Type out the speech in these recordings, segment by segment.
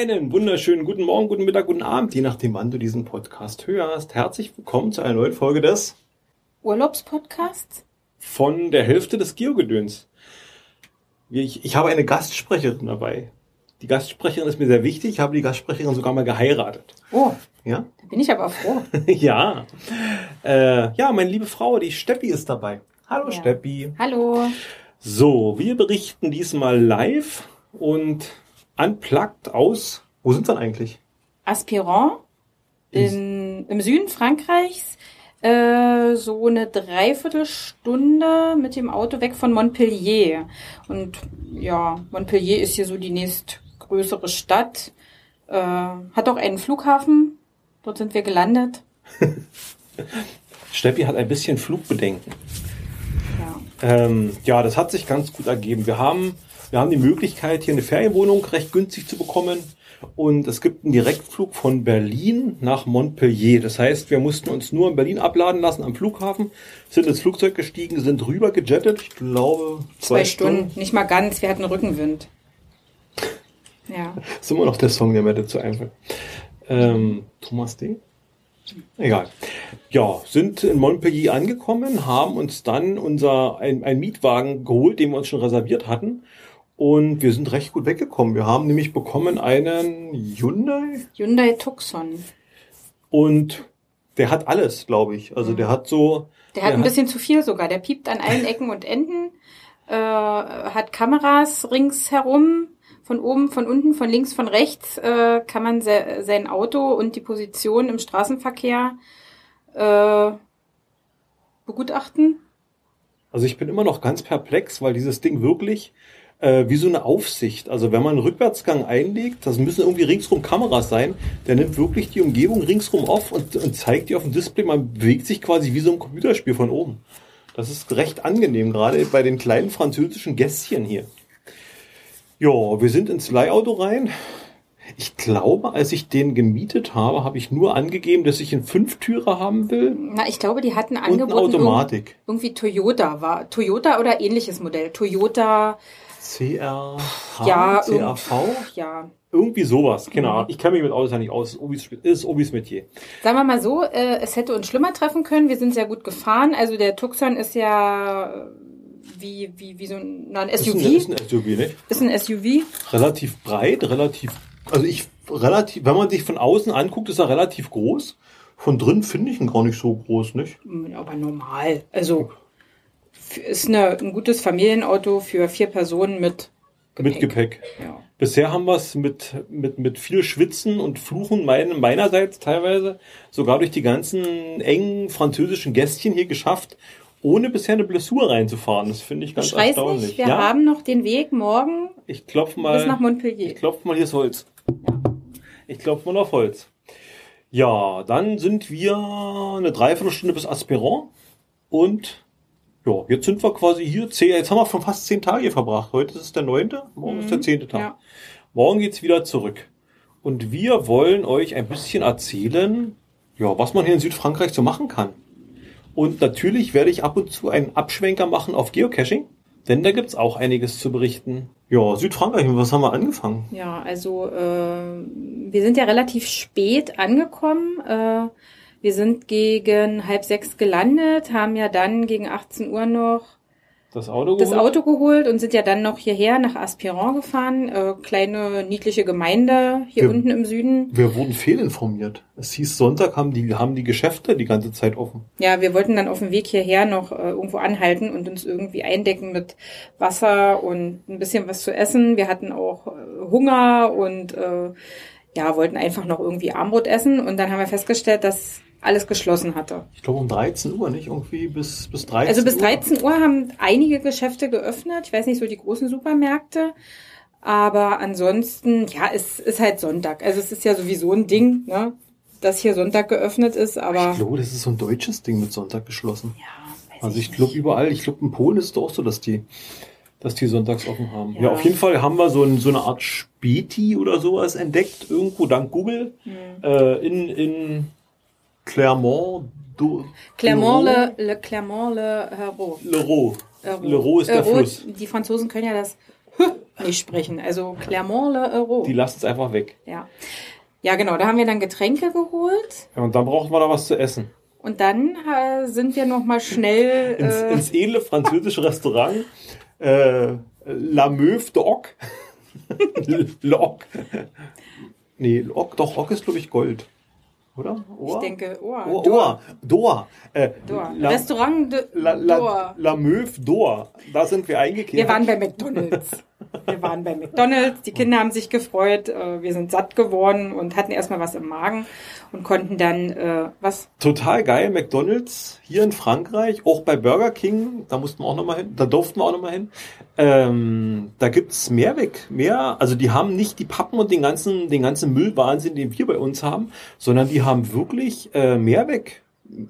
Einen wunderschönen guten Morgen, guten Mittag, guten Abend, je nachdem, wann du diesen Podcast hörst. Herzlich willkommen zu einer neuen Folge des Urlaubspodcasts von der Hälfte des Geogedöns. Ich, ich habe eine Gastsprecherin dabei. Die Gastsprecherin ist mir sehr wichtig. Ich habe die Gastsprecherin sogar mal geheiratet. Oh, Ja? da bin ich aber froh. ja. Äh, ja, meine liebe Frau, die Steppi ist dabei. Hallo Ja. Steppi. Hallo. So, wir berichten diesmal live und unplugged aus. Wo sind wir denn eigentlich? Aspirant in, im Süden Frankreichs. Äh, so eine Dreiviertelstunde mit dem Auto weg von Montpellier. Und ja, Montpellier ist hier so die nächstgrößere Stadt. Äh, hat auch einen Flughafen. Dort sind wir gelandet. Steppi hat ein bisschen Flugbedenken. Ja. Ähm, ja, das hat sich ganz gut ergeben. Wir haben, wir haben die Möglichkeit, hier eine Ferienwohnung recht günstig zu bekommen. Und es gibt einen Direktflug von Berlin nach Montpellier. Das heißt, wir mussten uns nur in Berlin abladen lassen am Flughafen, sind ins Flugzeug gestiegen, sind rüber gejettet. Ich glaube, Zwei, Stunden. Nicht mal ganz. Wir hatten Rückenwind. Ja. Das ist immer noch der Song, der mir dazu einfällt. Ähm, Thomas D. Egal. Ja, sind in Montpellier angekommen, haben uns dann unser ein, ein Mietwagen geholt, den wir uns schon reserviert hatten. Und wir sind recht gut weggekommen. Wir haben nämlich bekommen einen Hyundai Hyundai Tucson. und der hat alles, glaube ich. Also der hat so. Der hat ein bisschen zu viel sogar. Der piept an allen Ecken und Enden, äh, hat Kameras ringsherum, von oben, von unten, von links, von rechts äh, kann man se sein Auto und die Position im Straßenverkehr äh, begutachten. Also ich bin immer noch ganz perplex, weil dieses Ding wirklich äh, wie so eine Aufsicht. Also wenn man einen Rückwärtsgang einlegt, das müssen irgendwie ringsrum Kameras sein, der nimmt wirklich die Umgebung ringsrum auf und, und zeigt dir auf dem Display, man bewegt sich quasi wie so ein Computerspiel von oben. Das ist recht angenehm, gerade bei den kleinen französischen Gässchen hier. Ja, wir sind ins Leihauto rein. Ich glaube, als ich den gemietet habe, habe ich nur angegeben, dass ich einen Fünftürer haben will Na, ich glaube, die hatten und angeboten Automatik. irgendwie Toyota war Toyota oder ähnliches Modell. Toyota, CR, Ja, CRV? ja. Irgendwie sowas, Mhm. genau. Ich kenne mich mit Autos ja nicht aus. Ist Obis, ist Obis Metier. Sagen wir mal so, äh, es hätte uns schlimmer treffen können. Wir sind sehr gut gefahren. Also der Tucson ist ja äh, wie, wie, wie so ein, na, ein Ist SUV. ein, ist ein SUV, nicht? Ist ein SUV. Relativ breit, relativ, also ich, relativ, wenn man sich von außen anguckt, ist er relativ groß. Von drin finde ich ihn gar nicht so groß, nicht? Hm, Aber normal. Also ist eine, ein gutes Familienauto für vier Personen mit Gepäck. Mit Gepäck. Ja. Bisher haben wir es mit, mit, mit viel Schwitzen und Fluchen mein, meinerseits teilweise sogar durch die ganzen engen französischen Gästchen hier geschafft, ohne bisher eine Blessur reinzufahren. Das finde ich ganz schreist erstaunlich. nicht, wir haben noch den Weg morgen ich klopfe mal. bis nach Montpellier. Ich klopfe mal, hier ist Holz. Ich klopfe mal auf Holz. Ja, dann sind wir eine Dreiviertelstunde bis Aspirant und ja, jetzt sind wir quasi hier. Zehn, jetzt haben wir schon fast zehn Tage hier verbracht. Heute ist es der neunte, morgen ist der zehnte Tag. Ja. Morgen geht's wieder zurück. Und wir wollen euch ein bisschen erzählen, ja, was man hier in Südfrankreich so machen kann. Und natürlich werde ich ab und zu einen Abschwenker machen auf Geocaching, denn da gibt's auch einiges zu berichten. Ja, Südfrankreich, was haben wir angefangen? Ja, also äh, wir sind ja relativ spät angekommen. Äh, wir sind gegen halb sechs gelandet, haben ja dann gegen 18 Uhr noch Das Auto das geholt? Auto geholt und sind ja dann noch hierher nach Aspirant gefahren. Äh, kleine niedliche Gemeinde hier Wir- unten im Süden. Wir wurden fehlinformiert. Es hieß, Sonntag haben die, haben die Geschäfte die ganze Zeit offen. Ja, wir wollten dann auf dem Weg hierher noch äh, irgendwo anhalten und uns irgendwie eindecken mit Wasser und ein bisschen was zu essen. Wir hatten auch äh, Hunger und äh, ja, wollten einfach noch irgendwie Armbrot essen und dann haben wir festgestellt, dass alles geschlossen hatte. Ich glaube um 13 Uhr, nicht? Irgendwie bis, bis 13 Also bis Uhr. 13 Uhr haben einige Geschäfte geöffnet. Ich weiß nicht, so die großen Supermärkte. Aber ansonsten, ja, es ist halt Sonntag. Also es ist ja sowieso ein Ding, ne, dass hier Sonntag geöffnet ist, aber Ich glaube, das ist so ein deutsches Ding mit Sonntag geschlossen. ja, weiß Also ich glaube überall, ich glaube in Polen ist es auch so, dass die, dass die sonntags offen haben. Ja, Ja. auf jeden Fall haben wir so, ein, so eine Art Späti oder sowas entdeckt, irgendwo dank Google, Hm. äh, in, in Clermont. Du, Clermont, le, le Clermont, le Hérault. Leroux. Hérault. Leroux ist der Hérault, Fluss. Die Franzosen können ja das nicht sprechen. Also Clermont le Euro. Die lassen es einfach weg. Ja. Ja, genau. Da haben wir dann Getränke geholt. Ja, und dann brauchen wir da was zu essen. Und dann äh, sind wir noch mal schnell Ins, äh, ins edle französische Restaurant äh, La Meuve d'Oc. L'Oc. Nee, L'Oc, doch, Oc ist, glaube ich, Gold. Oder? ich denke, oh, Ohr, Dor. Ohr, Dor. Äh, Dor. La, Restaurant de La, La, Dor. La Meuve d'Or. Da sind wir eingekehrt. Wir waren bei McDonalds. Wir waren bei McDonalds. Die Kinder haben sich gefreut. äh, Wir sind satt geworden und hatten erstmal was im Magen und konnten dann äh, was. Total geil, McDonalds hier in Frankreich, auch bei Burger King, da mussten wir auch nochmal hin, da durften wir auch nochmal hin. Ähm, da gibt's Mehrweg, mehr, also die haben nicht die Pappen und den ganzen, den ganzen Müllwahnsinn, den wir bei uns haben, sondern die haben wirklich äh, Mehrweg,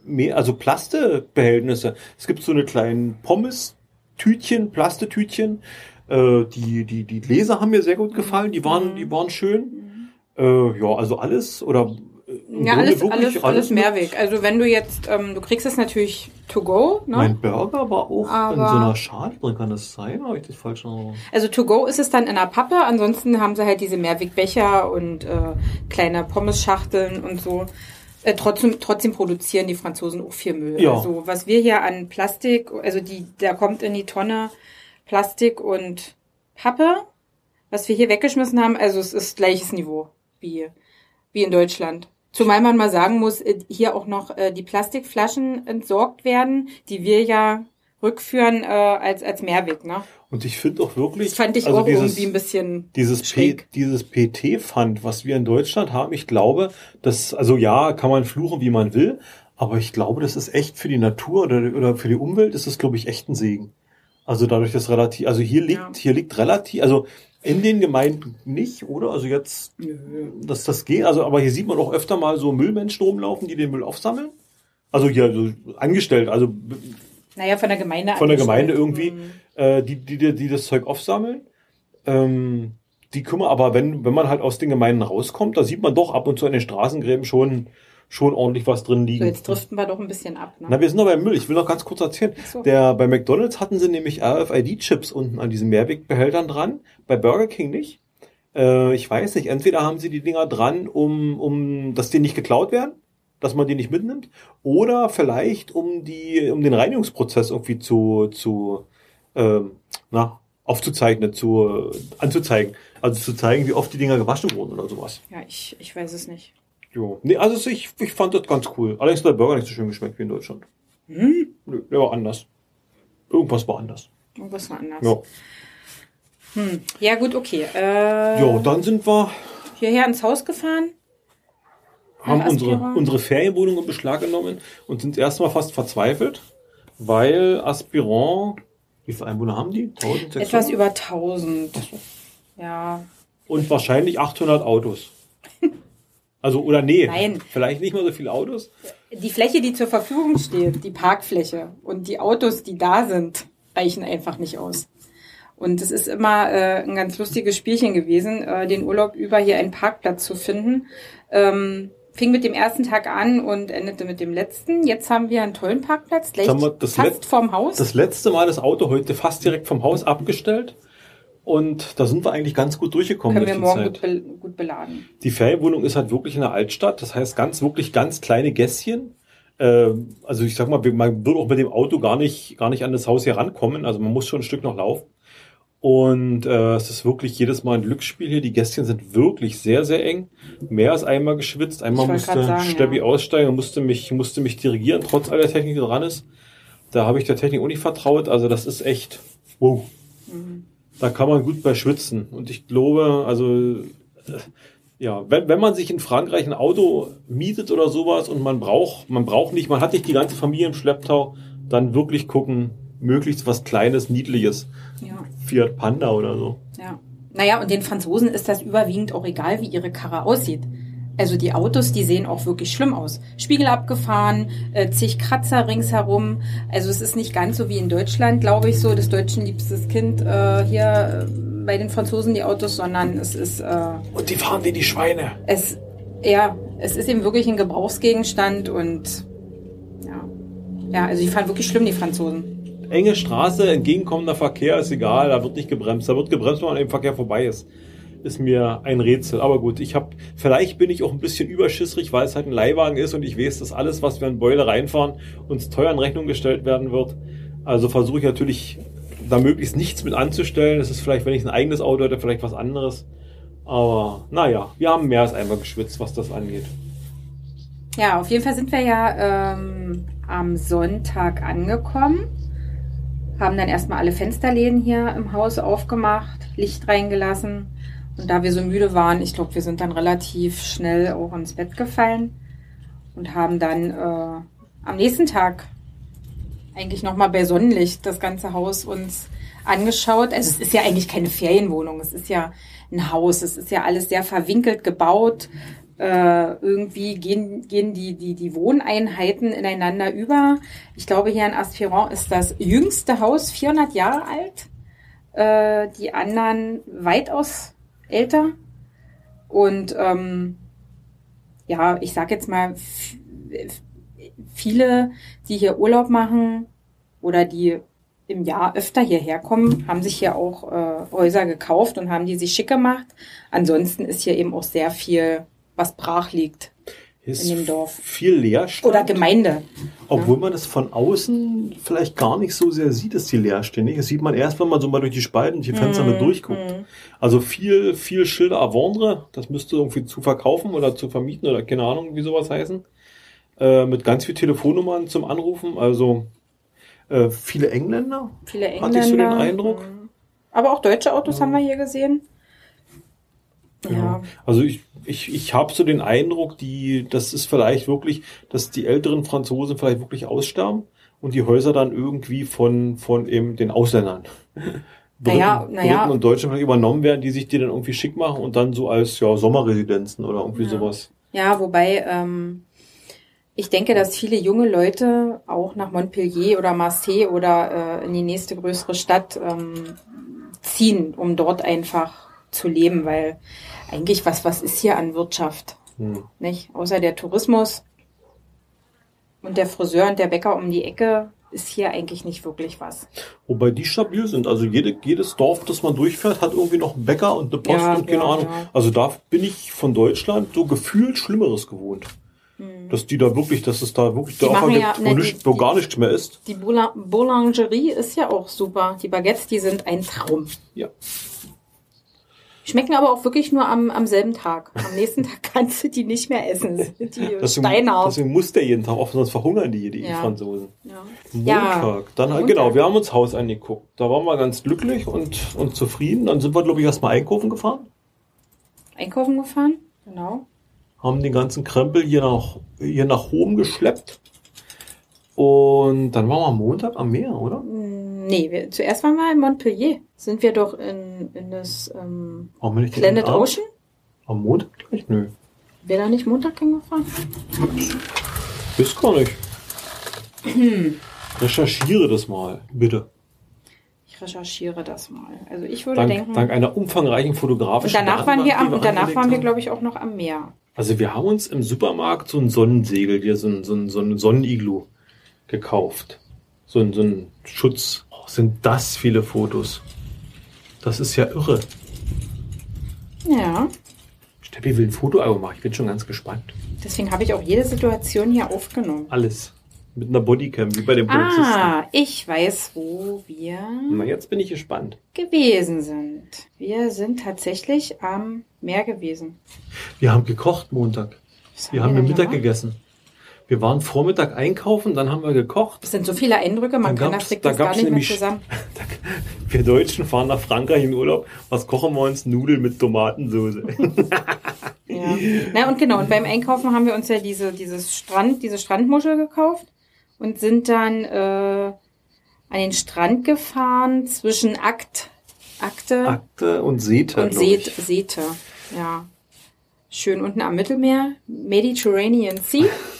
mehr, also Plastebehältnisse. Es gibt so eine kleinen Pommes-Tütchen, Plastetütchen, äh, die, die, die Gläser haben mir sehr gut gefallen, die waren, die waren schön. Äh, ja, also alles oder äh, Ja, alles, wirklich alles, alles mit- Mehrweg. Also wenn du jetzt, ähm, du kriegst es natürlich to go, ne? Mein Burger war auch in Aber- so einer Schale drin, kann das sein? Habe ich das falsch in Erinnerung? Also to go ist es dann in der Pappe. Ansonsten haben sie halt diese Mehrwegbecher und äh, kleine Pommesschachteln und so. Äh, trotzdem, trotzdem produzieren die Franzosen auch viel Müll. Ja. Also was wir hier an Plastik, also die, da kommt in die Tonne Plastik und Pappe, was wir hier weggeschmissen haben, also es ist gleiches Niveau wie, wie in Deutschland. Zumal man mal sagen muss, äh, hier auch noch äh, die Plastikflaschen entsorgt werden, die wir ja rückführen äh, als, als Mehrweg, ne? Und ich finde auch wirklich, Das fand ich also auch dieses, irgendwie ein bisschen dieses, P, dieses PT-Fund, was wir in Deutschland haben, ich glaube, das, also ja, kann man fluchen, wie man will, aber ich glaube, das ist echt für die Natur oder, oder für die Umwelt ist das, glaube ich, echt ein Segen. Also dadurch, dass relativ, also hier liegt, Ja. hier liegt relativ, also in den Gemeinden nicht, oder? Also jetzt, dass das geht, also, aber hier sieht man auch öfter mal so Müllmenschen rumlaufen, die den Müll aufsammeln. Also hier, so angestellt, also Naja, von der Gemeinde von der. Gemeinde irgendwie, Mhm. äh, die, die, die, die das Zeug aufsammeln. Ähm, die kümmern, aber wenn, wenn man halt aus den Gemeinden rauskommt, da sieht man doch ab und zu an den Straßengräben schon, schon ordentlich was drin So, liegen. jetzt driften wir doch ein bisschen ab, ne? Na, wir sind noch beim Müll. Ich will noch ganz kurz erzählen. So. Der, bei McDonalds hatten sie nämlich RFID-Chips unten an diesen Mehrwegbehältern dran. Bei Burger King nicht. Äh, ich weiß nicht. Entweder haben sie die Dinger dran, um, um, dass die nicht geklaut werden, dass man die nicht mitnimmt, oder vielleicht um die, um den Reinigungsprozess irgendwie zu, zu, ähm, na, aufzuzeichnen, zu, anzuzeigen. Also zu zeigen, wie oft die Dinger gewaschen wurden oder sowas. Ja, ich, ich weiß es nicht. Jo. Nee, also ich, ich fand das ganz cool. Allerdings hat der Burger nicht so schön geschmeckt wie in Deutschland. Hm? Nö, der war anders. Irgendwas war anders. Irgendwas war anders. Ja. Hm. Ja, gut, okay. Äh, Jo, dann sind wir, hierher ins Haus gefahren. haben unsere, unsere Ferienwohnung in Beschlag genommen und sind erstmal fast verzweifelt, weil Aspirant, wie viele Einwohner haben die? 1600? Etwas über 1000. Ja. Und wahrscheinlich 800 Autos. Also, oder nee, Nein. vielleicht nicht mal so viele Autos. Die Fläche, die zur Verfügung steht, die Parkfläche und die Autos, die da sind, reichen einfach nicht aus. Und es ist immer äh, ein ganz lustiges Spielchen gewesen, äh, den Urlaub über hier einen Parkplatz zu finden. Ähm, fing mit dem ersten Tag an und endete mit dem letzten. Jetzt haben wir einen tollen Parkplatz, gleich haben wir das fast vorm Haus. Das letzte Mal das Auto heute fast direkt vom Haus abgestellt. Und da sind wir eigentlich ganz gut durchgekommen können wir morgen gut, be gut beladen. Die Ferienwohnung ist halt wirklich in der Altstadt. Das heißt ganz, wirklich ganz kleine Gässchen. Ähm, also ich sag mal, man wird auch mit dem Auto gar nicht, gar nicht an das Haus hier rankommen. Also man muss schon ein Stück noch laufen. Und äh, es ist wirklich jedes Mal ein Glücksspiel hier. Die Gästchen sind wirklich sehr, sehr eng. Mehr als einmal geschwitzt. Einmal musste sagen, Steffi ja. aussteigen und musste mich, musste mich dirigieren, trotz aller Technik, die dran ist. Da habe ich der Technik auch nicht vertraut. Also das ist echt, wow. Mhm. Da kann man gut bei schwitzen. Und ich glaube, also äh, ja, wenn, wenn man sich in Frankreich ein Auto mietet oder sowas und man braucht, man braucht nicht, man hat nicht die ganze Familie im Schlepptau, dann wirklich gucken, möglichst was Kleines, Niedliches. Ja. Fiat Panda oder so. Ja. Naja, und den Franzosen ist das überwiegend auch egal, wie ihre Karre aussieht. Also die Autos, die sehen auch wirklich schlimm aus. Spiegel abgefahren, äh, zig Kratzer ringsherum. Also es ist nicht ganz so wie in Deutschland, glaube ich, so das deutschen liebstes Kind äh, hier äh, bei den Franzosen die Autos, sondern es ist äh, Und die fahren wie die Schweine. es ja, es ist eben wirklich ein Gebrauchsgegenstand und ja, ja, also die fahren wirklich schlimm die Franzosen. enge Straße, entgegenkommender Verkehr ist egal, da wird nicht gebremst. Da wird gebremst, wenn man im Verkehr vorbei ist. Ist mir ein Rätsel. Aber gut, ich habe, vielleicht bin ich auch ein bisschen überschissrig, weil es halt ein Leihwagen ist und ich weiß, dass alles, was wir in Beule reinfahren, uns teuer in Rechnung gestellt werden wird. Also versuche ich natürlich da möglichst nichts mit anzustellen. Das ist vielleicht, wenn ich ein eigenes Auto hätte, vielleicht was anderes. Aber naja, wir haben mehr als einmal geschwitzt, was das angeht. Ja, auf jeden Fall sind wir ja ähm, am Sonntag angekommen. Haben dann erstmal alle Fensterläden hier im Haus aufgemacht, Licht reingelassen. Und da wir so müde waren, ich glaube, wir sind dann relativ schnell auch ins Bett gefallen und haben dann äh, am nächsten Tag eigentlich nochmal bei Sonnenlicht das ganze Haus uns angeschaut. Also es ist ja eigentlich keine Ferienwohnung, es ist ja ein Haus, es ist ja alles sehr verwinkelt gebaut. Äh, irgendwie gehen, gehen die, die, die Wohneinheiten ineinander über. Ich glaube, hier in Aspiron ist das jüngste Haus 400 Jahre alt. Äh, die anderen weitaus älter. Und ähm, ja, ich sag jetzt mal, viele, die hier Urlaub machen oder die im Jahr öfter hierher kommen, haben sich hier auch äh, Häuser gekauft und haben die sich schick gemacht. Ansonsten ist hier eben auch sehr viel, was brach liegt Hier in dem Dorf. Viel Leerstand. Oder Gemeinde. Obwohl man das von außen vielleicht gar nicht so sehr sieht, dass die leer stehen. Das sieht man erst, wenn man so mal durch die Spalten, die Fenster Mhm, mit durchguckt. Also viel, viel Schilder à vendre. Das müsste irgendwie zu verkaufen oder zu vermieten oder keine Ahnung, wie sowas heißen. Äh, mit ganz viel Telefonnummern zum Anrufen. Also äh, viele Engländer. Viele Engländer. Hatte ich so den Eindruck. Mhm. Aber auch deutsche Autos haben wir hier gesehen. Ja. Also ich, ich, ich habe so den Eindruck, die, das ist vielleicht wirklich, dass die älteren Franzosen vielleicht wirklich aussterben und die Häuser dann irgendwie von, von eben den Ausländern. Briten, Naja, naja. Briten und Deutschen vielleicht übernommen werden, die sich die dann irgendwie schick machen und dann so als ja, Sommerresidenzen oder irgendwie Ja. sowas. Ja, wobei ähm, ich denke, dass viele junge Leute auch nach Montpellier oder Marseille oder äh, in die nächste größere Stadt ähm, ziehen, um dort einfach zu leben, weil eigentlich was was ist hier an Wirtschaft, Hm. nicht? Außer der Tourismus und der Friseur und der Bäcker um die Ecke ist hier eigentlich nicht wirklich was. Wobei die stabil sind. Also jede, jedes Dorf, das man durchfährt, hat irgendwie noch einen Bäcker und eine Post Ja, und keine ja, Ahnung. ja. Also da bin ich von Deutschland so gefühlt Schlimmeres gewohnt. Dass die da wirklich, dass es da wirklich Hm. Dörfer gibt, ja- wo, ne, nicht, die- wo gar nichts mehr ist. Die Boula- Boulangerie ist ja auch super. Die Baguettes, die sind ein Traum. Ja. Schmecken aber auch wirklich nur am, am selben Tag. Am nächsten Tag kannst du die nicht mehr essen. Die Deswegen, deswegen muss der jeden Tag offen, sonst verhungern die, die Ja. Franzosen. Ja. Montag. Dann Montag. genau, wir haben uns Haus angeguckt. Da waren wir ganz glücklich und, und zufrieden. Dann sind wir, glaube ich, erstmal einkaufen gefahren. Einkaufen gefahren. Genau. Haben den ganzen Krempel hier nach, hier nach oben geschleppt. Und dann waren wir am Montag am Meer, oder? Mm, Nee, wir, zuerst waren wir in Montpellier. Sind wir doch in, in das ähm, wir Planet? Ocean? Am Montag gleich? Nö. Wäre da nicht Montag hingefahren? Ist gar nicht. Recherchiere das mal, bitte. Ich recherchiere das mal. Also ich würde Dank, denken. dank einer umfangreichen und fotografischen danach waren wir Datenbank, am, und danach waren wir, glaube ich, auch noch am Meer. Also wir haben uns im Supermarkt so ein Sonnensegel, hier so ein, so ein, so ein Sonneniglu gekauft. So ein, so ein Schutz. Oh, sind das viele Fotos. Das ist ja irre. Ja. Steppi will ein Fotoalbum machen. Ich bin schon ganz gespannt. Deswegen habe ich auch jede Situation hier aufgenommen. Alles. Mit einer Bodycam, wie bei den Polizisten. Ah, ich weiß, wo wir Na, jetzt bin ich gespannt. gewesen sind. Wir sind tatsächlich am Meer gewesen. Wir haben gekocht Montag. Wir haben denn den Mittag gemacht? gegessen. Wir waren Vormittag einkaufen, dann haben wir gekocht. Das sind so viele Eindrücke, man Dann kann das da gar nicht mehr zusammen. Wir Deutschen fahren nach Frankreich in Urlaub. Was kochen wir uns? Nudeln mit Tomatensauce. Ja. Na und genau, und beim Einkaufen haben wir uns ja diese, dieses Strand, diese Strandmuschel gekauft und sind dann äh, an den Strand gefahren zwischen Akt, Akte Akte und Seta. und ich. Sete. Ja. Schön unten am Mittelmeer, Mediterranean Sea.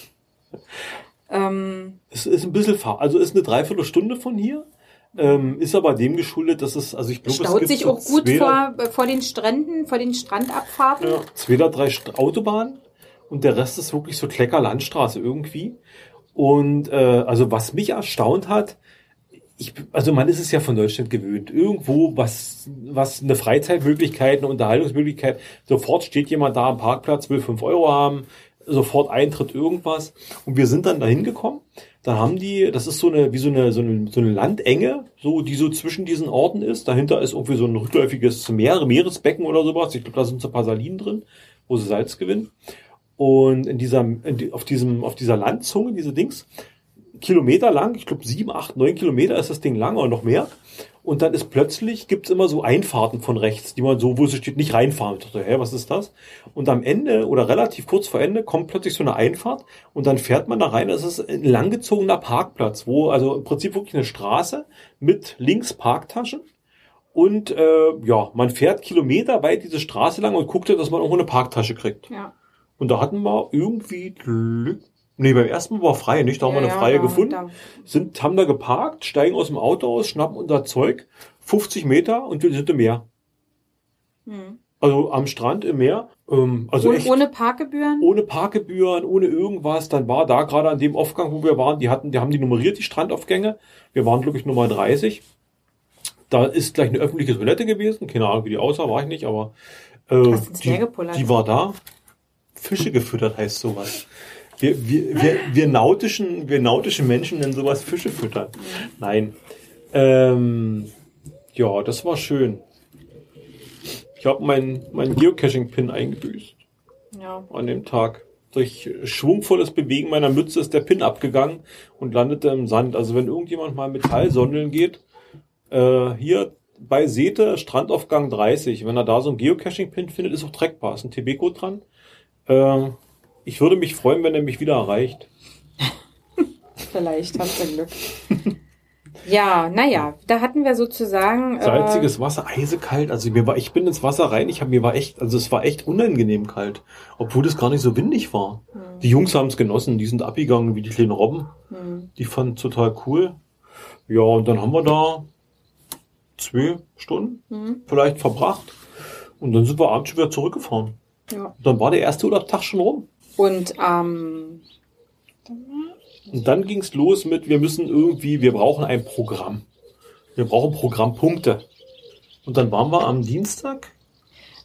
ähm, Es ist ein bisschen Fahr also ist eine Dreiviertelstunde von hier. Ähm, ist aber dem geschuldet, dass es, also ich glaube, es gibt sich so auch gut vor, vor den Stränden, vor den Strandabfahrten. ja, zwei oder drei Autobahnen und der Rest ist wirklich so Klecker Landstraße irgendwie. Und äh, also was mich erstaunt hat, ich, also man ist es ja von Deutschland gewöhnt. Irgendwo, was, was eine Freizeitmöglichkeit, eine Unterhaltungsmöglichkeit, sofort steht jemand da am Parkplatz, will fünf Euro haben, sofort Eintritt irgendwas. Und wir sind dann dahin gekommen. Da haben die, das ist so eine, wie so eine, so eine, so eine Landenge, so, die so zwischen diesen Orten ist. Dahinter ist irgendwie so ein rückläufiges Meer, Meeresbecken oder sowas. Ich glaube, da sind so ein paar Salinen drin, wo sie Salz gewinnen. Und in dieser, in auf diesem, auf dieser Landzunge, diese Dings, Kilometer lang, ich glaube sieben, acht, neun Kilometer ist das Ding lang oder noch mehr. Und dann ist plötzlich, gibt's immer so Einfahrten von rechts, die man so, wo es steht, nicht reinfahren. Ich dachte, hä, was ist das? Und am Ende oder relativ kurz vor Ende kommt plötzlich so eine Einfahrt und dann fährt man da rein. Das ist ein langgezogener Parkplatz, wo also im Prinzip wirklich eine Straße mit links Parktaschen. Und äh, ja, man fährt Kilometer weit diese Straße lang und guckt, dass man irgendwo eine Parktasche kriegt. Ja. Und da hatten wir irgendwie Glück Nee, beim ersten Mal war frei, nicht? Da haben wir eine freie gefunden, sind, haben da geparkt, steigen aus dem Auto aus, schnappen unser Zeug, 50 Meter und wir sind im Meer. Hm. Also am Strand im Meer. Ähm, also ohne, echt, ohne Parkgebühren? Ohne Parkgebühren, ohne irgendwas. Dann war da gerade an dem Aufgang, wo wir waren, die hatten, die haben die nummeriert, die Strandaufgänge. Wir waren, glaube ich, Nummer 30. Da ist gleich eine öffentliche Toilette gewesen. Keine Ahnung, wie die aussah, war ich nicht, aber äh, die, die war da. Fische gefüttert heißt sowas. Wir, wir, wir, wir, nautischen, wir nautischen Menschen nennen sowas Fische füttern. Nein. Ähm, ja, das war schön. Ich habe meinen mein Geocaching-Pin eingebüßt. Ja. An dem Tag. Durch schwungvolles Bewegen meiner Mütze ist der Pin abgegangen und landete im Sand. Also wenn irgendjemand mal Metallsondeln geht, äh, hier bei Sete, Strandaufgang 30, wenn er da so einen Geocaching-Pin findet, ist auch trackbar. Ist ein TB-Code dran. Äh, ich würde mich freuen, wenn er mich wieder erreicht. Vielleicht, hast du Glück. ja, naja, da hatten wir sozusagen. Äh, Salziges Wasser, eisekalt. Also mir war, ich bin ins Wasser rein, ich habe mir war echt, also es war echt unangenehm kalt, obwohl es gar nicht so windig war. Hm. Die Jungs haben es genossen, die sind abgegangen wie die kleinen Robben. Hm. Die fanden total cool. Ja, und dann haben wir da zwei Stunden hm. vielleicht verbracht. Und dann sind wir abends schon wieder zurückgefahren. Ja. Dann war der erste Urlaubstag schon rum. Und ähm, und dann ging es los mit, wir müssen irgendwie, wir brauchen ein Programm. Wir brauchen Programmpunkte. Und dann waren wir am Dienstag.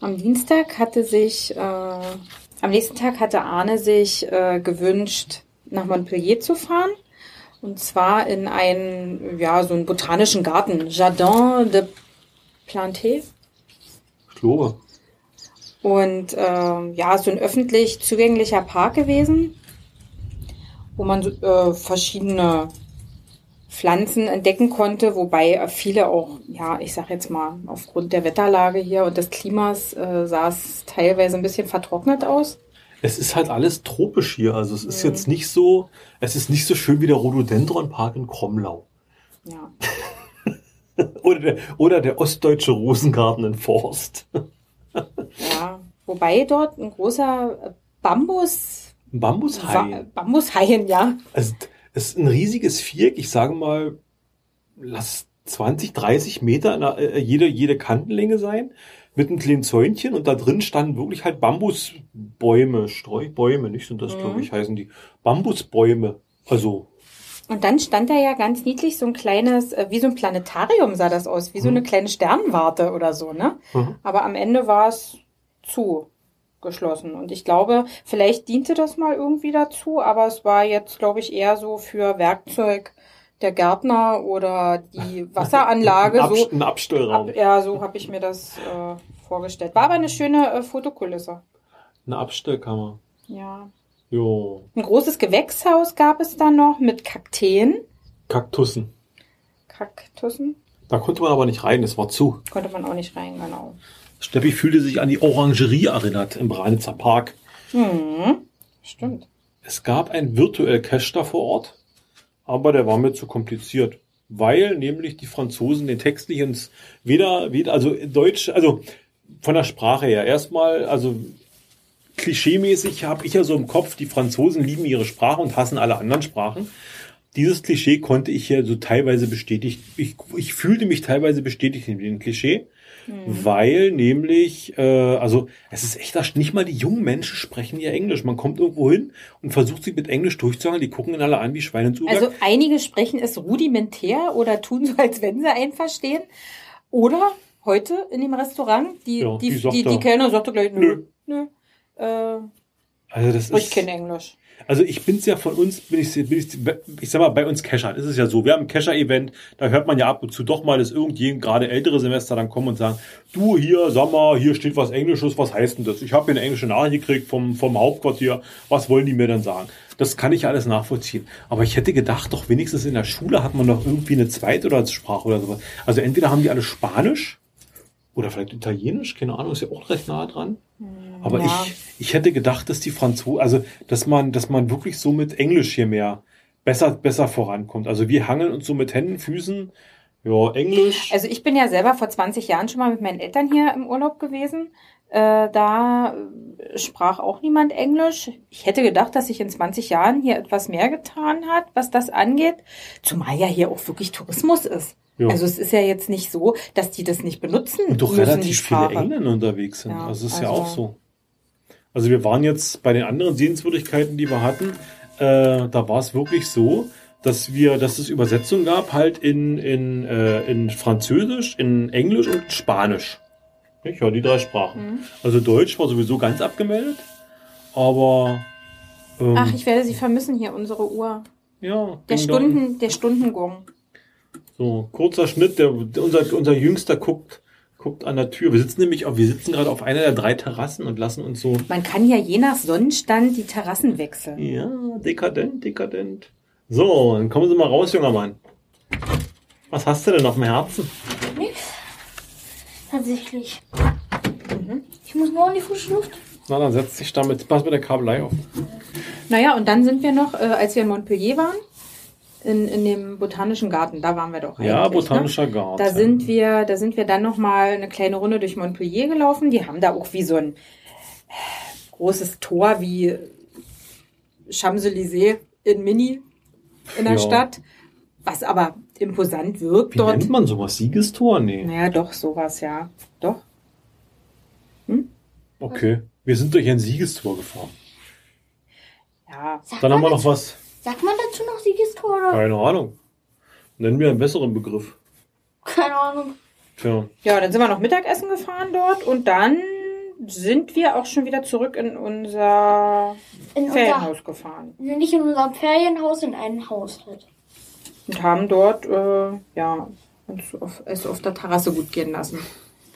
Am Dienstag hatte sich, äh, am nächsten Tag hatte Arne sich äh, gewünscht, nach Montpellier zu fahren. Und zwar in einen, ja, so einen botanischen Garten. Jardin de Planté. Ich glaube. Und äh, ja, so ein öffentlich zugänglicher Park gewesen, wo man äh, verschiedene Pflanzen entdecken konnte, wobei viele auch, ja, ich sag jetzt mal, aufgrund der Wetterlage hier und des Klimas äh, sah es teilweise ein bisschen vertrocknet aus. Es ist halt alles tropisch hier, also es ist mhm. jetzt nicht so, es ist nicht so schön wie der Rhododendron Park in Kromlau. Ja. oder, der, oder der ostdeutsche Rosengarten in Forst. Ja, wobei dort ein großer Bambus. Bambushain. Bambushain, ja. Also es ist ein riesiges Viereck, ich sage mal, lass 20, 30 Meter der, äh, jede, jede Kantenlänge sein, mit einem kleinen Zäunchen und da drin standen wirklich halt Bambusbäume, Streubäume, nicht sind das, mhm. glaube ich, heißen die. Bambusbäume. Also und dann stand da ja ganz niedlich so ein kleines, äh, wie so ein Planetarium sah das aus, wie so eine mhm. kleine Sternwarte oder so, ne? Mhm. Aber am Ende war es zu geschlossen. Und ich glaube, vielleicht diente das mal irgendwie dazu, aber es war jetzt, glaube ich, eher so für Werkzeug der Gärtner oder die Wasseranlage. ein, Ab so, ein Abstellraum. Ab, ja, so habe ich mir das äh, vorgestellt. War aber eine schöne äh, Fotokulisse. Eine Abstellkammer. Ja. Jo. Ein großes Gewächshaus gab es da noch mit Kakteen. Kaktussen. Kaktussen? Da konnte man aber nicht rein, es war zu. Konnte man auch nicht rein, genau. Steffi fühlte sich an die Orangerie erinnert im Branitzer Park. Hm, stimmt. Es gab ein virtuell Cache da vor Ort, aber der war mir zu kompliziert. Weil nämlich die Franzosen den Text nicht ins, weder, weder, also Deutsch, also von der Sprache her, erstmal, also klischeemäßig habe ich ja so im Kopf, die Franzosen lieben ihre Sprache und hassen alle anderen Sprachen. Dieses Klischee konnte ich ja so teilweise bestätigt, ich, ich fühlte mich teilweise bestätigt in dem Klischee. Weil nämlich, äh, also es ist echt, dass nicht mal die jungen Menschen sprechen ja Englisch. Man kommt irgendwo hin und versucht sich mit Englisch durchzuhalten. Die gucken ihn alle an wie Schweine ins Uhrwerk. Also einige sprechen es rudimentär oder tun so, als wenn sie einen verstehen. Oder heute in dem Restaurant, die, Ja, die, die die, die, Kellner sagte gleich, nö, nö, äh, also das ist, kein Englisch. Also ich bin's ja von uns, bin ich, bin ich, ich sag mal, bei uns Cachern ist es ja so, wir haben ein Cacher-Event, da hört man ja ab und zu doch mal, dass irgendjemand, gerade ältere Semester, dann kommen und sagen, du hier, sag mal, hier steht was Englisches, was heißt denn das? Ich habe hier eine englische Nachricht gekriegt vom, vom Hauptquartier, was wollen die mir dann sagen? Das kann ich alles nachvollziehen. Aber ich hätte gedacht, doch wenigstens in der Schule hat man doch irgendwie eine zweite oder Sprache oder sowas. Also entweder haben die alle Spanisch oder vielleicht Italienisch, keine Ahnung, ist ja auch recht nah dran. Aber ja. ich, ich hätte gedacht, dass die Franzosen, also dass man, dass man wirklich so mit Englisch hier mehr besser, besser vorankommt. Also wir hangeln uns so mit Händen, Füßen, ja, Englisch. Also ich bin ja selber vor 20 Jahren schon mal mit meinen Eltern hier im Urlaub gewesen. Äh, da sprach auch niemand Englisch. Ich hätte gedacht, dass sich in 20 Jahren hier etwas mehr getan hat, was das angeht. Zumal ja hier auch wirklich Tourismus ist. Ja. Also es ist ja jetzt nicht so, dass die das nicht benutzen und doch müssen, relativ viele. Engländer unterwegs sind. Ja, also es ist ja also- auch so. Also wir waren jetzt bei den anderen Sehenswürdigkeiten, die wir hatten, äh, da war es wirklich so, dass wir, dass es Übersetzungen gab, halt in, in, äh, in Französisch, in Englisch und Spanisch. Ich höre die drei Sprachen. Mhm. Also Deutsch war sowieso ganz abgemeldet, aber ähm, Ach, ich werde sie vermissen hier, unsere Uhr. ja, Der. Stunden, der Stundengong. So, kurzer Schnitt, der, unser, unser Jüngster guckt, guckt an der Tür. Wir sitzen nämlich auf, wir sitzen gerade auf einer der drei Terrassen und lassen uns so, Man kann ja je nach Sonnenstand die Terrassen wechseln. ja, dekadent, dekadent. So, dann kommen Sie mal raus, junger Mann. Was hast du denn auf dem Herzen? Nix. Tatsächlich. Ich muss nur in die frische Luft. Na, dann setz dich damit, pass mit der Kabelei auf. Naja, und dann sind wir noch, äh, als wir in Montpellier waren, in, in dem botanischen Garten, da waren wir doch Ja, eigentlich, botanischer ne? Garten. Da sind wir, da sind wir dann noch mal eine kleine Runde durch Montpellier gelaufen. Die haben da auch wie so ein äh, großes Tor wie Champs-Élysées in Mini in der Ja. Stadt, was aber imposant wirkt Wie dort. nennt man sowas? Siegestor? Nee. Naja, doch, sowas, ja. Doch. Okay. Wir sind durch ein Siegestor gefahren. Ja. Dann haben wir noch was. Sagt man dazu noch Siegestor oder? Keine Ahnung. Nennen wir einen besseren Begriff. Keine Ahnung. Tja. Ja, dann sind wir noch Mittagessen gefahren dort und dann sind wir auch schon wieder zurück in unser In unser, Ferienhaus gefahren nicht in unserem Ferienhaus, in einem Haushalt. und haben dort äh, ja uns auf, es auf der Terrasse gut gehen lassen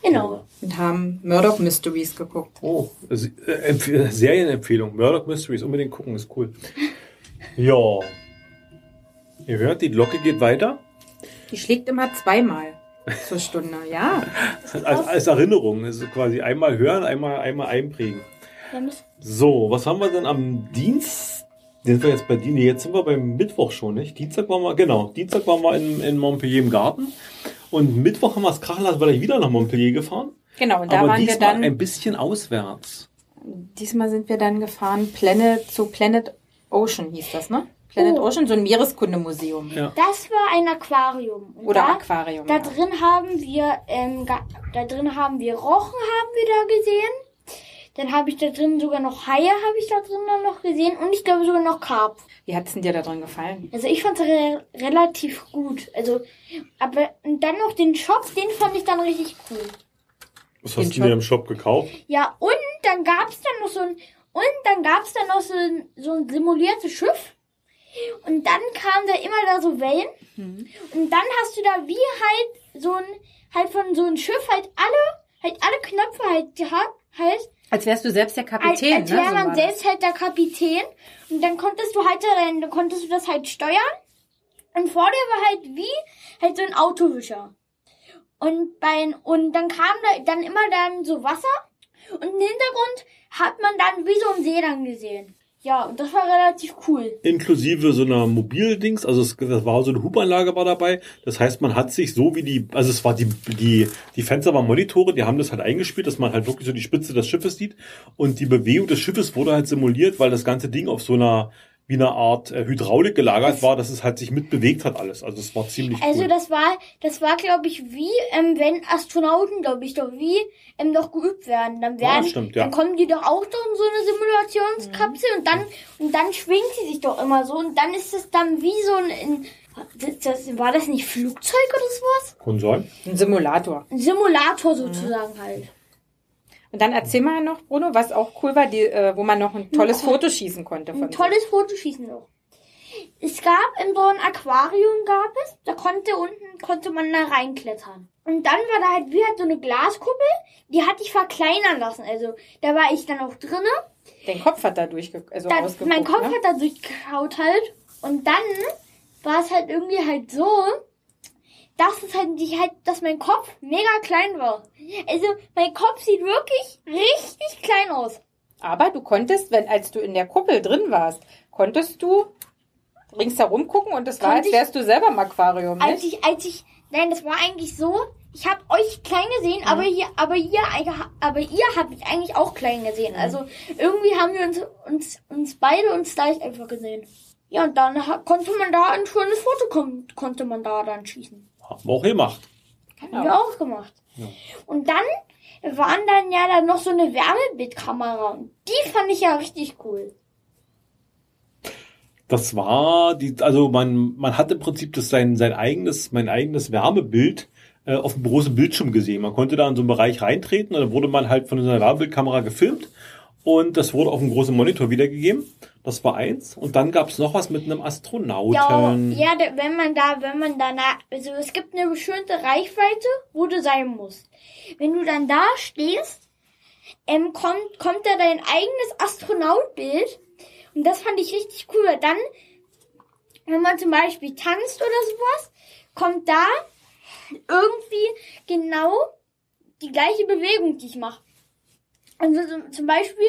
Genau. und haben Murdoch Mysteries geguckt. Oh, äh, Empf- Serienempfehlung. Murdoch Mysteries. Unbedingt gucken, ist cool. Ja. Ihr hört, die Glocke geht weiter. Die schlägt immer zweimal zur Stunde, ja. Als, als Erinnerung. Also quasi einmal hören, einmal, einmal einprägen. So, was haben wir denn am Dienst? Sind wir jetzt bei Dienstag? Nee, jetzt sind wir beim Mittwoch schon, nicht? Dienstag waren wir, genau. Dienstag waren wir in, in Montpellier im Garten. Und Mittwoch haben wir es krachen lassen, weil ich wieder nach Montpellier gefahren. Genau, und da Aber waren wir diesmal dann, ein bisschen auswärts. diesmal sind wir dann gefahren, Planet, zu Planet Ocean hieß das, ne? Planet Oh. Ocean, so ein Meereskundemuseum. Ja. das war ein Aquarium. Und Oder da, Aquarium. Da ja. drin haben wir, ähm, da drin haben wir Rochen haben wir da gesehen. Dann habe ich da drin sogar noch Haie habe ich da drin dann noch gesehen und ich glaube sogar noch Karpfen. Wie hat's denn dir da drin gefallen? Also ich fand es re relativ gut. Also, aber und dann noch den Shop, den fand ich dann richtig cool. Was Den hast du dir im Shop gekauft? Ja, und dann gab's dann noch so ein, und dann gab's dann noch so ein, so ein simuliertes Schiff. Und dann kamen da immer da so Wellen. Und dann hast du da wie halt so ein, halt von so ein Schiff halt alle, halt alle Knöpfe halt gehabt, halt, Als wärst du selbst der als, Kapitän, als ne? wäre So man war selbst halt der Kapitän. Und dann konntest du halt, dann, dann konntest du das halt steuern. Und vor dir war halt wie, halt so ein Autowischer. Und bei, und dann kam da dann immer dann so Wasser. Und im Hintergrund hat man dann wie so ein dann gesehen. Ja, und das war relativ cool. Inklusive so einer Mobildings, also es, das war so eine Hubanlage war dabei. Das heißt, man hat sich so wie die, also es war die, die, die Fenster waren Monitore, die haben das halt eingespielt, dass man halt wirklich so die Spitze des Schiffes sieht. Und die Bewegung des Schiffes wurde halt simuliert, weil das ganze Ding auf so einer wie eine Art äh, Hydraulik gelagert war, dass es halt sich mitbewegt hat alles. Also es war ziemlich Also cool. das war, das war glaube ich wie, ähm, wenn Astronauten, glaube ich, doch wie ähm, doch geübt werden. Dann werden, stimmt, ja. dann kommen die doch auch doch in so eine Simulationskapsel und dann und dann schwingt sie sich doch immer so und dann ist es dann wie so ein, ein das, das, war das nicht Flugzeug oder sowas? Kann sein. Ein Simulator. Ein Simulator sozusagen halt. Und dann erzähl mal noch, Bruno, was auch cool war, die, äh, wo man noch ein tolles Foto schießen konnte von Ein tolles Fotoschießen noch. Es gab in so ein Aquarium gab es, da konnte unten konnte man da reinklettern. Und dann war da halt wie halt so eine Glaskuppel, die hatte ich verkleinern lassen. Also da war ich dann auch drinne. sich. Dein Kopf hat da durchge also Da, mein Kopf ne? hat da durchgeschaut halt. Und dann war es halt irgendwie halt so, dass es halt, die halt, dass mein Kopf mega klein war. Also mein Kopf sieht wirklich richtig klein aus. Aber du konntest, wenn als du in der Kuppel drin warst, konntest du ringsherum gucken und es war, als ich- wärst du selber im Aquarium, Als nicht? ich, als ich, nein, das war eigentlich so, ich habe euch klein gesehen, aber hier, aber ihr, aber ihr habt mich eigentlich auch klein gesehen. Also irgendwie haben wir uns, uns, uns beide uns gleich einfach gesehen. Ja, und dann konnte man da ein schönes Foto kon konnte man da dann schießen. Haben wir auch gemacht. Haben wir auch gemacht. Und dann waren dann ja dann noch so eine Wärmebildkamera. Und die fand ich ja richtig cool. Das war die, also man, man hat im Prinzip das sein, sein eigenes, mein eigenes Wärmebild äh, auf dem großen Bildschirm gesehen. Man konnte da in so einen Bereich reintreten und dann wurde man halt von so einer Wärmebildkamera gefilmt und das wurde auf dem großen Monitor wiedergegeben. Das war eins. Und dann gab es noch was mit einem Astronauten. Ja, ja, wenn man da, wenn man da, na- also es gibt eine bestimmte Reichweite, wo du sein musst. Wenn du dann da stehst, ähm, kommt, kommt da dein eigenes Astronautbild. Und das fand ich richtig cool. weil Dann, wenn man zum Beispiel tanzt oder sowas, kommt da irgendwie genau die gleiche Bewegung, die ich mache. Also zum- Beispiel,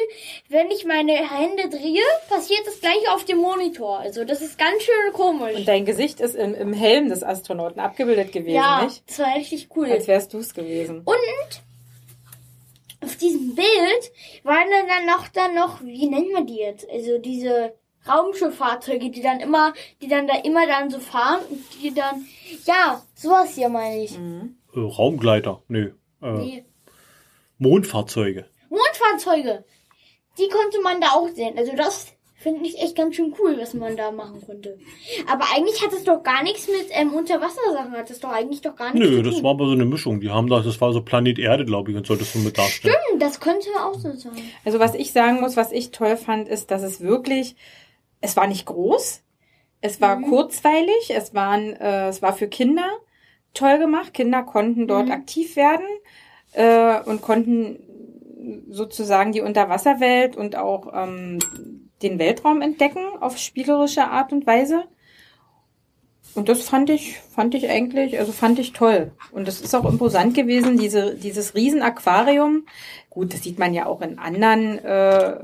wenn ich meine Hände drehe, passiert das gleiche auf dem Monitor. Also das ist ganz schön komisch. Und dein Gesicht ist im, im Helm des Astronauten abgebildet gewesen, ja, nicht? das war richtig cool. Als wärst du es gewesen. Und auf diesem Bild waren dann, noch dann noch, wie nennen wir die jetzt? Also diese Raumschifffahrzeuge, die dann immer, die dann da immer dann so fahren und die dann, ja, sowas hier meine ich. Äh, Raumgleiter, nö. Äh, Die Mondfahrzeuge. Mondfahrzeuge, die konnte man da auch sehen. Also das finde ich echt ganz schön cool, was man da machen konnte. Aber eigentlich hat es doch gar nichts mit ähm, Unterwassersachen, hat es doch eigentlich doch gar nichts Nö, zu das war aber so eine Mischung. Die haben da, das war so Planet Erde, glaube ich, und solltest du mit darstellen. Hm, das könnte auch so sein. Also was ich sagen muss, was ich toll fand, ist, dass es wirklich, es war nicht groß, es war Mhm. kurzweilig, es waren, äh, es war für Kinder toll gemacht. Kinder konnten dort Mhm. aktiv werden äh, und konnten sozusagen die Unterwasserwelt und auch ähm, den Weltraum entdecken auf spielerische Art und Weise. Und das fand ich, fand ich eigentlich, also fand ich toll. Und es ist auch imposant gewesen, diese, dieses Riesenaquarium. Gut, das sieht man ja auch in anderen äh,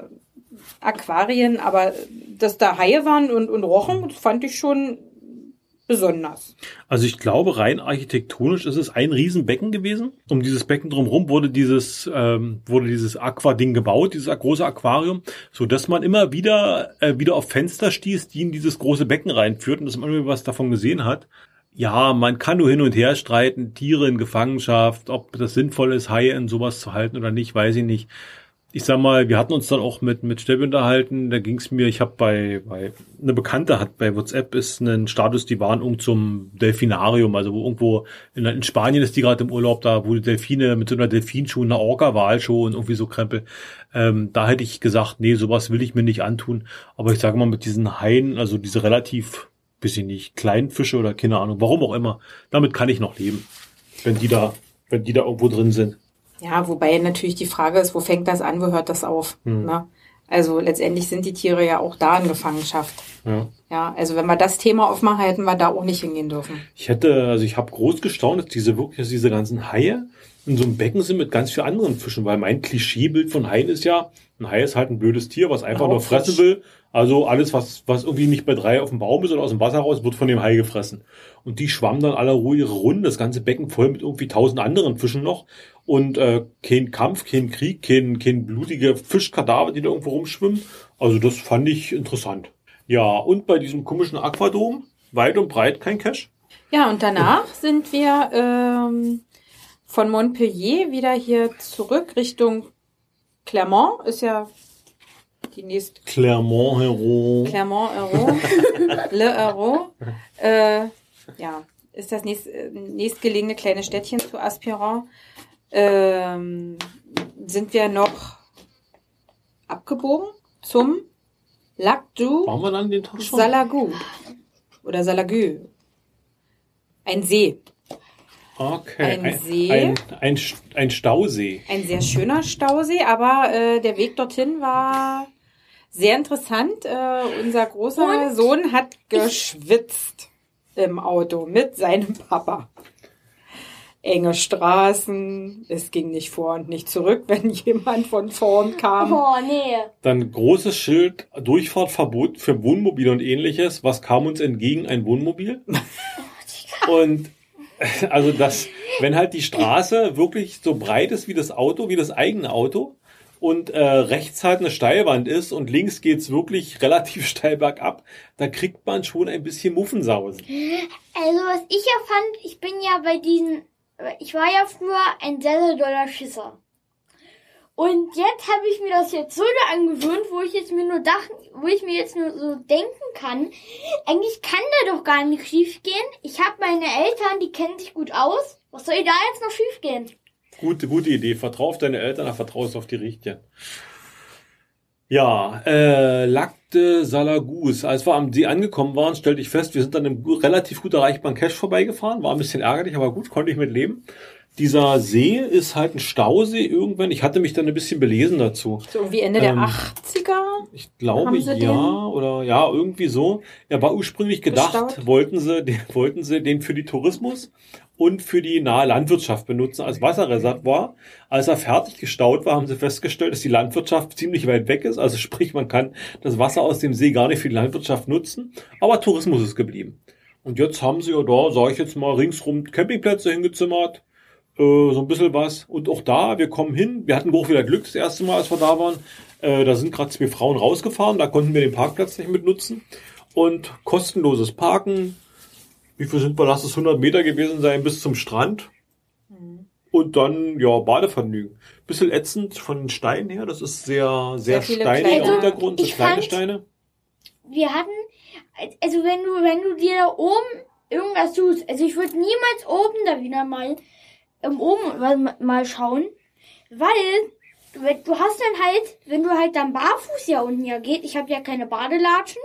Aquarien, aber dass da Haie waren und, und rochen, das fand ich schon besonders. Also ich glaube, rein architektonisch ist es ein Riesenbecken gewesen. Um dieses Becken drumherum wurde dieses, ähm, wurde dieses Aqua-Ding gebaut, dieses große Aquarium, so dass man immer wieder, äh, wieder auf Fenster stieß, die in dieses große Becken reinführten, dass man immer was davon gesehen hat. Ja, man kann nur hin und her streiten, Tiere in Gefangenschaft, ob das sinnvoll ist, Haie in sowas zu halten oder nicht, weiß ich nicht. Ich sag mal, wir hatten uns dann auch mit mit Steffi unterhalten. Da ging es mir, ich habe bei bei eine Bekannte hat bei WhatsApp ist ein Status, die waren irgend zum Delfinarium, also wo irgendwo in, in Spanien ist die gerade im Urlaub da, wo die Delfine mit so einer Delfinschuh, einer Orca-Walshow und irgendwie so Krempel. Ähm, da hätte ich gesagt, nee, sowas will ich mir nicht antun. Aber ich sage mal mit diesen Haien, also diese relativ, ich nicht, kleinen Fische oder keine Ahnung, warum auch immer, damit kann ich noch leben, wenn die da, wenn die da irgendwo drin sind. Ja, wobei natürlich die Frage ist, wo fängt das an, wo hört das auf? Ne? Also letztendlich sind die Tiere ja auch da in Gefangenschaft. Ja. Ja, also wenn wir das Thema aufmachen, hätten wir da auch nicht hingehen dürfen. Ich hätte, also ich habe groß gestaunt, dass diese wirklich, dass diese ganzen Haie in so einem Becken sind mit ganz vielen anderen Fischen, weil mein Klischeebild von Haien ist ja, ein Hai ist halt ein blödes Tier, was einfach nur Raubfisch. fressen will. Also alles, was, was irgendwie nicht bei drei auf dem Baum ist oder aus dem Wasser raus, wird von dem Hai gefressen. Und die schwammen dann alle Ruhe ihre Runden, das ganze Becken voll mit irgendwie tausend anderen Fischen noch. Und äh, kein Kampf, kein Krieg, kein, kein blutige Fischkadaver, die da irgendwo rumschwimmen. Also das fand ich interessant. Ja, und bei diesem komischen Aquadom, weit und breit kein Cash. Ja, und danach sind wir ähm, von Montpellier wieder hier zurück Richtung Clermont. Ist ja die nächste Clermont Hero. Clermont Euro. Le Euro. Äh, ja, ist das nächst, äh, nächstgelegene kleine Städtchen zu Aspirant. Ähm, sind wir noch abgebogen zum Lac du Waren wir dann den Tag schon? Salagu. Oder Salagü. Ein See. Okay. Ein See. Ein, ein, ein Stausee. Ein sehr schöner Stausee, aber äh, der Weg dorthin war sehr interessant. Äh, unser großer Und Sohn hat geschwitzt im Auto mit seinem Papa. Enge Straßen, es ging nicht vor und nicht zurück, wenn jemand von vorn kam. Oh, nee. Dann großes Schild, Durchfahrtverbot für Wohnmobile und ähnliches. Was kam uns entgegen? Ein Wohnmobil. Und also das, wenn halt die Straße wirklich so breit ist wie das Auto, wie das eigene Auto und äh, rechts halt eine Steilwand ist und links geht's wirklich relativ steil bergab, da kriegt man schon ein bisschen Muffensausen. Also, was ich ja fand, ich bin ja bei diesen, ich war ja früher ein sehr, sehr doller Schisser. Und jetzt habe ich mir das jetzt so da angewöhnt, wo ich jetzt mir nur dachten, wo ich mir jetzt nur so denken kann, eigentlich kann da doch gar nicht schief gehen. Ich habe meine Eltern, die kennen sich gut aus. Was soll da jetzt noch schief gehen? Gute, gute Idee. Vertrau auf deine Eltern, vertraust auf die Richtigen. Ja, äh, Lac de Salagus. Als wir am See angekommen waren, stellte ich fest, wir sind dann im relativ gut erreichbaren Cache vorbeigefahren. War ein bisschen ärgerlich, aber gut, konnte ich mit leben. Dieser See ist halt ein Stausee irgendwann. Ich hatte mich dann ein bisschen belesen dazu. So irgendwie Ende der Ähm, 80er. Ich glaube ja den oder ja irgendwie so. Er war ursprünglich gedacht, Gestaut? wollten sie, den, wollten sie den für die Tourismus und für die nahe Landwirtschaft benutzen als Wasserreservoir. Als er fertig gestaut war, haben sie festgestellt, dass die Landwirtschaft ziemlich weit weg ist. Also sprich, man kann das Wasser aus dem See gar nicht für die Landwirtschaft nutzen. Aber Tourismus ist geblieben. Und jetzt haben sie ja da, sage ich jetzt mal, ringsrum Campingplätze hingezimmert äh, so ein bisschen was. Und auch da, wir kommen hin. Wir hatten auch wieder Glück das erste Mal, als wir da waren. Äh, da sind gerade zwei Frauen rausgefahren, da konnten wir den Parkplatz nicht mit nutzen. Und kostenloses Parken. Wie viel sind wir? Lass es 100 Meter gewesen sein bis zum Strand. Und dann, ja, Badevergnügen. Bisschen ätzend von den Steinen her. Das ist sehr, sehr, Sehr steiniger kleine- Untergrund, Ich kleine fand- Steine. Wir hatten, also wenn du, wenn du dir da oben irgendwas tust, also ich würde niemals oben da wieder mal, oben mal, schauen, weil du hast dann halt, wenn du halt dann barfuß ja unten ja geht, ich habe ja keine Badelatschen,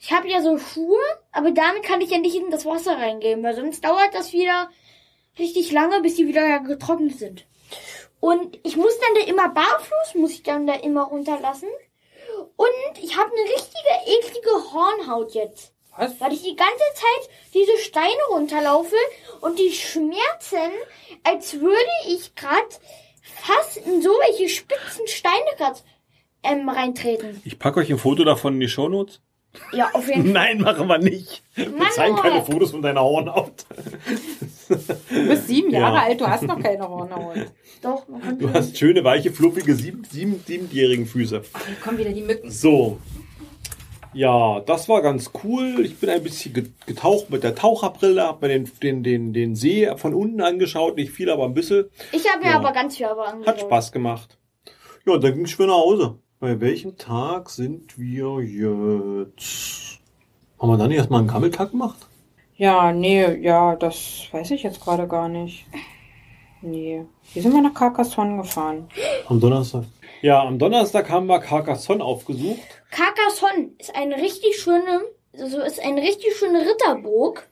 ich habe ja so Schuhe, aber damit kann ich ja nicht in das Wasser reingehen, weil sonst dauert das wieder richtig lange, bis die wieder getrocknet sind. Und ich muss dann da immer barfuß, muss ich dann da immer runterlassen. Und ich habe eine richtige eklige Hornhaut jetzt. Was? Weil ich die ganze Zeit diese Steine runterlaufe und die schmerzen, als würde ich gerade fast in so welche spitzen Steine grad, ähm, reintreten. Ich packe euch ein Foto davon in die Shownotes. Ja, auf jeden Fall. Nein, machen wir nicht. Wir Mann, zeigen keine. Fotos von deiner Hornhaut. Du bist sieben Ja. Jahre alt, du hast noch keine Hornhaut. Doch, man kann Du hast schöne, weiche, fluffige, sieben, sieben, siebenjährigen Füße. Hier kommen wieder die Mücken. So. Ja, das war ganz cool. Ich bin ein bisschen ge- getaucht mit der Taucherbrille, hab mir den, den, den, den See von unten angeschaut. Nicht viel, aber ein bisschen. Ich habe mir Ja. aber ganz viel aber angeschaut. Hat Spaß gemacht. Ja, und dann ging ich wieder nach Hause. Bei welchem Tag sind wir jetzt? Haben wir dann nicht erstmal einen Kammeltag gemacht? Ja, nee, ja, das weiß ich jetzt gerade gar nicht. Nee. Wie sind wir nach Carcassonne gefahren? Am Donnerstag. Ja, am Donnerstag haben wir Carcassonne aufgesucht. Carcassonne ist eine richtig schöne, also ist eine richtig schöne Ritterburg.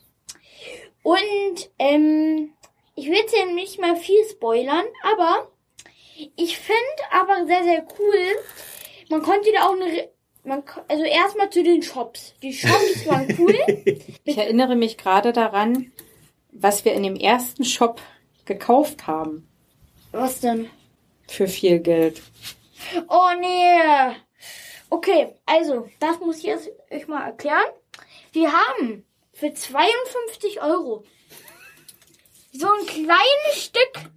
Und ähm, ich will jetzt hier nicht mal viel spoilern, aber ich finde aber sehr, sehr cool. Man konnte da auch eine, man, also erstmal zu den Shops. Die Shops waren cool. Ich erinnere mich gerade daran, was wir in dem ersten Shop gekauft haben. Was denn? Für viel Geld. Oh nee. Okay, also, das muss ich jetzt euch mal erklären. Wir haben für 52 Euro so ein kleines Stück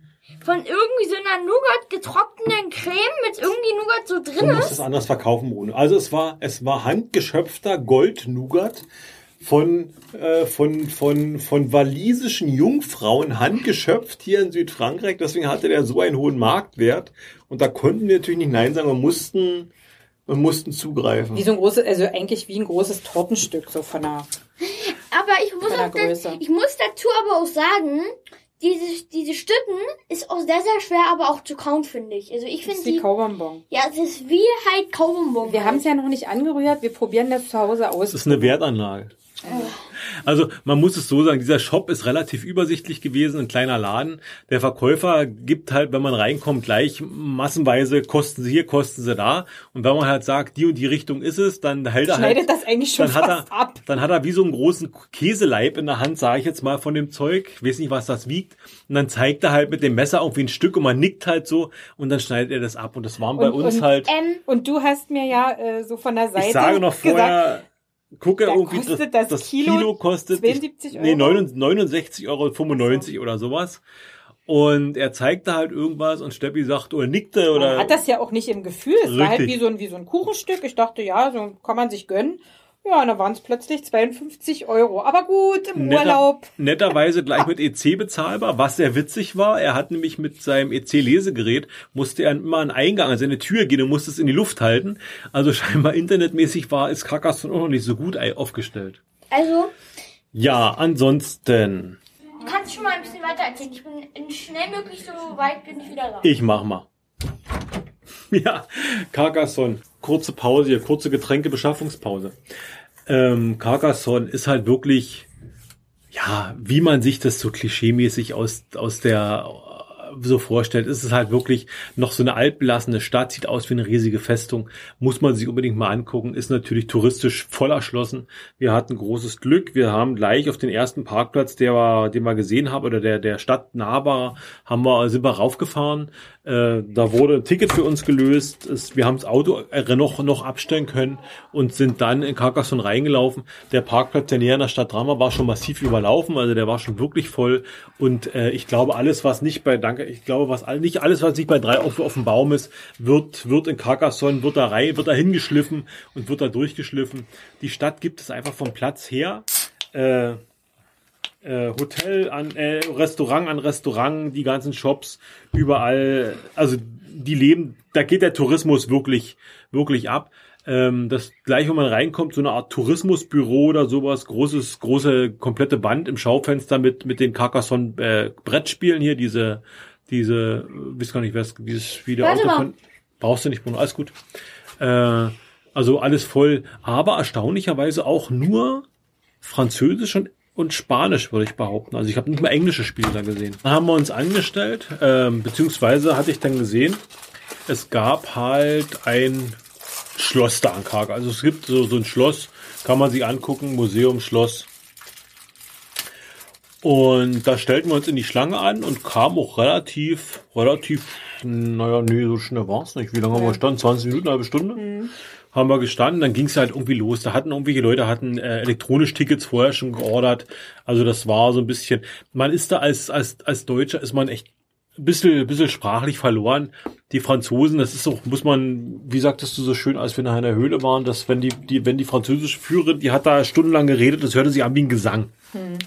von irgendwie so einer Nougat getrockneten Creme mit irgendwie Nougat so Du drin musst ist. es anders verkaufen, Bruno. Also es war, es war handgeschöpfter Gold-Nougat von, äh, von, von, von walisischen Jungfrauen handgeschöpft hier in Südfrankreich. Deswegen hatte der so einen hohen Marktwert. Und da konnten wir natürlich nicht Nein sagen. Wir mussten, wir mussten zugreifen. Wie so ein großes, also eigentlich wie ein großes Tortenstück, so von der. Aber ich muss, auch da, Größe. ich muss dazu aber auch sagen, diese, diese Stücken ist auch sehr, sehr schwer, aber auch zu kauen, finde ich. Also ich Das finde ist wie die, Kaubonbon. ja, es ist wie halt Kaubonbon. Wir haben es ja noch nicht angerührt, wir probieren das zu Hause aus. Das ist eine Wertanlage. Also man muss es so sagen, dieser Shop ist relativ übersichtlich gewesen, ein kleiner Laden. Der Verkäufer gibt halt, wenn man reinkommt, gleich massenweise kosten sie hier, kosten sie da. Und wenn man halt sagt, die und die Richtung ist es, dann hält er Schneidet halt, das eigentlich schon dann hat er, ab. dann hat er wie so einen großen Käseleib in der Hand, sage ich jetzt mal von dem Zeug. Ich weiß nicht, was das wiegt. Und dann zeigt er halt mit dem Messer irgendwie ein Stück und man nickt halt so und dann schneidet er das ab. Und das waren bei Und- uns und- halt. Ähm, Und du hast mir ja äh, so von der Seite Ich sage noch gesagt, vorher, gucke da irgendwie, kostet das, das das Kilo Kilo, kostet 72 Nee, Euro? 69,95 Euro oder sowas. Und er zeigte halt irgendwas und Steppi sagt oder nickte man oder hat das ja auch nicht im Gefühl. Es war halt Richtig. wie so, ein, wie so ein Kuchenstück. Ich dachte, ja, so kann man sich gönnen. Ja, und da waren es plötzlich 52 Euro. Aber gut, im netter, Urlaub. netterweise gleich mit EC bezahlbar, was sehr witzig war. Er hat nämlich mit seinem EC-Lesegerät, musste er immer einen Eingang, also eine Tür gehen und musste es in die Luft halten. Also scheinbar internetmäßig war, ist Carcassonne auch noch nicht so gut aufgestellt. also, Ja, ansonsten, du kannst schon mal ein bisschen weiter erzählen. Ich bin in schnell möglich so weit bin ich wieder da. Ich mach mal. Ja, Carcassonne. Kurze Pause hier, kurze Getränkebeschaffungspause. Ähm, Carcassonne ist halt wirklich, ja, wie man sich das so klischeemäßig aus, aus der äh, so vorstellt, ist es halt wirklich noch so eine altbelassene Stadt, sieht aus wie eine riesige Festung, muss man sich unbedingt mal angucken, ist natürlich touristisch voll erschlossen. Wir hatten großes Glück, wir haben gleich auf den ersten Parkplatz, der wir, den wir gesehen haben, oder der, der Stadt nah war, haben wir, sind wir raufgefahren. Äh, da wurde ein Ticket für uns gelöst. Es, wir haben das Auto äh, noch, noch abstellen können und sind dann in Carcassonne reingelaufen. Der Parkplatz, der näher an der Stadt dran war, war schon massiv überlaufen. Also der war schon wirklich voll. Und äh, ich glaube, alles, was nicht bei, danke, ich glaube, was nicht alles, was nicht bei drei auf, auf dem Baum ist, wird, wird in Carcassonne, wird da rein, wird da hingeschliffen und wird da durchgeschliffen. Die Stadt gibt es einfach vom Platz her. Äh, äh, Hotel an äh, Restaurant an Restaurant, die ganzen Shops, überall, also die leben, da geht der Tourismus wirklich, wirklich ab. Ähm, das gleich, wenn man reinkommt, so eine Art Tourismusbüro oder sowas, großes, große, komplette Wand im Schaufenster mit, mit den Carcassonne äh, Brettspielen hier, diese, diese, äh, weiß gar nicht, was, dieses Video Warte mal. von, brauchst du nicht, Bruno, alles gut. Äh, also alles voll, aber erstaunlicherweise auch nur Französisch und, und Spanisch, würde ich behaupten. Also ich habe nicht mal englische Spiele da gesehen. Dann haben wir uns angestellt, ähm, beziehungsweise hatte ich dann gesehen, es gab halt ein Schloss da an Karg. Also es gibt so, so ein Schloss, kann man sich angucken, Museum, Schloss. Und da stellten wir uns in die Schlange an und kamen auch relativ, relativ, naja, nee, so schnell war es nicht. Wie lange haben wir gestanden? 20 Minuten, eine halbe Stunde? Haben wir gestanden, dann ging es halt irgendwie los. Da hatten irgendwelche Leute hatten äh, elektronisch Tickets vorher schon geordert. Also das war so ein bisschen, man ist da als, als, als Deutscher ist man echt ein bisschen, bisschen sprachlich verloren. Die Franzosen, das ist auch, muss man, wie sagtest du so schön, als wir in der Höhle waren, dass wenn die, die, wenn die französische Führerin, die hat da stundenlang geredet, das hörte sich an wie ein Gesang.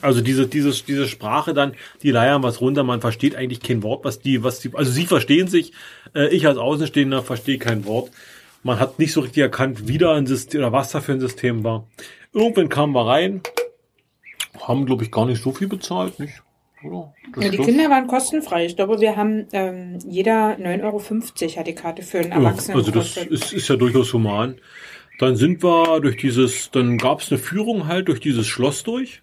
Also diese, diese, diese Sprache dann, die leiern was runter, man versteht eigentlich kein Wort, was die, was die, also sie verstehen sich, äh, ich als Außenstehender verstehe kein Wort. Man hat nicht so richtig erkannt, wie da ein System oder was da für ein System war. Irgendwann kamen wir rein, haben, glaube ich, gar nicht so viel bezahlt, nicht? Oder? Ja, die Kinder waren kostenfrei. Ich glaube, wir haben ähm, jeder 9,50 Euro hat die Karte für einen Ja, Erwachsenen also das ist, ist ja durchaus human. Dann sind wir durch dieses, dann gab es eine Führung halt durch dieses Schloss durch,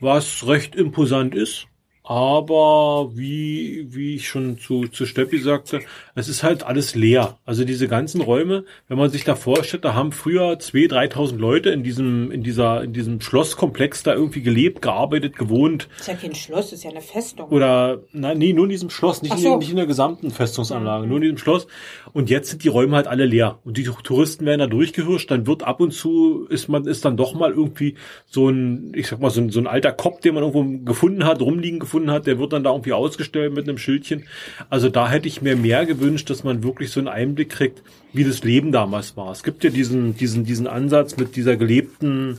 was recht imposant ist. Aber wie, wie ich schon zu, zu Steppi sagte, es ist halt alles leer. Also diese ganzen Räume, wenn man sich da vorstellt, da haben früher 2.000, 3.000 Leute in diesem, in dieser, in diesem Schlosskomplex da irgendwie gelebt, gearbeitet, gewohnt. ist ja kein Schloss, ist ja eine Festung. Oder, nein, nee, nur in diesem Schloss, nicht, Ach in, so. nicht in der gesamten Festungsanlage, nur in diesem Schloss. Und jetzt sind die Räume halt alle leer. Und die Touristen werden da durchgehirscht, dann wird ab und zu, ist man, ist dann doch mal irgendwie so ein, ich sag mal, so ein, so ein alter Kopf, den man irgendwo gefunden hat, rumliegen gefunden gefunden hat, der wird dann da irgendwie ausgestellt mit einem Schildchen. Also da hätte ich mir mehr gewünscht, dass man wirklich so einen Einblick kriegt, wie das Leben damals war. Es gibt ja diesen, diesen, diesen Ansatz mit dieser gelebten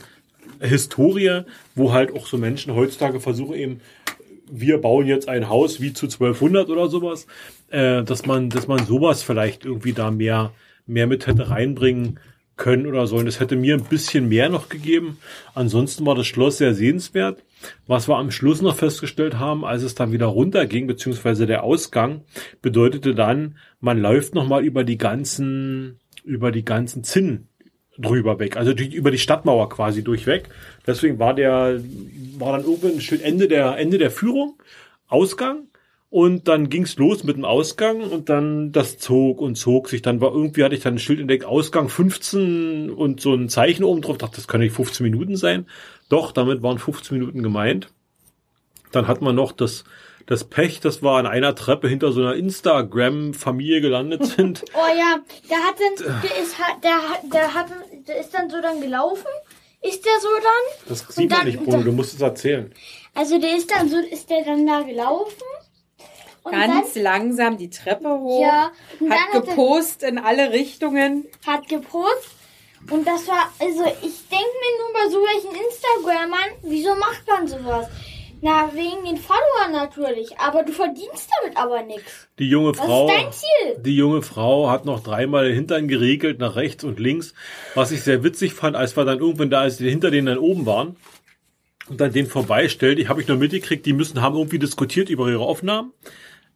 Historie, wo halt auch so Menschen heutzutage versuchen eben, wir bauen jetzt ein Haus wie zu 1200 oder sowas, äh, dass man, dass man sowas vielleicht irgendwie da mehr, mehr mit hätte reinbringen können oder sollen. Das hätte mir ein bisschen mehr noch gegeben. Ansonsten war das Schloss sehr sehenswert. Was wir am Schluss noch festgestellt haben, als es dann wieder runterging, beziehungsweise der Ausgang, bedeutete dann, man läuft nochmal über die ganzen, über die ganzen Zinnen drüber weg, also durch, über die Stadtmauer quasi durchweg. Deswegen war der, war dann irgendwann Schild Ende der, Ende der Führung, Ausgang. Und dann ging's los mit dem Ausgang und dann das zog und zog sich. Dann war irgendwie, hatte ich dann ein Schild entdeckt, Ausgang 15 und so ein Zeichen oben drauf. Dachte, das kann nicht 15 Minuten sein. Doch, damit waren 15 Minuten gemeint. Dann hat man noch das, das Pech, dass wir an einer Treppe hinter so einer Instagram-Familie gelandet sind. Oh ja, der hat dann, der ist, der, der hat, der ist dann so dann gelaufen. Ist der so dann? Das sieht man nicht, Bruno, du musst es erzählen. Also der ist dann so, ist der dann da gelaufen? Und Ganz dann, langsam die Treppe hoch. Ja. Und hat gepost in alle Richtungen. Hat gepost. Und das war, also ich denke mir nur bei so welchen Instagramern, wieso macht man sowas? Na, wegen den Followern natürlich. Aber du verdienst damit aber nichts. Die junge Frau. Was ist dein Ziel? Die junge Frau hat noch dreimal den Hintern geregelt nach rechts und links. Was ich sehr witzig fand, als wir dann irgendwann da, als die hinter denen dann oben waren und dann den vorbeistellt, ich habe ich noch mitgekriegt, die müssen haben irgendwie diskutiert über ihre Aufnahmen.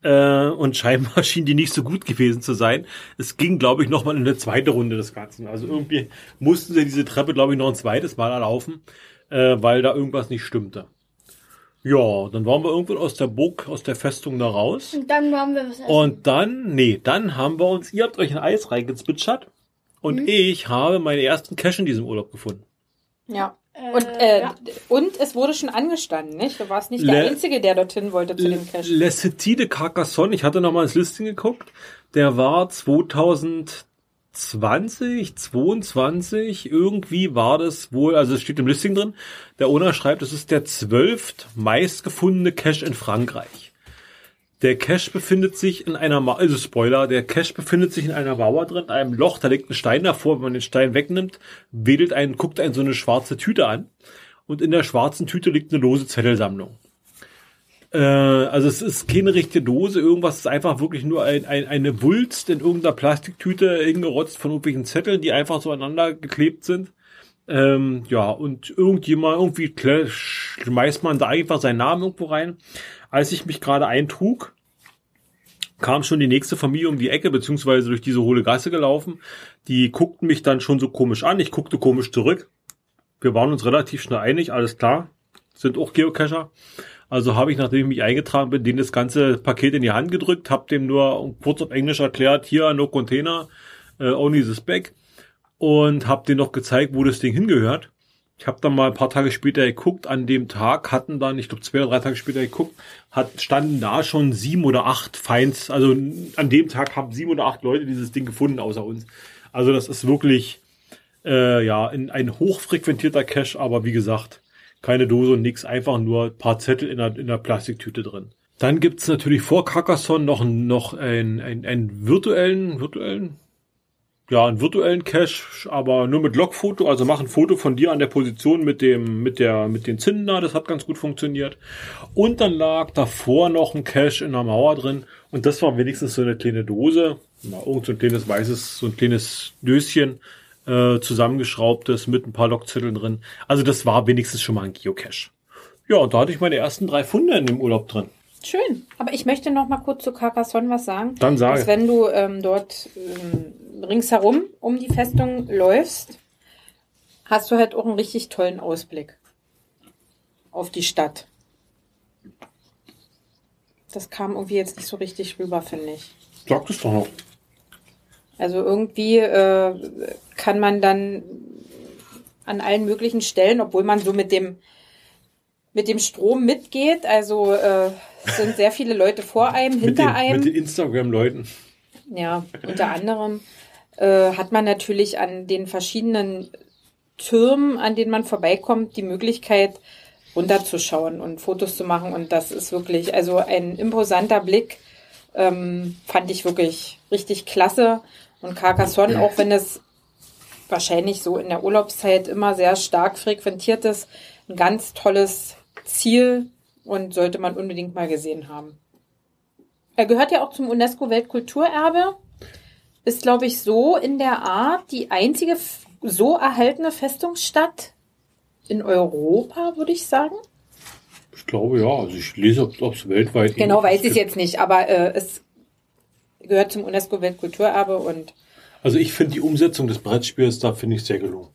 Äh, und scheinbar schien die nicht so gut gewesen zu sein. Es ging, glaube ich, nochmal in eine zweite Runde des Ganzen. Also irgendwie mussten sie diese Treppe, glaube ich, noch ein zweites Mal erlaufen, äh, weil da irgendwas nicht stimmte. Ja, dann waren wir irgendwann aus der Burg, aus der Festung da raus. Und dann waren wir was essen. Und dann, nee, dann haben wir uns, ihr habt euch ein Eis reingezwitschert und mhm. ich habe meine ersten Cash in diesem Urlaub gefunden. Ja. Und, äh, ja. und es wurde schon angestanden, nicht? Du warst nicht Le der Einzige, der dorthin wollte zu dem Cash. Le City de Carcassonne, ich hatte nochmal ins Listing geguckt, der war 2000 20, 22, irgendwie war das wohl, also es steht im Listing drin, der Owner schreibt, es ist der zwölft meistgefundene Cache in Frankreich. Der Cache befindet sich in einer, Ma also Spoiler, der Cache befindet sich in einer Mauer drin, in einem Loch, da liegt ein Stein davor, wenn man den Stein wegnimmt, wedelt einen, guckt einen so eine schwarze Tüte an und in der schwarzen Tüte liegt eine lose Zettelsammlung. Äh, also es ist keine richtige Dose, irgendwas ist einfach wirklich nur ein, ein, eine Wulst in irgendeiner Plastiktüte hingerotzt von irgendwelchen Zetteln, die einfach so aneinander geklebt sind. Ähm, ja, und irgendjemand, irgendwie schmeißt man da einfach seinen Namen irgendwo rein. Als ich mich gerade eintrug, kam schon die nächste Familie um die Ecke, beziehungsweise durch diese hohle Gasse gelaufen. Die guckten mich dann schon so komisch an. Ich guckte komisch zurück. Wir waren uns relativ schnell einig, alles klar. Sind auch Geocacher. Also habe ich, nachdem ich mich eingetragen bin, denen das ganze Paket in die Hand gedrückt, habe dem nur kurz auf Englisch erklärt, hier, no container, uh, only this bag. Und habe denen noch gezeigt, wo das Ding hingehört. Ich habe dann mal ein paar Tage später geguckt, an dem Tag hatten dann, ich glaube zwei oder drei Tage später geguckt, hat, standen da schon sieben oder acht Feinds, also an dem Tag haben sieben oder acht Leute dieses Ding gefunden außer uns. Also das ist wirklich äh, ja ein, ein hochfrequentierter Cache, aber wie gesagt, keine Dose und nix, einfach nur ein paar Zettel in einer, in einer Plastiktüte drin. Dann gibt's natürlich vor Carcassonne noch, noch einen, einen, einen virtuellen, virtuellen, ja, einen virtuellen Cache, aber nur mit Logfoto, also mach ein Foto von dir an der Position mit dem, mit der, mit den Zinnen da, das hat ganz gut funktioniert. Und dann lag davor noch ein Cache in der Mauer drin und das war wenigstens so eine kleine Dose, na, irgend so ein kleines weißes, so ein kleines Döschen, äh, zusammengeschraubtes mit ein paar Logzetteln drin. Also das war wenigstens schon mal ein Geocache. Ja, und da hatte ich meine ersten drei Funde in dem Urlaub drin. Schön. Aber ich möchte noch mal kurz zu Carcassonne was sagen. Dann sage. Dass wenn du ähm, dort ähm, ringsherum um die Festung läufst, hast du halt auch einen richtig tollen Ausblick auf die Stadt. Das kam irgendwie jetzt nicht so richtig rüber, finde ich. Sag es doch noch. Also irgendwie äh, kann man dann an allen möglichen Stellen, obwohl man so mit dem mit dem Strom mitgeht, also äh, sind sehr viele Leute vor einem, hinter mit den, einem. Mit den Instagram-Leuten. Ja, unter anderem äh, hat man natürlich an den verschiedenen Türmen, an denen man vorbeikommt, die Möglichkeit, runterzuschauen und Fotos zu machen. Und das ist wirklich, also ein imposanter Blick, ähm, fand ich wirklich richtig klasse. Und Carcassonne, auch wenn es wahrscheinlich so in der Urlaubszeit immer sehr stark frequentiert ist, ein ganz tolles Ziel und sollte man unbedingt mal gesehen haben. Er gehört ja auch zum UNESCO-Weltkulturerbe. Ist, glaube ich, so in der Art die einzige so erhaltene Festungsstadt in Europa, würde ich sagen. Ich glaube ja. Also ich lese, ob es weltweit. Genau weiß ich jetzt nicht, aber äh, es gehört zum UNESCO-Weltkulturerbe und Also ich finde die Umsetzung des Brettspiels da finde ich sehr gelungen.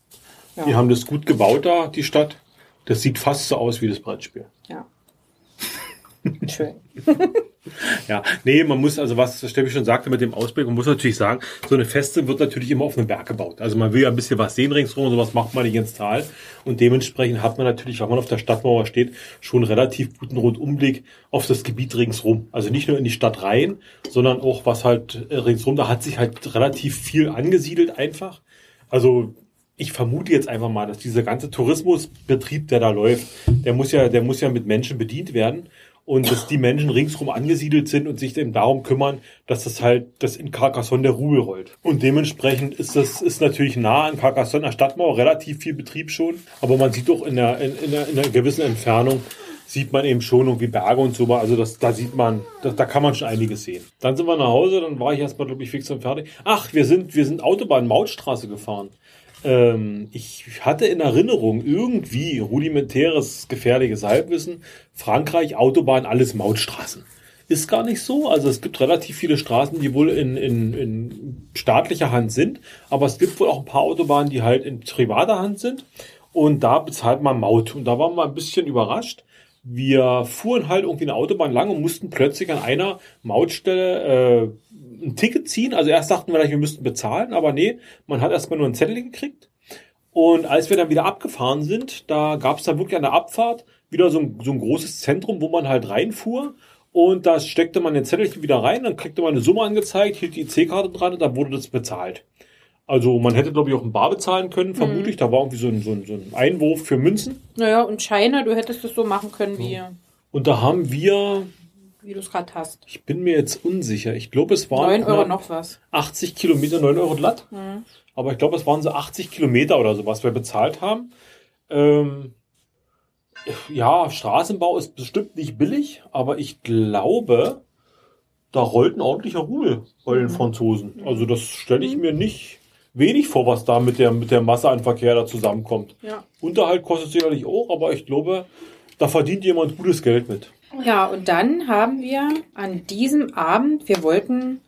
ja. Die haben das gut gebaut da, die Stadt. Das sieht fast so aus wie das Brettspiel. ja. Schön. Ja, nee, man muss, also was Steffi schon sagte mit dem Ausblick, man muss natürlich sagen, so eine Feste wird natürlich immer auf einem Berg gebaut. Also man will ja ein bisschen was sehen ringsrum, sowas macht man nicht ins Tal. Und dementsprechend hat man natürlich, wenn man auf der Stadtmauer steht, schon einen relativ guten Rundumblick auf das Gebiet ringsrum. Also nicht nur in die Stadt rein, sondern auch was halt äh, ringsrum, da hat sich halt relativ viel angesiedelt einfach. Also ich vermute jetzt einfach mal, dass dieser ganze Tourismusbetrieb, der da läuft, der muss ja, der muss ja mit Menschen bedient werden und dass die Menschen ringsrum angesiedelt sind und sich eben darum kümmern, dass das halt, dass in Carcassonne der Rubel rollt. Und dementsprechend ist das, ist natürlich nah an Carcassonne, der Stadtmauer, relativ viel Betrieb schon, aber man sieht auch in der, in, in, der, in einer gewissen Entfernung, sieht man eben schon irgendwie Berge und so, also das, da sieht man, da, da kann man schon einiges sehen. Dann sind wir nach Hause, dann war ich erstmal, glaube ich, fix und fertig. Ach, wir sind, wir sind Autobahn Mautstraße gefahren. Ähm, ich hatte in Erinnerung irgendwie rudimentäres, gefährliches Halbwissen. Frankreich, Autobahn, alles Mautstraßen. Ist gar nicht so. Also es gibt relativ viele Straßen, die wohl in, in, in staatlicher Hand sind. Aber es gibt wohl auch ein paar Autobahnen, die halt in privater Hand sind. Und da bezahlt man Maut. Und da waren wir ein bisschen überrascht. Wir fuhren halt irgendwie eine Autobahn lang und mussten plötzlich an einer Mautstelle äh, ein Ticket ziehen. Also erst dachten wir, wir müssten bezahlen, aber nee, man hat erstmal nur einen Zettel gekriegt. Und als wir dann wieder abgefahren sind, da gab es dann wirklich an der Abfahrt wieder so ein, so ein großes Zentrum, wo man halt reinfuhr. Und da steckte man den Zettelchen wieder rein, dann kriegte man eine Summe angezeigt, hielt die EC-Karte dran und dann wurde das bezahlt. Also man hätte, glaube ich, auch ein Bar bezahlen können, vermutlich. Da war irgendwie so ein, so, ein, so ein Einwurf für Münzen. Naja, und Scheine, du hättest es so machen können, wie, Und da haben wir, wie du es gerade hast. ich bin mir jetzt unsicher, ich glaube, es waren 9 Euro noch was. 80 Kilometer, 9 Euro glatt. Mhm. Aber ich glaube, es waren so 80 Kilometer oder so, was wir bezahlt haben. Ähm, ja, Straßenbau ist bestimmt nicht billig, aber ich glaube, da rollt ein ordentlicher Rubel bei den Franzosen. Also das stelle ich mir nicht wenig vor, was da mit der, mit der Masse an Verkehr da zusammenkommt. Ja. Unterhalt kostet sicherlich auch, aber ich glaube, da verdient jemand gutes Geld mit. Ja, und dann haben wir an diesem Abend, wir wollten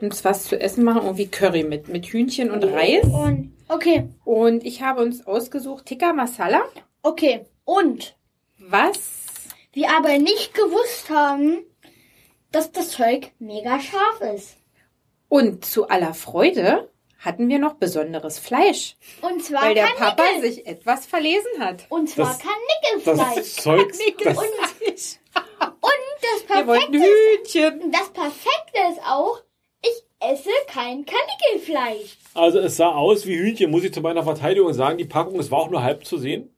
uns was zu essen machen, irgendwie Curry mit, mit Hühnchen und Reis. Und, okay, Und ich habe uns ausgesucht Tikka Masala. okay. Und Was? wir aber nicht gewusst haben, dass das Zeug mega scharf ist. Und zu aller Freude hatten wir noch besonderes Fleisch, Und zwar weil der. Papa sich etwas verlesen hat. Und zwar Das- Karnickelfleisch. Das Zeug, das. Und das Perfekte, Hühnchen. das Perfekte ist auch, ich esse kein Karnickelfleisch. Also es sah aus wie Hühnchen, muss ich zu meiner Verteidigung sagen. Die Packung, es war auch nur halb zu sehen.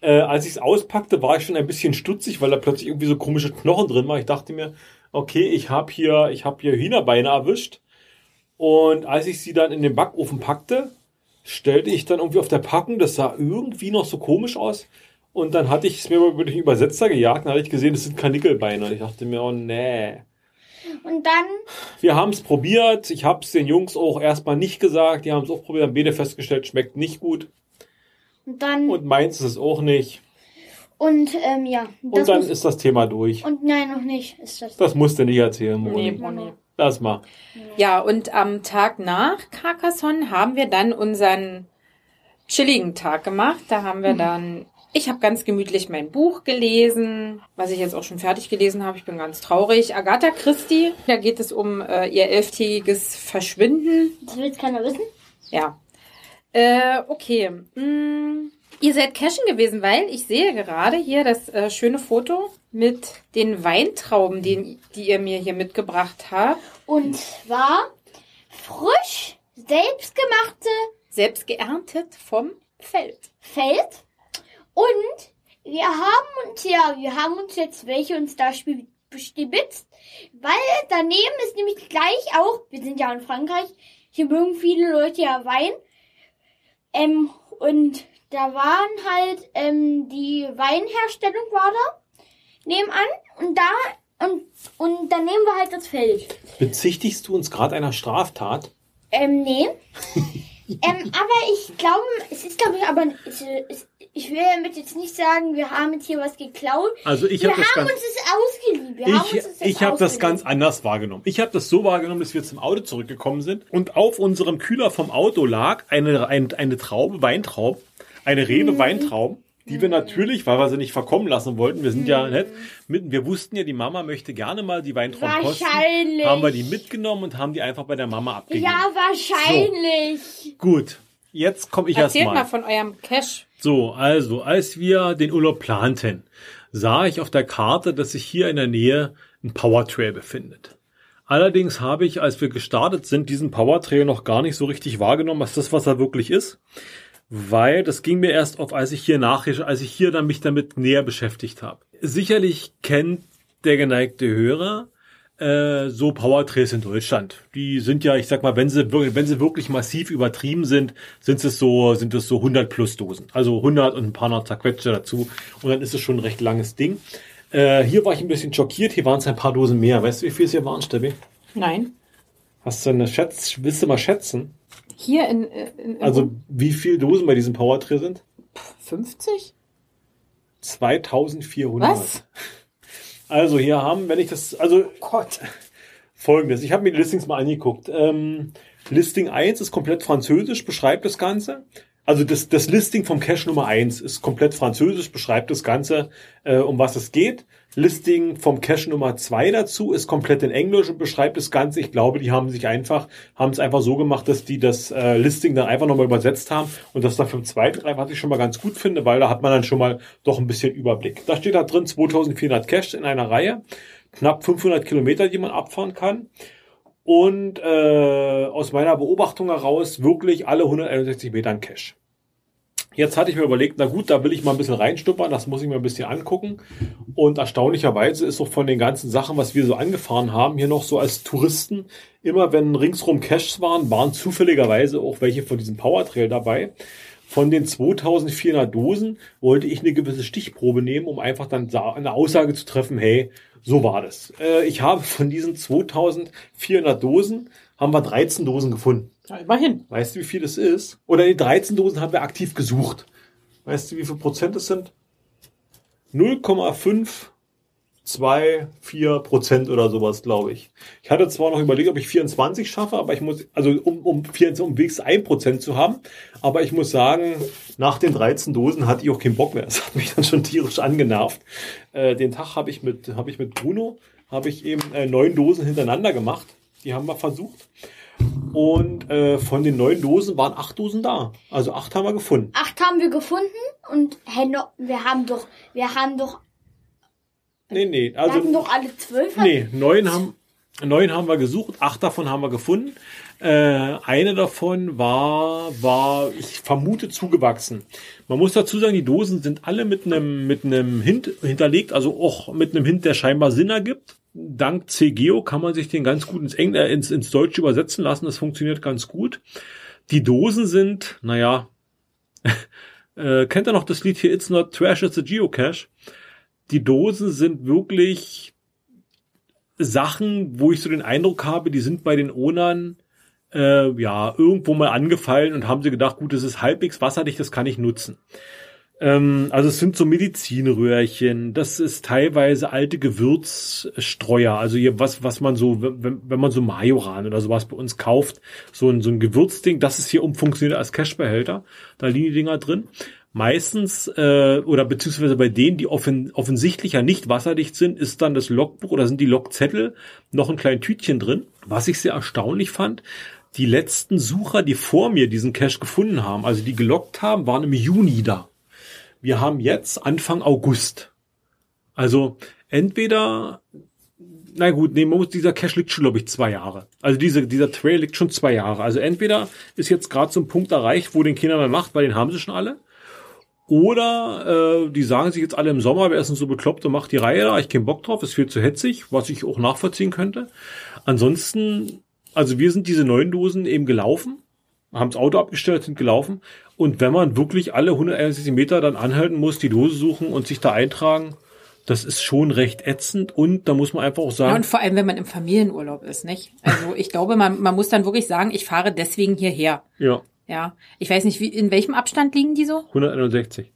Äh, als ich es auspackte, war ich schon ein bisschen stutzig, weil da plötzlich irgendwie so komische Knochen drin war. Ich dachte mir, okay, ich habe hier, ich habe hier Hühnerbeine erwischt. Und als ich sie dann in den Backofen packte, stellte ich dann irgendwie auf der Packung, das sah irgendwie noch so komisch aus. Und dann hatte ich es mir über den Übersetzer gejagt, dann hatte ich gesehen, das sind Karnickelbeine. Und ich dachte mir, oh nee. Und dann, Wir haben es probiert. Ich habe es den Jungs auch erstmal nicht gesagt. Die haben es auch probiert, haben beide festgestellt, schmeckt nicht gut. und dann, und, Und meins ist es auch nicht. ähm, ja. Und dann muss, ist das Thema durch. und nein, noch nicht ist das. Das musst du nicht erzählen, Nee, Moni. Lass mal. Ja, und am Tag nach Carcassonne haben wir dann unseren chilligen Tag gemacht. Da haben wir dann, ich habe ganz gemütlich mein Buch gelesen, was ich jetzt auch schon fertig gelesen habe. Ich bin ganz traurig. Agatha Christie, da geht es um äh, ihr elftägiges Verschwinden. Das will jetzt keiner wissen. Ja. Äh, okay. Mm, ihr seid cashen gewesen, weil ich sehe gerade hier das äh, schöne Foto mit den Weintrauben, die, die ihr mir hier mitgebracht habt. Und zwar frisch selbstgemachte Selbst geerntet vom Feld. Feld und wir haben uns ja, wir haben uns jetzt welche uns da stibitzt, weil daneben ist nämlich gleich auch, wir sind ja in Frankreich, hier mögen viele Leute ja Wein, ähm, und da waren halt, ähm, die Weinherstellung war da, nebenan, und da, und, und daneben war halt das Feld. Bezichtigst du uns gerade einer Straftat? Ähm, nee. ähm, aber ich glaube, es ist, glaube ich, aber es, es, ich will damit jetzt nicht sagen, wir haben jetzt hier was geklaut. Also ich wir habe das haben ganz, uns das ausgeliehen. Wir haben ich, uns das ich habe das ganz anders wahrgenommen. Ich habe das so wahrgenommen, dass wir zum Auto zurückgekommen sind und auf unserem Kühler vom Auto lag eine, ein, eine Traube, Weintraube, eine Rebe Mhm. Weintrauben, die wir natürlich, weil wir sie nicht verkommen lassen wollten, wir sind Mhm. ja nett, mitten, wir wussten ja, die Mama möchte gerne mal die Weintrauben kosten. Wahrscheinlich. Haben wir die mitgenommen und haben die einfach bei der Mama abgegeben. Ja, wahrscheinlich. Gut, jetzt komme ich erst Erzählt mal mal. von eurem Cash. So, also, als wir den Urlaub planten, sah ich auf der Karte, dass sich hier in der Nähe ein Powertrail befindet. Allerdings habe ich, als wir gestartet sind, diesen Powertrail noch gar nicht so richtig wahrgenommen, was das, was er wirklich ist. Weil das ging mir erst auf, als ich hier nach, als ich hier dann mich damit näher beschäftigt habe. Sicherlich kennt der geneigte Hörer äh, so Powertrails in Deutschland. Die sind ja, ich sag mal, wenn sie wirklich, wenn sie wirklich massiv übertrieben sind, sind es so, sind es so 100 plus Dosen. Also 100 und ein paar noch zerquetschte dazu. Und dann ist es schon ein recht langes Ding. Äh, hier war ich ein bisschen schockiert. Hier waren es ein paar Dosen mehr. Weißt du, wie viel es hier waren, Steffi? Nein. Hast du eine Schätz, willst du mal schätzen? Hier in, äh, in, in Also, wie viel Dosen bei diesem Powertrail sind? 50? 2400. Was? Also, hier haben, wenn ich das, also, Gott. Folgendes. Ich habe mir die Listings mal angeguckt. Ähm, Listing 1 ist komplett französisch, beschreibt das Ganze. Also das, das Listing vom Cache Nummer 1 ist komplett französisch, beschreibt das Ganze, äh, um was es geht. Listing vom Cache Nummer 2 dazu ist komplett in Englisch und beschreibt das Ganze. Ich glaube, die haben sich einfach, haben es einfach so gemacht, dass die das äh, Listing dann einfach nochmal übersetzt haben und das dafür im zweiten Reif, was ich schon mal ganz gut finde, weil da hat man dann schon mal doch ein bisschen Überblick. Da steht da drin 2400 Caches in einer Reihe, knapp 500 Kilometer, die man abfahren kann. Und äh, aus meiner Beobachtung heraus wirklich alle 161 Meter ein Cache. Jetzt hatte ich mir überlegt, na gut, da will ich mal ein bisschen reinstuppern, das muss ich mir ein bisschen angucken. Und erstaunlicherweise ist auch von den ganzen Sachen, was wir so angefahren haben, hier noch so als Touristen, immer wenn ringsrum Caches waren, waren zufälligerweise auch welche von diesem Powertrail dabei. Von den 2400 Dosen wollte ich eine gewisse Stichprobe nehmen, um einfach dann eine Aussage zu treffen, hey, so war das. Äh, ich habe von diesen 2400 Dosen, haben wir 13 Dosen gefunden. Ja, immerhin. Weißt du, wie viel das ist? Oder die 13 Dosen haben wir aktiv gesucht. Weißt du, wie viel Prozent das sind? 0,524 Prozent oder sowas, glaube ich. Ich hatte zwar noch überlegt, ob ich 24 schaffe, aber ich muss, also um, um, 24, um wenigstens 1 Prozent zu haben. Aber ich muss sagen, nach den 13 Dosen hatte ich auch keinen Bock mehr. Das hat mich dann schon tierisch angenervt. Äh, den Tag habe ich mit, habe ich mit Bruno, habe ich eben äh, neun Dosen hintereinander gemacht. Die haben wir versucht. Und äh, von den neun Dosen waren acht Dosen da. Also acht haben wir gefunden. Acht haben wir gefunden und Henno, wir haben doch, wir haben doch, Nee, nee. wir hatten Also doch alle zwölf. nee, neun haben, neun haben wir gesucht, acht davon haben wir gefunden. Äh, eine davon war, war, ich vermute, zugewachsen. Man muss dazu sagen, die Dosen sind alle mit einem mit einem Hint hinterlegt, also auch mit einem Hint, der scheinbar Sinn ergibt. Dank CGO kann man sich den ganz gut ins, Engl äh, ins, ins Deutsche übersetzen lassen. Das funktioniert ganz gut. Die Dosen sind, naja, äh, kennt ihr noch das Lied hier It's Not Trash, It's a Geocache? Die Dosen sind wirklich Sachen, wo ich so den Eindruck habe, die sind bei den Ownern äh, ja irgendwo mal angefallen und haben sie gedacht, gut, das ist halbwegs wasserdicht, das kann ich nutzen. Ähm, also es sind so Medizinröhrchen, das ist teilweise alte Gewürzstreuer, also hier was, was man so, wenn, wenn man so Majoran oder sowas bei uns kauft, so ein, so ein Gewürzding, das ist hier umfunktioniert als Cashbehälter, da liegen die Dinger drin. Meistens, äh, oder beziehungsweise bei denen, die offen, offensichtlich ja nicht wasserdicht sind, ist dann das Logbuch oder sind die Logzettel noch ein kleines Tütchen drin. Was ich sehr erstaunlich fand, die letzten Sucher, die vor mir diesen Cache gefunden haben, also die gelockt haben, waren im Juni da. Wir haben jetzt Anfang August. Also entweder, na gut, nee, muss, dieser Cache liegt schon, glaube ich, zwei Jahre. Also diese, dieser Trail liegt schon zwei Jahre. Also entweder ist jetzt gerade so ein Punkt erreicht, wo den Kindern man macht, weil den haben sie schon alle. Oder äh, die sagen sich jetzt alle im Sommer, wer ist denn so bekloppt und macht die Reihe da, ich keinen Bock drauf, ist viel zu hetzig, was ich auch nachvollziehen könnte. Ansonsten, also wir sind diese neun Dosen eben gelaufen, haben das Auto abgestellt, sind gelaufen. Und wenn man wirklich alle 161 Meter dann anhalten muss, die Dose suchen und sich da eintragen, das ist schon recht ätzend. Und da muss man einfach auch Ja, sagen, und vor allem, wenn man im Familienurlaub ist, nicht? Also ich glaube, man, man muss dann wirklich sagen, ich fahre deswegen hierher. ja, Ja. Ich weiß nicht, wie, in welchem Abstand liegen die so? 161.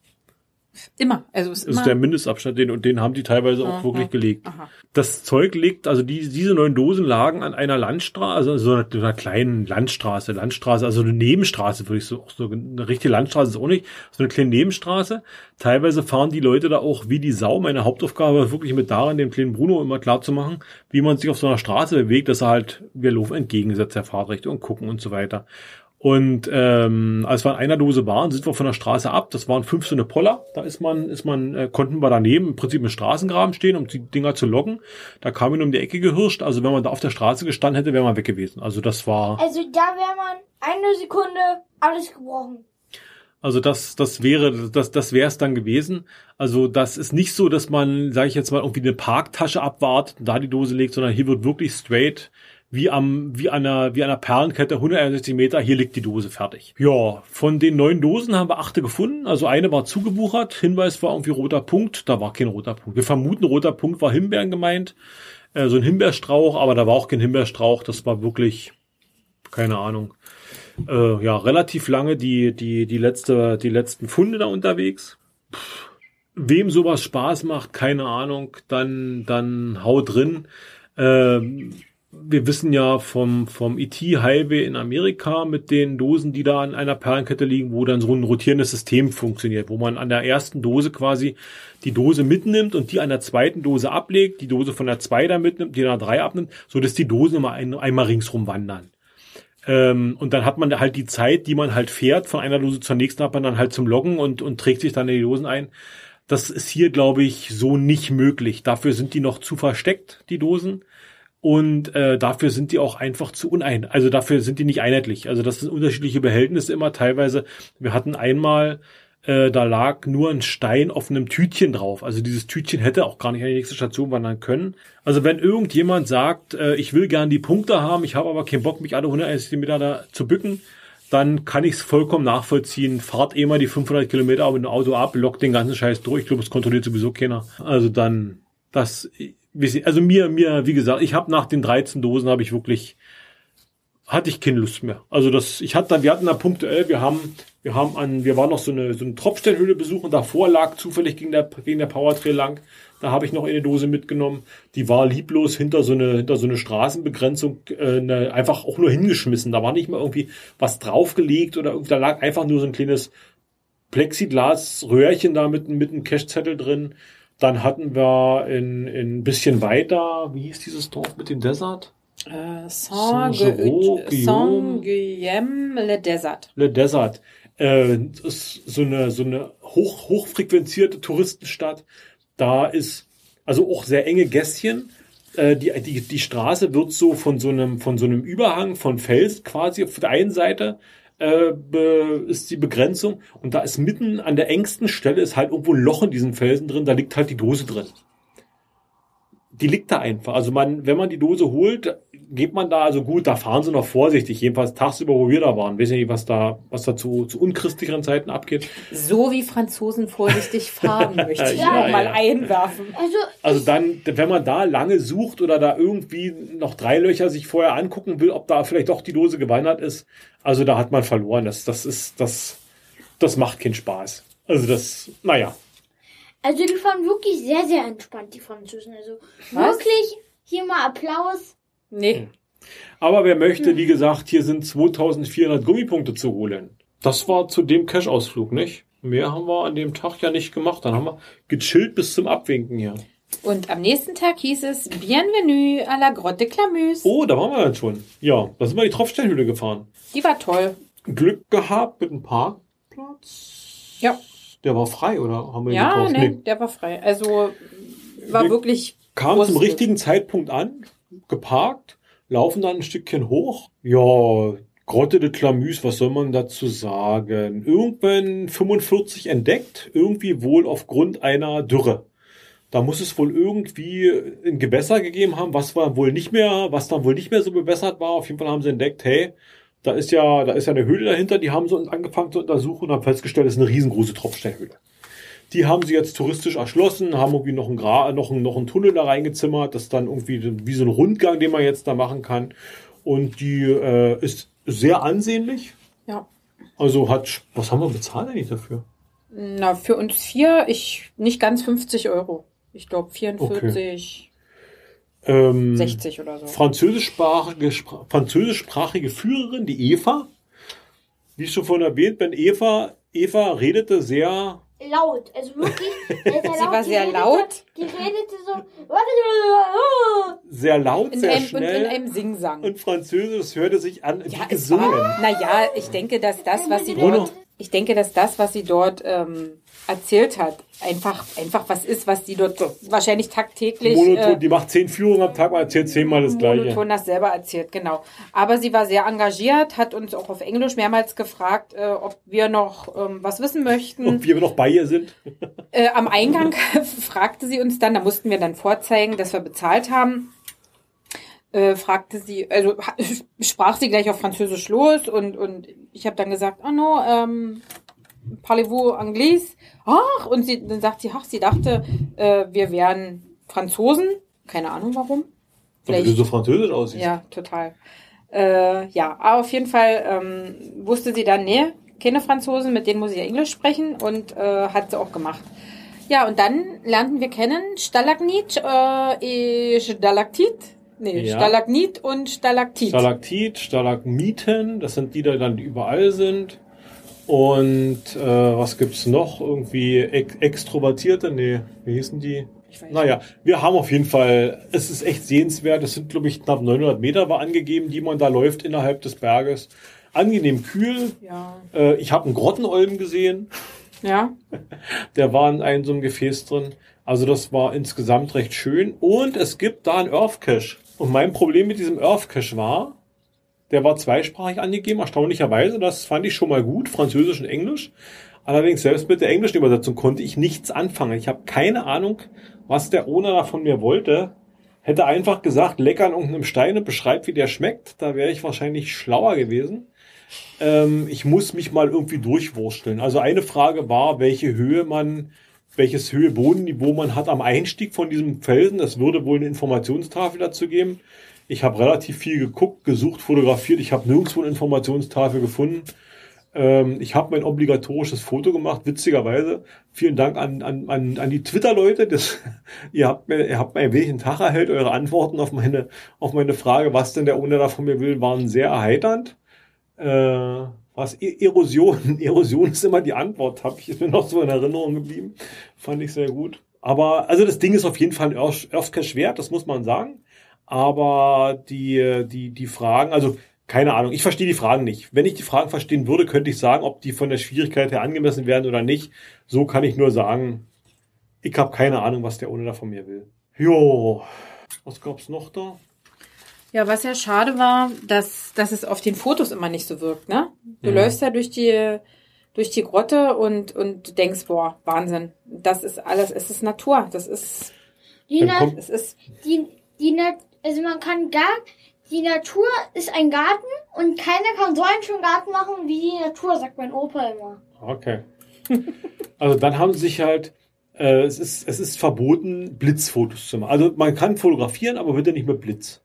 Immer. Also ist Das immer. ist der Mindestabstand, den, und den haben die teilweise auch Aha. wirklich gelegt. Aha. Das Zeug liegt, also die, diese neun Dosen lagen an einer Landstraße, also so einer, einer kleinen Landstraße, Landstraße, also eine Nebenstraße, würde ich so, so eine richtige Landstraße ist auch nicht, so eine kleine Nebenstraße. Teilweise fahren die Leute da auch wie die Sau. Meine Hauptaufgabe war wirklich mit daran, dem kleinen Bruno immer klar zu machen, wie man sich auf so einer Straße bewegt, dass er halt, wir laufen entgegengesetzt der Fahrtrichtung und gucken und so weiter. Und ähm, als wir an einer Dose waren, sind wir von der Straße ab. Das waren fünf so eine Poller. Da ist man, ist man, äh, konnten wir daneben im Prinzip im Straßengraben stehen, um die Dinger zu loggen. Da kam ihn um die Ecke gehirscht. Also wenn man da auf der Straße gestanden hätte, wäre man weg gewesen. Also das war, Also da wäre man eine Sekunde alles gebrochen. also das, das wäre, das, das wäre es dann gewesen. Also das ist nicht so, dass man, sage ich jetzt mal, irgendwie eine Parktasche abwartet und da die Dose legt, sondern hier wird wirklich straight wie am, wie an einer, wie an einer Perlenkette, 161 Meter, hier liegt die Dose fertig. Ja, von den neun Dosen haben wir achte gefunden. Also eine war zugebuchert. Hinweis war irgendwie roter Punkt. Da war kein roter Punkt. Wir vermuten, roter Punkt war Himbeeren gemeint. Äh, so ein Himbeerstrauch, aber da war auch kein Himbeerstrauch. Das war wirklich, keine Ahnung. Äh, ja, relativ lange die, die, die letzte, die letzten Funde da unterwegs. Pff, wem sowas Spaß macht, keine Ahnung, dann, dann hau drin. Ähm, wir wissen ja vom, vom ET-Highway in Amerika mit den Dosen, die da an einer Perlenkette liegen, wo dann so ein rotierendes System funktioniert, wo man an der ersten Dose quasi die Dose mitnimmt und die an der zweiten Dose ablegt, die Dose von der zwei da mitnimmt, die an der drei abnimmt, so dass die Dosen immer ein, einmal ringsrum wandern. Ähm, und dann hat man halt die Zeit, die man halt fährt, von einer Dose zur nächsten hat man dann halt zum Loggen und, und trägt sich dann in die Dosen ein. Das ist hier, glaube ich, so nicht möglich. Dafür sind die noch zu versteckt, die Dosen. Und äh, dafür sind die auch einfach zu unein. Also dafür sind die nicht einheitlich. Also das sind unterschiedliche Behältnisse immer teilweise. Wir hatten einmal, äh, da lag nur ein Stein auf einem Tütchen drauf. Also dieses Tütchen hätte auch gar nicht an die nächste Station wandern können. Also wenn irgendjemand sagt, äh, ich will gern die Punkte haben, ich habe aber keinen Bock, mich alle 101 Meter da zu bücken, dann kann ich es vollkommen nachvollziehen. Fahrt eh mal die 500 Kilometer mit dem Auto ab, lockt den ganzen Scheiß durch. Ich glaube, es kontrolliert sowieso keiner. Also dann, das, also mir, mir, wie gesagt, ich habe nach den 13 Dosen habe ich wirklich, hatte ich keine Lust mehr. Also das, ich hatte, wir hatten da punktuell, wir haben, wir haben an, wir waren noch so eine, so eine Tropfsteinhöhle besuchen, davor lag zufällig gegen der, gegen der Powertrail lang. Da habe ich noch eine Dose mitgenommen. Die war lieblos hinter so eine, hinter so eine Straßenbegrenzung, äh, eine, einfach auch nur hingeschmissen. Da war nicht mal irgendwie was draufgelegt oder da lag einfach nur so ein kleines Plexiglas-Röhrchen da mit, mit einem Cashzettel drin. Dann hatten wir in, in ein bisschen weiter, wie hieß dieses Dorf mit dem Desert? Äh, Saint-Guillaume Le Desert. Le Desert. Äh, das ist so eine, so eine hoch, hochfrequentierte Touristenstadt. Da ist also auch sehr enge Gässchen. Äh, die, die, die Straße wird so von so einem, von so einem Überhang von Fels quasi auf der einen Seite äh, ist die Begrenzung. Und da ist mitten an der engsten Stelle ist halt irgendwo ein Loch in diesen Felsen drin, da liegt halt die Dose drin. Die liegt da einfach. Also man, wenn man die Dose holt, geht man da, also gut, da fahren sie noch vorsichtig, jedenfalls tagsüber, wo wir da waren. Weiß nicht, was da, was da zu, zu unchristlicheren Zeiten abgeht. So wie Franzosen vorsichtig fahren, möchte ich Ja, mal ja. einwerfen. Also, Also dann, wenn man da lange sucht oder da irgendwie noch drei Löcher sich vorher angucken will, ob da vielleicht doch die Dose gewandert ist, also da hat man verloren. Das, das ist, das, das macht keinen Spaß. Also das, naja. also die fahren wirklich sehr, sehr entspannt, die Franzosen. Also Was? wirklich hier mal Applaus. Nee. Aber wer möchte, wie gesagt, hier sind 2400 Gummipunkte zu holen. Das war zu dem Cash-Ausflug, nicht? Mehr haben wir an dem Tag ja nicht gemacht. Dann haben wir gechillt bis zum Abwinken hier. Und am nächsten Tag hieß es Bienvenue à la Grotte Clamuse. Oh, da waren wir dann schon. Ja, da sind wir die Tropfsteinhöhle gefahren. Die war toll. Glück gehabt mit einem Parkplatz. Ja. Der war frei, oder haben wir Ja, gekauft? ne, der war frei. Also war Wir wirklich Kam zum Glück. richtigen Zeitpunkt an, geparkt, laufen dann ein Stückchen hoch. Ja, Grotte de Clamüs, was soll man dazu sagen? Irgendwann 45 entdeckt, irgendwie wohl aufgrund einer Dürre. Da muss es wohl irgendwie ein Gewässer gegeben haben, was war wohl nicht mehr, was dann wohl nicht mehr so bewässert war. Auf jeden Fall haben sie entdeckt, hey, da ist ja, da ist ja eine Höhle dahinter, die haben sie angefangen zu untersuchen und haben festgestellt, es ist eine riesengroße Tropfsteinhöhle. Die haben sie jetzt touristisch erschlossen, haben irgendwie noch einen, Gra noch einen, noch einen Tunnel da reingezimmert, das ist dann irgendwie wie so ein Rundgang, den man jetzt da machen kann. Und die äh, ist sehr ansehnlich. Ja. Also hat, was haben wir bezahlt eigentlich dafür? Na, für uns vier, ich nicht ganz 50 Euro. Ich glaube 44, Ähm, 60 oder so. französischsprachige, spra- französischsprachige Führerin, die Eva. Wie schon vorhin erwähnt, wenn Eva, Eva redete sehr, Laut. Also wirklich. sehr, sehr Sie war Die sehr redete- laut. Die redete so. sehr laut, In sehr einem, und schnell. in einem Singsang. und Französisch, hörte sich an wie Ja, es gesungen. naja, ich denke, dass das, was sie dort, ich denke, dass das, was sie dort ähm, erzählt hat, einfach, einfach was ist, was sie dort wahrscheinlich tagtäglich Monoton, äh, die macht zehn Führungen am Tag, erzählt zehnmal das Gleiche. monoton das selber erzählt, genau. Aber sie war sehr engagiert, hat uns auch auf Englisch mehrmals gefragt, äh, ob wir noch ähm, was wissen möchten. Wie wir noch bei ihr sind. Äh, am Eingang fragte sie uns dann, da mussten wir dann vorzeigen, dass wir bezahlt haben. Äh, fragte sie, also sprach sie gleich auf Französisch los und, und ich habe dann gesagt, oh no, ähm, parlez-vous anglais? Ach, und sie, dann sagt sie, ach, sie dachte, äh, wir wären Franzosen. Keine Ahnung warum. Weil du so französisch aussiehst. Ja, total. Äh, ja, aber auf jeden Fall ähm, wusste sie dann, nee, keine Franzosen, mit denen muss ich ja Englisch sprechen und äh, hat sie auch gemacht. Ja, und dann lernten wir kennen Stalagnit, äh, Stalaktit, nee, Ja. Stalagnit und Stalaktit. Stalaktit, Stalagmiten, das sind die, die dann überall sind. Und äh, was gibt's noch? Irgendwie ex Extrovertierte? Nee, wie hießen die? Naja, wir haben auf jeden Fall, es ist echt sehenswert. Es sind, glaube ich, knapp 900 Meter war angegeben, die man da läuft innerhalb des Berges. Angenehm kühl. Ja. Äh, ich habe einen Grottenolm gesehen. Ja. Der war in einem so einem Gefäß drin. Also das war insgesamt recht schön. Und es gibt da einen Earth Cache. Und mein Problem mit diesem Earth Cache war, der war zweisprachig angegeben, erstaunlicherweise. Das fand ich schon mal gut, Französisch und Englisch. Allerdings selbst mit der englischen Übersetzung konnte ich nichts anfangen. Ich habe keine Ahnung, was der Owner von mir wollte. Hätte einfach gesagt, lecker an irgendeinem Stein und beschreibt, wie der schmeckt. Da wäre ich wahrscheinlich schlauer gewesen. Ähm, ich muss mich mal irgendwie durchwursteln. Also eine Frage war, welche Höhe man, welches Höhe Bodenniveau man hat am Einstieg von diesem Felsen. Es würde wohl eine Informationstafel dazu geben. Ich habe relativ viel geguckt, gesucht, fotografiert. Ich habe nirgendwo eine Informationstafel gefunden. Ähm, ich habe mein obligatorisches Foto gemacht, witzigerweise. Vielen Dank an, an, an, an die Twitter-Leute. Ihr habt mir, ihr habt mir einen Tag erhellt. Eure Antworten auf meine, auf meine Frage, was denn der Owner da von mir will, waren sehr erheiternd. Äh, was E- Erosion, Erosion ist immer die Antwort, habe ich mir noch so in Erinnerung geblieben. Fand ich sehr gut. Aber also das Ding ist auf jeden Fall ein Earth Earth Cache wert, das muss man sagen. Aber die, die, die Fragen, also keine Ahnung, ich verstehe die Fragen nicht. Wenn ich die Fragen verstehen würde, könnte ich sagen, ob die von der Schwierigkeit her angemessen werden oder nicht. So kann ich nur sagen, ich habe keine Ahnung, was der ohne da von mir will. Jo, was gab's noch da? Ja, was ja schade war, dass, dass es auf den Fotos immer nicht so wirkt, ne? Du Mhm. läufst ja durch die, durch die Grotte und, und du denkst, boah, Wahnsinn. Das ist alles, es ist Natur. Das ist, Die, Na es ist, die, die, Na also man kann gar, die Natur ist ein Garten und keiner kann so einen schönen Garten machen wie die Natur, sagt mein Opa immer. Okay. Also dann haben sie sich halt, äh, es, ist, es ist verboten, Blitzfotos zu machen. Also man kann fotografieren, aber bitte nicht mit Blitz.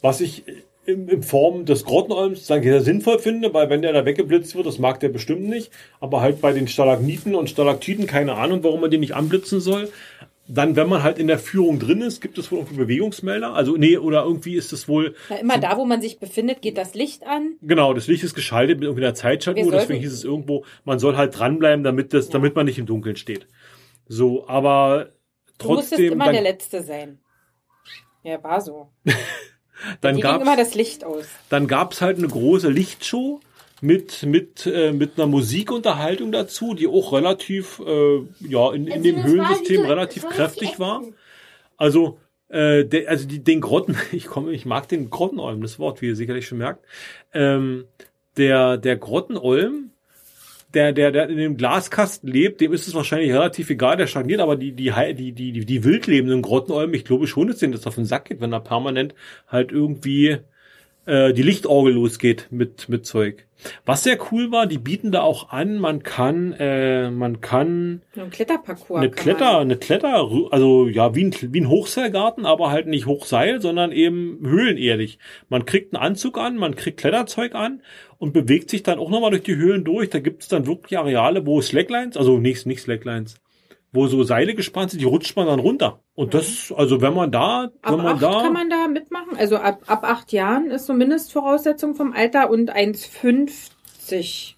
Was ich in, in Form des Grottenolms sehr sinnvoll finde, weil wenn der da weggeblitzt wird, das mag der bestimmt nicht, aber halt bei den Stalagniten und Stalaktiten keine Ahnung, warum man den nicht anblitzen soll. Dann, wenn man halt in der Führung drin ist, gibt es wohl irgendwie Bewegungsmelder. Also, nee, oder irgendwie ist es wohl, na, immer da, wo man sich befindet, geht das Licht an. Genau, das Licht ist geschaltet mit irgendwie einer Zeitschaltuhr, deswegen hieß es irgendwo, man soll halt dranbleiben, damit das, damit man nicht im Dunkeln steht. So, aber Du musstest trotzdem, immer der dann, Letzte sein. Ja, war so. dann Hier ging immer gab's, das Licht aus. dann gab's halt eine große Lichtshow mit, mit, äh, mit einer Musikunterhaltung dazu, die auch relativ, äh, ja, in, in dem Höhlensystem so- relativ kräftig war. Also, äh, der, also die, den Grotten, ich komme, ich mag den Grottenolm, das Wort, wie ihr sicherlich schon merkt. Ähm, der, der Grottenolm, der, der, der in dem Glaskasten lebt, dem ist es wahrscheinlich relativ egal, der stagniert, aber die, die, die, die, die, die wildlebenden Grottenolmen, ich glaube schon, dass denen das auf den Sack geht, wenn er permanent halt irgendwie äh, die Lichtorgel losgeht mit, mit Zeug. Was sehr cool war, die bieten da auch an, man kann, äh, man kann Ein Kletterparcours. eine Kletter, eine Kletter, also ja, wie ein, wie ein Hochseilgarten, aber halt nicht Hochseil, sondern eben höhlenerdig. Man kriegt einen Anzug an, man kriegt Kletterzeug an und bewegt sich dann auch nochmal durch die Höhlen durch. Da gibt es dann wirklich Areale, wo Slacklines, also nicht, nicht Slacklines, wo so Seile gespannt sind, die rutscht man dann runter. Und das, also wenn man da, Ab wenn man acht da, kann man da mitmachen. Also ab, ab acht Jahren ist so Mindestvoraussetzung vom Alter und 1,50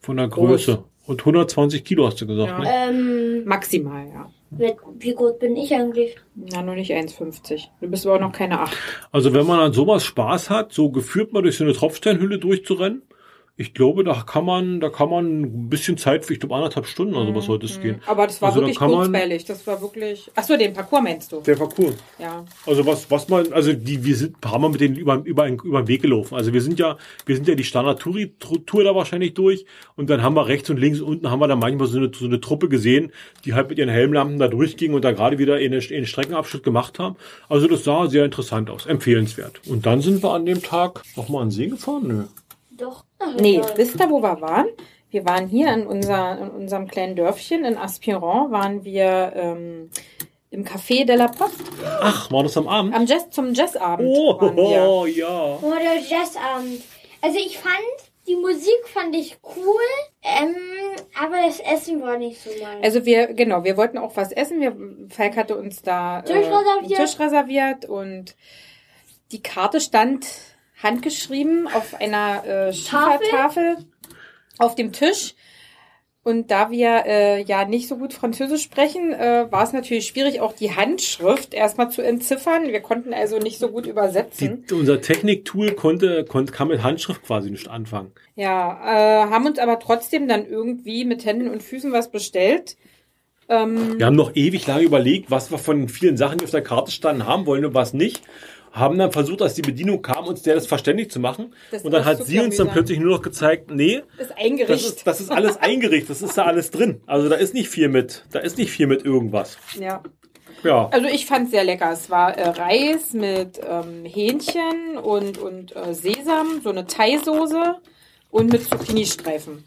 von der Größe. Und 120 Kilo hast du gesagt, Ja. ne? Ähm, maximal, ja. wie- wie groß bin ich eigentlich? Na, nur nicht 1,50. Du bist aber auch noch keine 8. Also wenn man an sowas Spaß hat, so geführt mal durch so eine Tropfsteinhülle durchzurennen, ich glaube, da kann man, da kann man ein bisschen Zeit für, ich glaube, anderthalb Stunden oder sowas sollte es gehen. Aber das war Also da wirklich man- kurzweilig. Das war wirklich. Ach so, den Parcours meinst du? Der Parcours. Ja. Also was, was man, also die, wir sind ein paar Mal mit denen über, über, über den Weg gelaufen. Also wir sind ja, wir sind ja die Standard-Tour da wahrscheinlich durch und dann haben wir rechts und links und unten haben wir dann manchmal so eine, so eine Truppe gesehen, die halt mit ihren Helmlampen da durchgingen und da gerade wieder in den, in den Streckenabschnitt gemacht haben. Also das sah sehr interessant aus, empfehlenswert. Und dann sind wir an dem Tag nochmal an den See gefahren? Nö. Doch. Ach, Nee, egal. wisst ihr, wo wir waren? Wir waren hier in, unser, in unserem kleinen Dörfchen in Aspirant, waren wir ähm, im Café de la Poste. Ach, war das am Abend? Am Jazz, zum Jazzabend Oh, waren wir. oh ja. Oh, der Jazzabend. Also ich fand, die Musik fand ich cool, ähm, aber das Essen war nicht so meins. Also wir, genau, wir wollten auch was essen. Wir, Falk hatte uns da Tisch äh, einen reserviert. Tisch reserviert und die Karte stand handgeschrieben auf einer äh, Schiefertafel auf dem Tisch. Und da wir äh, ja nicht so gut Französisch sprechen, äh, war es natürlich schwierig, auch die Handschrift erstmal zu entziffern. Wir konnten also nicht so gut übersetzen. Die, unser Techniktool konnte, konnte, kann mit Handschrift quasi nicht anfangen. Ja, äh, haben uns aber trotzdem dann irgendwie mit Händen und Füßen was bestellt. Ähm, Wir haben noch ewig lange überlegt, was wir von den vielen Sachen, die auf der Karte standen, haben wollen und was nicht. Haben dann versucht, als die Bedienung kam, uns der das verständlich zu machen. Das und dann hat sie uns dann plötzlich nur noch gezeigt, nee, ist das eingerichtet. ist, das ist alles eingerichtet, das ist da alles drin. Also da ist nicht viel mit, da ist nicht viel mit irgendwas. ja. Ja. Also ich fand es sehr lecker. Es war äh, Reis mit ähm, Hähnchen und, und äh, Sesam, so eine Thai-Soße und mit Zucchini-Streifen.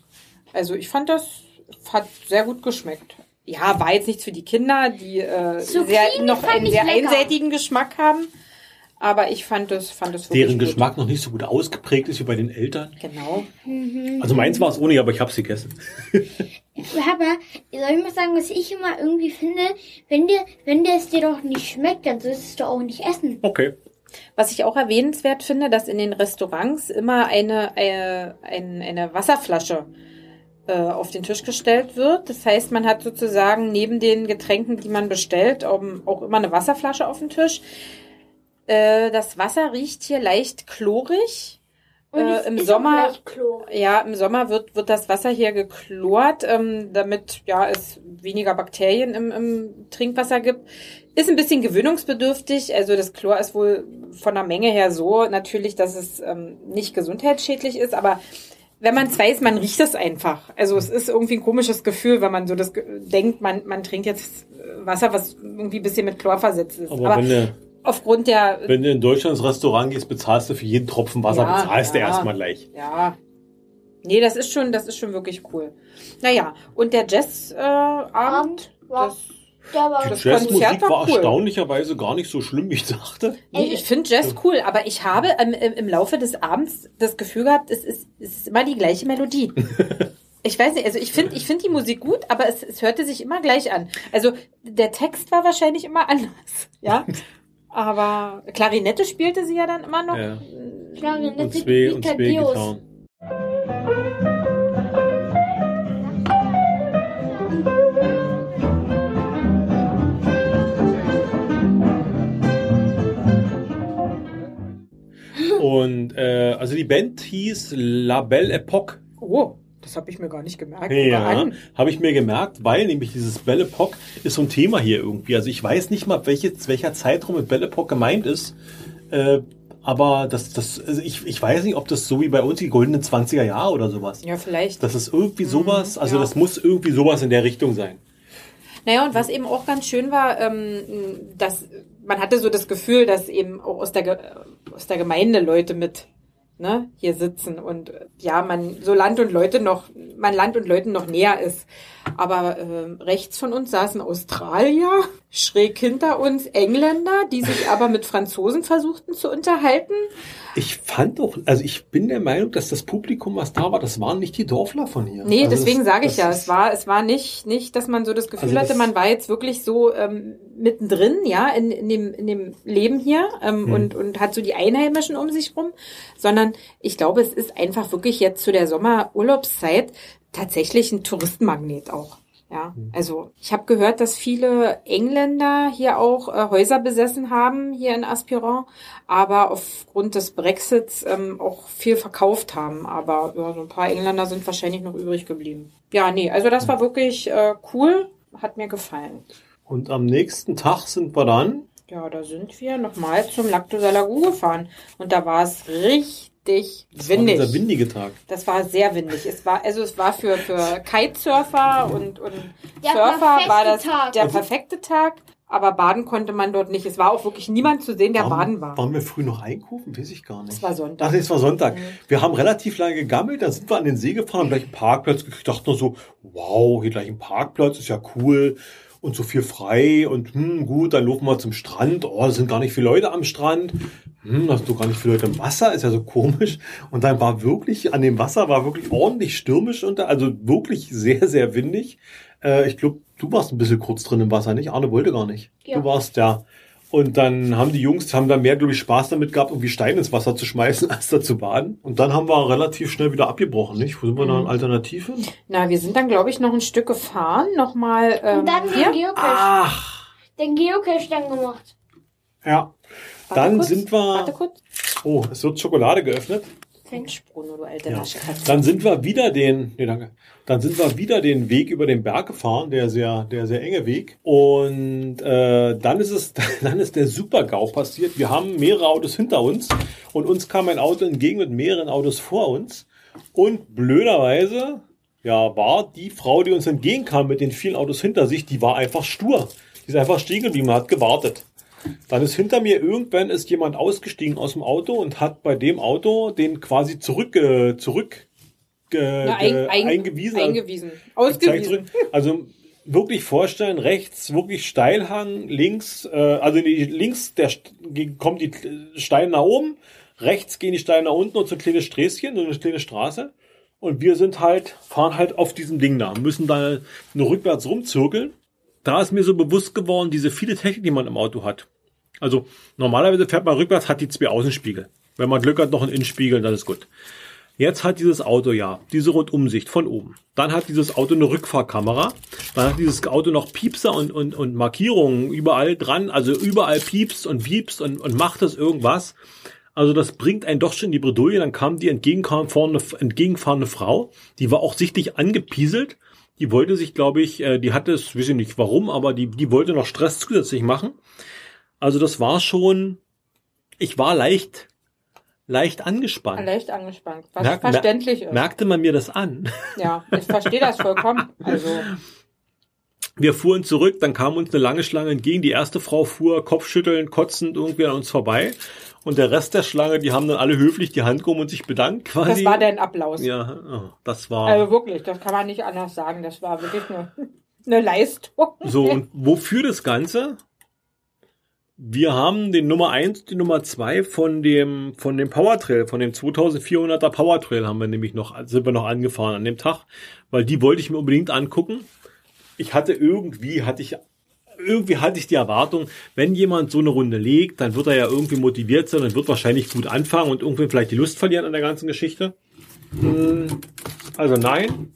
Also ich fand das hat sehr gut geschmeckt. Ja, war jetzt nichts für die Kinder, die äh, sehr, noch einen sehr lecker. einseitigen Geschmack haben. Aber ich fand es fand es wirklich Deren gut. Geschmack noch nicht so gut ausgeprägt ist wie bei den Eltern. Genau. Also meins war es ohne, aber ich hab's gegessen. Aber soll ich mal sagen, was ich immer irgendwie finde, wenn dir, wenn dir es dir doch nicht schmeckt, dann solltest du auch nicht essen. Okay. Was ich auch erwähnenswert finde, dass in den Restaurants immer eine, äh, ein, eine Wasserflasche äh, auf den Tisch gestellt wird. Das heißt, man hat sozusagen neben den Getränken, die man bestellt, auch, auch immer eine Wasserflasche auf dem Tisch. Äh, das Wasser riecht hier leicht chlorig. Und Äh, im ist Sommer-. Ja, im Sommer wird, wird das Wasser hier geklort, ähm, damit ja es weniger Bakterien im, im Trinkwasser gibt. Ist ein bisschen gewöhnungsbedürftig. Also das Chlor ist wohl von der Menge her so natürlich, dass es ähm, nicht gesundheitsschädlich ist, aber wenn man es weiß, man riecht es einfach. Also es ist irgendwie ein komisches Gefühl, wenn man so das denkt, man, man trinkt jetzt Wasser, was irgendwie ein bisschen mit Chlor versetzt ist. Aber, wenn, du, aufgrund der wenn du in Deutschland ins Restaurant gehst, bezahlst du für jeden Tropfen Wasser, Ja, bezahlst du ja. erstmal gleich. Ja. Nee, das ist schon, das ist schon wirklich cool. Naja, und der Jazzabend, äh, das, Die Das Jazzmusik Konzert war war cool. erstaunlicherweise gar nicht so schlimm, wie ich dachte. nee, ich finde Jazz cool, aber ich habe im, im, im Laufe des Abends das Gefühl gehabt, es ist, es ist immer die gleiche Melodie. Ich weiß nicht, also ich finde ich finde die Musik gut, aber es, es hörte sich immer gleich an. Also der Text war wahrscheinlich immer anders, ja. Aber Klarinette spielte sie ja dann immer noch. Ja. Klarinette Und zwei, und zwei. Gitarren. Und äh, also die Band hieß La Belle Epoque. Oh, das habe ich mir gar nicht gemerkt. Ja, habe ich mir gemerkt, weil nämlich dieses Belle Epoque ist so ein Thema hier irgendwie. Also ich weiß nicht mal, welche, welcher Zeitraum mit Belle Epoque gemeint ist. Äh, aber das, das, also ich, ich weiß nicht, ob das so wie bei uns die goldenen 20er Jahre oder sowas. Ja, vielleicht. Das ist irgendwie sowas, also ja. das muss irgendwie sowas in der Richtung sein. Naja, und was eben auch ganz schön war, ähm, dass man hatte so das Gefühl, dass eben auch aus der, aus der Gemeinde Leute mit ne, hier sitzen und äh, ja, man so Land und Leute noch, man Land und Leuten noch näher ist. Aber ähm, rechts von uns saßen Australier, schräg hinter uns Engländer, die sich aber mit Franzosen versuchten zu unterhalten. Ich fand doch, also ich bin der Meinung, dass das Publikum, was da war, das waren nicht die Dorfler von hier. Nee, also deswegen sage ich ja, es war, es war nicht, nicht, dass man so das Gefühl Also das- hatte, man war jetzt wirklich so ähm, mittendrin, ja, in, in, dem, in dem Leben hier ähm, Hm. und, und hat so die Einheimischen um sich rum, sondern ich glaube, es ist einfach wirklich jetzt zu der Sommerurlaubszeit tatsächlich ein Touristenmagnet auch. Ja, Hm. also ich habe gehört, dass viele Engländer hier auch äh, Häuser besessen haben, hier in Aspiron, aber aufgrund des Brexits ähm, auch viel verkauft haben. Aber ja, so ein paar Engländer sind wahrscheinlich noch übrig geblieben. Ja, nee, also das war wirklich äh, cool, hat mir gefallen. Und am nächsten Tag sind wir dann, Ja, da sind wir nochmal zum Lac de Salagu gefahren und da war es richtig das war windig. dieser windige Tag. Das war sehr windig. Es war, also es war für, für Kitesurfer und, und Der Surfer war das Tag. der perfekte Tag. Aber baden konnte man dort nicht. Es war auch wirklich niemand zu sehen, der Waren- baden war. Waren wir früh noch einkaufen? Weiß ich gar nicht. Es war Sonntag. Ach, nee, es war Sonntag. Wir haben relativ lange gegammelt, dann sind wir an den See gefahren, haben gleich einen Parkplatz gekriegt. Ich dachte nur so, wow, hier gleich ein Parkplatz, ist ja cool. Und so viel frei und hm, gut, dann laufen wir zum Strand. Oh, es sind gar nicht viele Leute am Strand. Hm, da sind doch gar nicht viele Leute im Wasser, ist ja so komisch. Und dann war wirklich, an dem Wasser war wirklich ordentlich stürmisch unter, also wirklich sehr, sehr windig. Äh, ich glaube, du warst ein bisschen kurz drin im Wasser, nicht? Arne wollte gar nicht. Ja. Du warst ja. Und dann haben die Jungs, haben da mehr, glaube ich, Spaß damit gehabt, irgendwie Steine ins Wasser zu schmeißen, als da zu baden. Und dann haben wir relativ schnell wieder abgebrochen, nicht? Wo sind wir da an Alternative? Na, wir sind dann, glaube ich, noch ein Stück gefahren. Nochmal ähm, Und dann den. Geocache, Ach, den Geocache dann gemacht. ja. Warte Dann kurz, sind wir, Warte kurz. oh, es wird Schokolade geöffnet. Mensch, Bruno, du alte Ja. Dann sind wir wieder den, nee, danke. Dann sind wir wieder den Weg über den Berg gefahren, der sehr, der sehr enge Weg. Und äh, dann ist es, dann ist der Super-GAU passiert. Wir haben mehrere Autos hinter uns und uns kam ein Auto entgegen mit mehreren Autos vor uns. Und blöderweise, ja, war die Frau, die uns entgegenkam mit den vielen Autos hinter sich, die war einfach stur. Die ist einfach stehen geblieben, hat gewartet. Dann ist hinter mir irgendwann ist jemand ausgestiegen aus dem Auto und hat bei dem Auto den quasi zurück, äh, zurück äh, Na, ein, ein, eingewiesen. eingewiesen. Zeigt Ausgewiesen. Also wirklich vorstellen, rechts wirklich Steilhang, links, äh, also die, links der ge- kommt die Steine nach oben, rechts gehen die Steine nach unten und so ein kleines Sträßchen, so eine kleine Straße. Und wir sind halt, fahren halt auf diesem Ding da, müssen da nur rückwärts rumzirkeln. Da ist mir so bewusst geworden, diese viele Technik, die man im Auto hat. Also normalerweise fährt man rückwärts, hat die zwei Außenspiegel. Wenn man Glück hat, noch einen Innenspiegel, dann ist gut. Jetzt hat dieses Auto ja diese Rundumsicht von oben. Dann hat dieses Auto eine Rückfahrkamera. Dann hat dieses Auto noch Piepser und, und, und Markierungen überall dran. Also überall piepst und piepst und, und macht das irgendwas. Also das bringt einen doch schon in die Bredouille. Dann kam die entgegenkam vorne, entgegenfahrende Frau. Die war auch sichtlich angepieselt. Die wollte sich, glaube ich, äh, die hatte es, weiß ich nicht warum, aber die, die wollte noch Stress zusätzlich machen. Also das war schon, ich war leicht, leicht angespannt. Leicht angespannt. Was Merk- verständlich mer- ist. Merkte man mir das an? Ja, ich verstehe das vollkommen. Also, Wir fuhren zurück, dann kam uns eine lange Schlange entgegen. Die erste Frau fuhr kopfschüttelnd, kotzend irgendwie an uns vorbei. Und der Rest der Schlange, die haben dann alle höflich die Hand gehoben und sich bedankt quasi. das war dein Applaus. Ja, oh, das war. Also wirklich, das kann man nicht anders sagen. Das war wirklich eine, eine Leistung. So, und wofür das Ganze? Wir haben den Nummer eins, die Nummer zwei von dem, von dem Powertrail, von dem 2400er Powertrail haben wir nämlich noch, sind wir noch angefahren an dem Tag, weil die wollte ich mir unbedingt angucken. Ich hatte irgendwie, hatte ich, irgendwie hatte ich die Erwartung, wenn jemand so eine Runde legt, dann wird er ja irgendwie motiviert sein und wird wahrscheinlich gut anfangen und irgendwie vielleicht die Lust verlieren an der ganzen Geschichte. Hm, Also nein,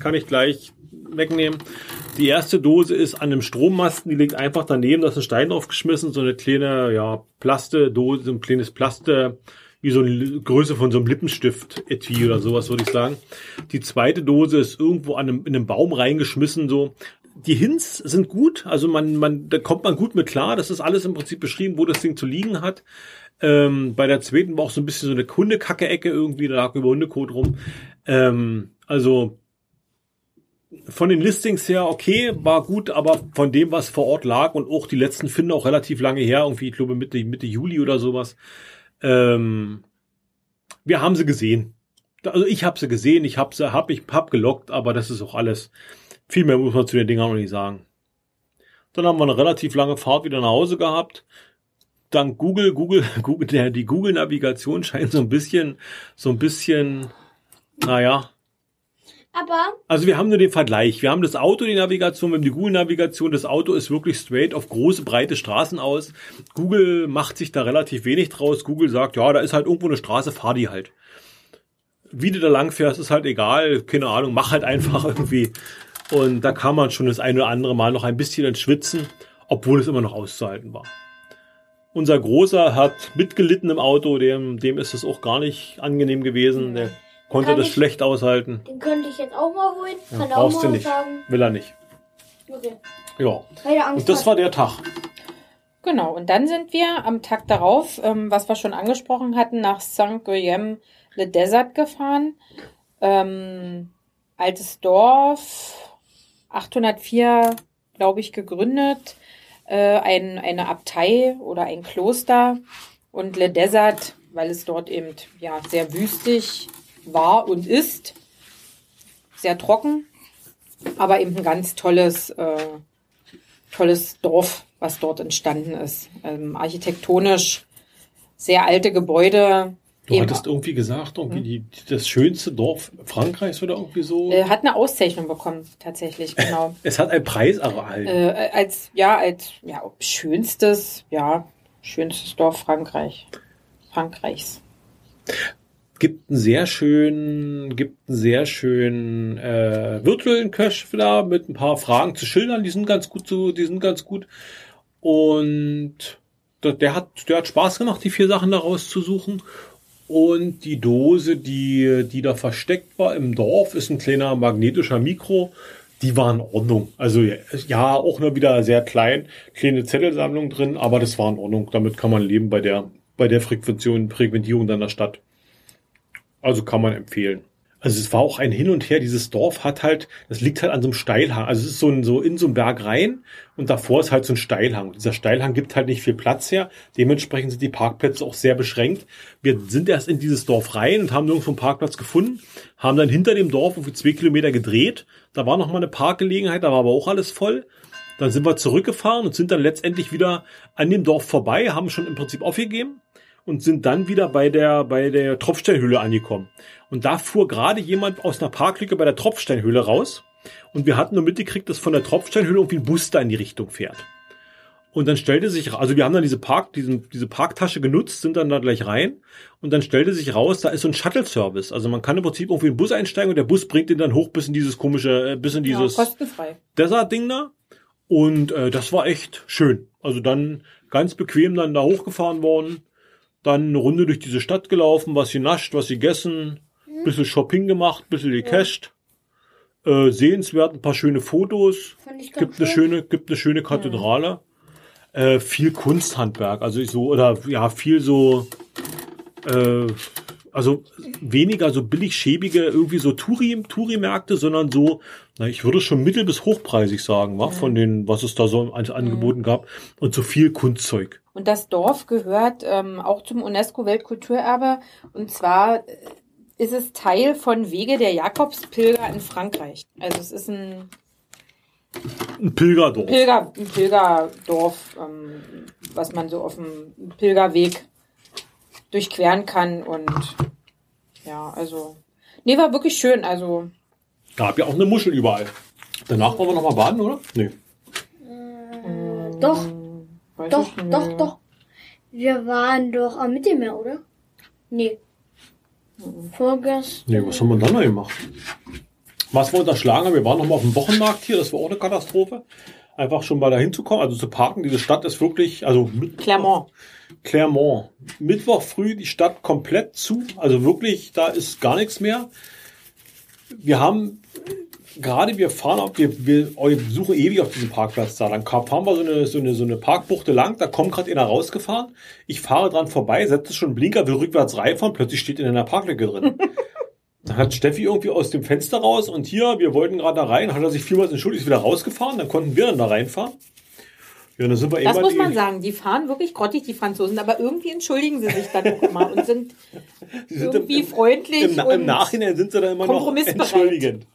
kann ich gleich wegnehmen. Die erste Dose ist an einem Strommasten, die liegt einfach daneben, da ist ein Stein draufgeschmissen, so eine kleine, ja, Plaste-Dose, so ein kleines Plaste, wie so eine Größe von so einem Lippenstift etui oder sowas, würde ich sagen. Die zweite Dose ist irgendwo an einem, in einem Baum reingeschmissen, so. Die Hints sind gut, also man, man, da kommt man gut mit klar. Das ist alles im Prinzip beschrieben, wo das Ding zu liegen hat. Ähm, bei der zweiten war auch so ein bisschen so eine Hundekacke-Ecke irgendwie, da lag über Hundekot rum. Ähm, also von den Listings her okay, war gut, aber von dem, was vor Ort lag und auch die letzten finden auch relativ lange her, irgendwie, ich glaube Mitte, Mitte Juli oder sowas. Ähm, wir haben sie gesehen. Also ich habe sie gesehen, ich habe sie, hab ich hab gelockt, aber das ist auch alles. Viel mehr muss man zu den Dingern noch nicht sagen. Dann haben wir eine relativ lange Fahrt wieder nach Hause gehabt. Dank Google, Google, Google, die Google-Navigation scheint so ein bisschen, so ein bisschen, naja, Aber also wir haben nur den Vergleich. Wir haben das Auto, die Navigation, wir haben die Google-Navigation. Das Auto ist wirklich straight auf große, breite Straßen aus. Google macht sich da relativ wenig draus. Google sagt, ja, da ist halt irgendwo eine Straße, fahr die halt. Wie du da lang fährst, ist halt egal. Keine Ahnung, mach halt einfach irgendwie. Und da kann man schon das eine oder andere Mal noch ein bisschen ins Schwitzen, obwohl es immer noch auszuhalten war. Unser Großer hat mitgelitten im Auto, dem, dem ist es auch gar nicht angenehm gewesen. Der konnte Kann das ich- schlecht aushalten. den könnte ich jetzt auch mal holen. Ja, Kann auch brauchst du nicht. sagen. Will er nicht. Okay. Ja. Weil Angst Und das hat. war der Tag. Genau, und dann sind wir am Tag darauf, ähm, was wir schon angesprochen hatten, nach St. Guillaume Le Desert gefahren. Ähm, altes Dorf, 804, glaube ich, gegründet. Äh, ein, eine Abtei oder ein Kloster. Und Le Desert, weil es dort eben ja, sehr wüstig war und ist. Sehr trocken, aber eben ein ganz tolles äh, tolles Dorf, was dort entstanden ist. Ähm, architektonisch sehr alte Gebäude. Du Eben, hattest irgendwie gesagt, irgendwie die, das schönste Dorf Frankreichs oder irgendwie so. äh, hat eine Auszeichnung bekommen, tatsächlich, genau. es hat einen Preis erhalten. äh, als, ja, als, ja, schönstes, ja, schönstes Dorf Frankreich. Frankreichs. Gibt einen sehr schönen, gibt einen sehr schönen äh, virtuellen Cache da mit ein paar Fragen zu Schildern. Die sind ganz gut so, die sind ganz gut. Und der, hat, der hat Spaß gemacht, die vier Sachen daraus zu suchen. Und die Dose, die, die da versteckt war im Dorf, ist ein kleiner magnetischer Mikro. Die war in Ordnung. Also ja, auch nur wieder sehr klein, kleine Zettelsammlung drin, aber das war in Ordnung. Damit kann man leben bei der, bei der Frequention, Frequentierung dann der Stadt. Also kann man empfehlen. Also es war auch ein Hin und Her. Dieses Dorf hat halt, das liegt halt an so einem Steilhang. Also es ist so, ein, so in so einem Berg rein und davor ist halt so ein Steilhang. Dieser Steilhang gibt halt nicht viel Platz her. Dementsprechend sind die Parkplätze auch sehr beschränkt. Wir sind erst in dieses Dorf rein und haben nirgendwo einen Parkplatz gefunden, haben dann hinter dem Dorf irgendwie zwei Kilometer gedreht. Da war noch mal eine Parkgelegenheit, da war aber auch alles voll. Dann sind wir zurückgefahren und sind dann letztendlich wieder an dem Dorf vorbei, haben schon im Prinzip aufgegeben und sind dann wieder bei der, bei der Tropfsteinhöhle angekommen. Und da fuhr gerade jemand aus einer Parklücke bei der Tropfsteinhöhle raus. Und wir hatten nur mitgekriegt, dass von der Tropfsteinhöhle irgendwie ein Bus da in die Richtung fährt. Und dann stellte sich, also wir haben dann diese Park, diesen, diese Parktasche genutzt, sind dann da gleich rein. Und dann stellte sich raus, da ist so ein Shuttle-Service. Also man kann im Prinzip irgendwie in den Bus einsteigen und der Bus bringt ihn dann hoch bis in dieses komische, äh, bis in Ja, dieses kostenfrei. Desert-Ding da. Und äh, das war echt schön. Also dann ganz bequem dann da hochgefahren worden, dann eine Runde durch diese Stadt gelaufen, was genascht, was gegessen, bisschen Shopping gemacht, bisschen gecached. Äh, sehenswert, ein paar schöne Fotos. Fand ich Gibt eine schön. schöne, gibt eine schöne Kathedrale. Äh, viel Kunsthandwerk, also ich so, oder ja, viel so, äh, also weniger so billig schäbige, irgendwie so Touri, Touri-Märkte, sondern so, na, ich würde schon mittel- bis hochpreisig sagen, war von den, was es da so an Angeboten gab. Und so viel Kunstzeug. Und das Dorf gehört ähm, auch zum UNESCO-Weltkulturerbe. Und zwar äh, ist es Teil von Wege der Jakobspilger in Frankreich. Also es ist ein Ein Pilgerdorf. Pilger, ein Pilgerdorf, ähm, was man so auf dem Pilgerweg durchqueren kann. Und ja, also. Nee, war wirklich schön. Also, Gab ja auch eine Muschel überall. Danach wollen wir noch mal baden, oder? Nee. Äh, doch, weiß doch, doch, doch. Wir waren doch am Mittelmeer, oder? Nee. Vorgestern. Nee, was haben wir dann noch gemacht? Was wir unterschlagen haben, wir waren noch mal auf dem Wochenmarkt hier, das war auch eine Katastrophe. Einfach schon mal dahin zu kommen, also zu parken. Diese Stadt ist wirklich, also mit Clermont. Clermont. Mittwoch früh die Stadt komplett zu, also wirklich, da ist gar nichts mehr. Wir haben gerade wir fahren, auf, wir, wir, suchen ewig auf diesem Parkplatz da. Dann fahren wir so eine, so eine, so eine Parkbuchte lang, da kommt gerade einer rausgefahren. Ich fahre dran vorbei, setze schon einen Blinker, will rückwärts reinfahren, plötzlich steht in einer Parklücke drin. Dann hat Steffi irgendwie aus dem Fenster raus und hier, wir wollten gerade da rein, hat er sich vielmals entschuldigt, ist wieder rausgefahren, dann konnten wir dann da reinfahren. Ja, dann sind wir Das muss man sagen. Die fahren wirklich grottig, die Franzosen, aber irgendwie entschuldigen sie sich dann auch immer und sind sind irgendwie im, freundlich im, im und Nachhinein sind sie dann immer noch entschuldigend.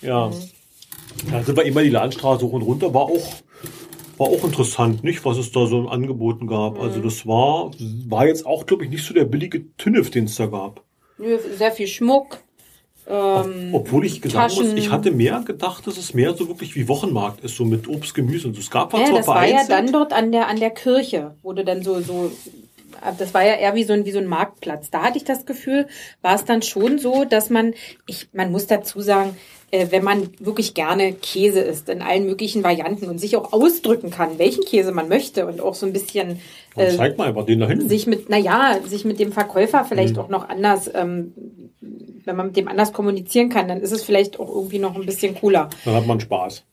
Ja. Da sind wir immer die Landstraße hoch und runter, war auch, war auch interessant, nicht, was es da so angeboten gab. Also das war, war jetzt auch, glaube ich, nicht so der billige Tünnef, den es da gab. Sehr viel Schmuck. Ähm, Obwohl ich sagen muss, ich hatte mehr gedacht, dass es mehr so wirklich wie Wochenmarkt ist, so mit Obst, Gemüse und so. Es gab zwar ja, das war ja dann dort an der an der Kirche, du dann so so das war ja eher wie so ein wie so ein Marktplatz. Da hatte ich das Gefühl, war es dann schon so, dass man ich man muss dazu sagen, wenn man wirklich gerne Käse isst in allen möglichen Varianten und sich auch ausdrücken kann, welchen Käse man möchte und auch so ein bisschen äh, zeig mal einfach den da hinten. sich mit, naja, sich mit dem Verkäufer Mhm. vielleicht auch noch anders, ähm, wenn man mit dem anders kommunizieren kann, dann ist es vielleicht auch irgendwie noch ein bisschen cooler. Dann hat man Spaß.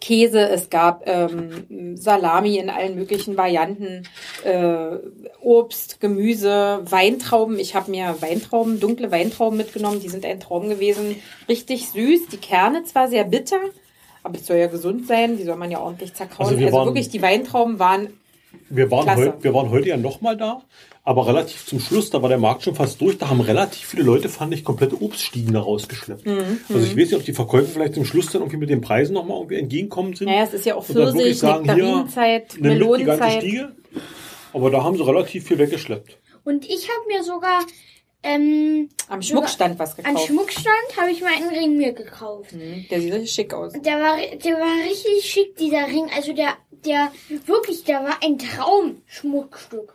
Käse, es gab ähm, Salami in allen möglichen Varianten, äh, Obst, Gemüse, Weintrauben. Ich habe mir Weintrauben, dunkle Weintrauben mitgenommen, die sind ein Traum gewesen. Richtig süß, die Kerne zwar sehr bitter, aber es soll ja gesund sein, die soll man ja ordentlich zerkauen. Also Also, wirklich, die Weintrauben waren Wir waren, heu, wir waren heute ja nochmal da, aber relativ zum Schluss, da war der Markt schon fast durch, da haben relativ viele Leute, fand ich, komplette Obststiegen da rausgeschleppt. Mhm, Also ich weiß nicht, ob die Verkäufer vielleicht zum Schluss dann irgendwie mit den Preisen nochmal irgendwie entgegenkommen sind. Naja, es ist ja auch Pfirsich, sagen, hier, Nektarinenzeit, die ganze Melonenzeit. Stiege. Aber da haben sie relativ viel weggeschleppt. Und ich habe mir sogar ähm, Am Schmuckstand was an gekauft. Schmuckstand habe ich mal einen Ring mir gekauft. Mhm, Der sieht richtig schick aus. Der war, der war richtig schick, dieser Ring. Also der, der, wirklich, der war ein Traumschmuckstück.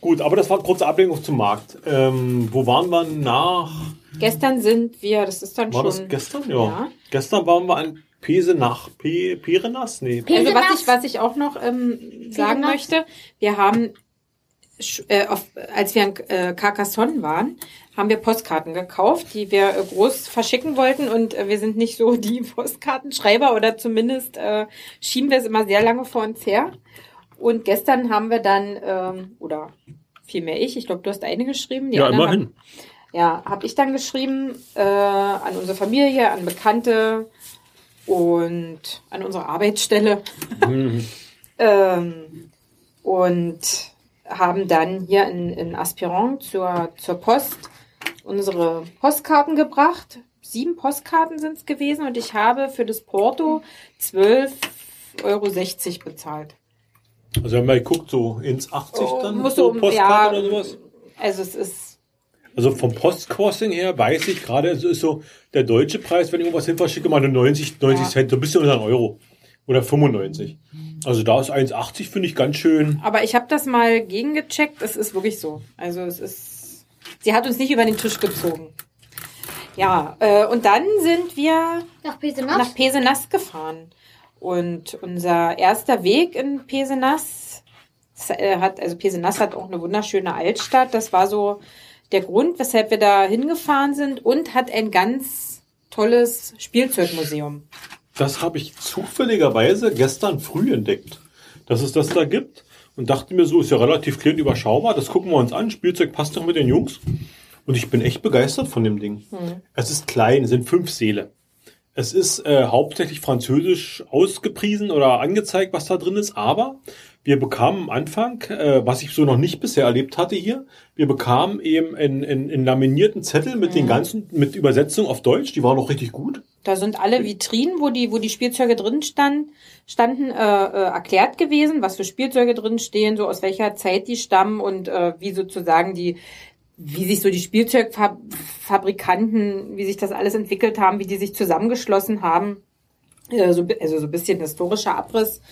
Gut, aber das war kurze Ablenkung zum Markt. Ähm, wo waren wir nach, Gestern sind wir, das ist dann war schon. das gestern? Ja. Ja. Gestern waren wir an Pese nach P Perenas? Nee. Pe- Also was Pesenas. ich, was ich auch noch ähm, sagen Pesenas. möchte, wir haben, äh, auf, als wir in äh, Carcassonne waren, haben wir Postkarten gekauft, die wir äh, groß verschicken wollten und äh, wir sind nicht so die Postkartenschreiber oder zumindest äh, schieben wir es immer sehr lange vor uns her. Und gestern haben wir dann, ähm, oder vielmehr ich, ich glaube, du hast eine geschrieben. Ja, immerhin. Ja, habe ich dann geschrieben äh, an unsere Familie, an Bekannte und an unsere Arbeitsstelle. ähm, und haben dann hier in, in Aspirant zur, zur Post unsere Postkarten gebracht. Sieben Postkarten sind es gewesen und ich habe für das Porto 12,60 Euro bezahlt. Also wir haben mal geguckt, so ins 80 Oh, dann, muss so um- Postkarte ja. oder sowas. Also es ist Also vom Postcosting her weiß ich gerade, es ist so der deutsche Preis, wenn ich irgendwas hin verschicke, mal nur 90, 90 Ja. Cent, so ein bisschen unter einen Euro. Oder 95. Also da ist 1,80 finde ich ganz schön. Aber ich habe das mal gegengecheckt. Es ist wirklich so. Also es ist. Sie hat uns nicht über den Tisch gezogen. Ja, äh, und dann sind wir Nach Pesenas. nach Pesenas gefahren. Und unser erster Weg in Pesenas es, äh, hat, also Pesenas hat auch eine wunderschöne Altstadt. Das war so der Grund, weshalb wir da hingefahren sind und hat ein ganz tolles Spielzeugmuseum. Das habe ich zufälligerweise gestern früh entdeckt, dass es das da gibt. Und dachte mir so, ist ja relativ klein überschaubar. Das gucken wir uns an. Spielzeug passt doch mit den Jungs. Und ich bin echt begeistert von dem Ding. Es ist klein, es sind fünf Säle. Es ist äh, hauptsächlich französisch ausgepriesen oder angezeigt, was da drin ist, aber wir bekamen am Anfang, äh, was ich so noch nicht bisher erlebt hatte hier, wir bekamen eben einen, einen, einen laminierten Zettel mit den ganzen, mit Übersetzung auf Deutsch, die war noch richtig gut. Da sind alle Vitrinen, wo die, wo die Spielzeuge drin stand, standen, äh, äh, erklärt gewesen, was für Spielzeuge drin stehen, so aus welcher Zeit die stammen und äh, wie sozusagen die, wie sich so die Spielzeugfabrikanten, wie sich das alles entwickelt haben, wie die sich zusammengeschlossen haben. Äh, so, also so ein bisschen historischer Abriss.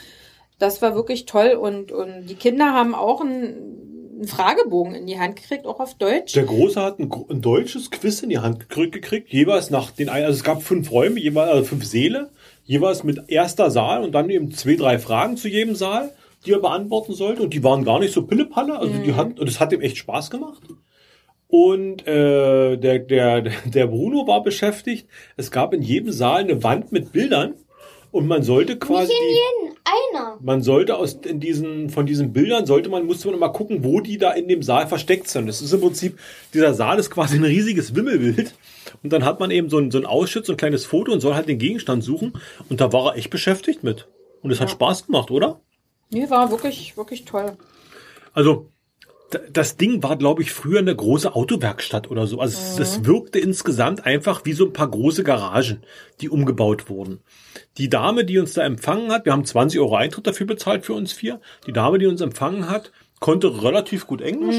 Das war wirklich toll und, und die Kinder haben auch einen, einen Fragebogen in die Hand gekriegt, auch auf Deutsch. Der Große hat ein, ein deutsches Quiz in die Hand gekriegt, gekriegt, jeweils nach den, ein- also es gab fünf Räume, jeweils, also fünf Säle, jeweils mit erster Saal und dann eben zwei, drei Fragen zu jedem Saal, die er beantworten sollte und die waren gar nicht so pillepalle, also die hat, und es hat ihm echt Spaß gemacht. Und äh, der, der, der Bruno war beschäftigt. Es gab in jedem Saal eine Wand mit Bildern und man sollte quasi Nicht in einer. man sollte aus in diesen von diesen Bildern sollte man musste man mal gucken, wo die da in dem Saal versteckt sind. Das ist im Prinzip dieser Saal ist quasi ein riesiges Wimmelbild und dann hat man eben so ein so ein Ausschnitt, so ein kleines Foto und soll halt den Gegenstand suchen und da war er echt beschäftigt mit und es hat Spaß gemacht, oder? Nee, war wirklich, wirklich toll. Also das Ding war, glaube ich, früher eine große Autowerkstatt oder so. Also es, es wirkte insgesamt einfach wie so ein paar große Garagen, die umgebaut wurden. Die Dame, die uns da empfangen hat, wir haben 20 Euro Eintritt dafür bezahlt für uns vier. Die Dame, die uns empfangen hat, konnte relativ gut Englisch,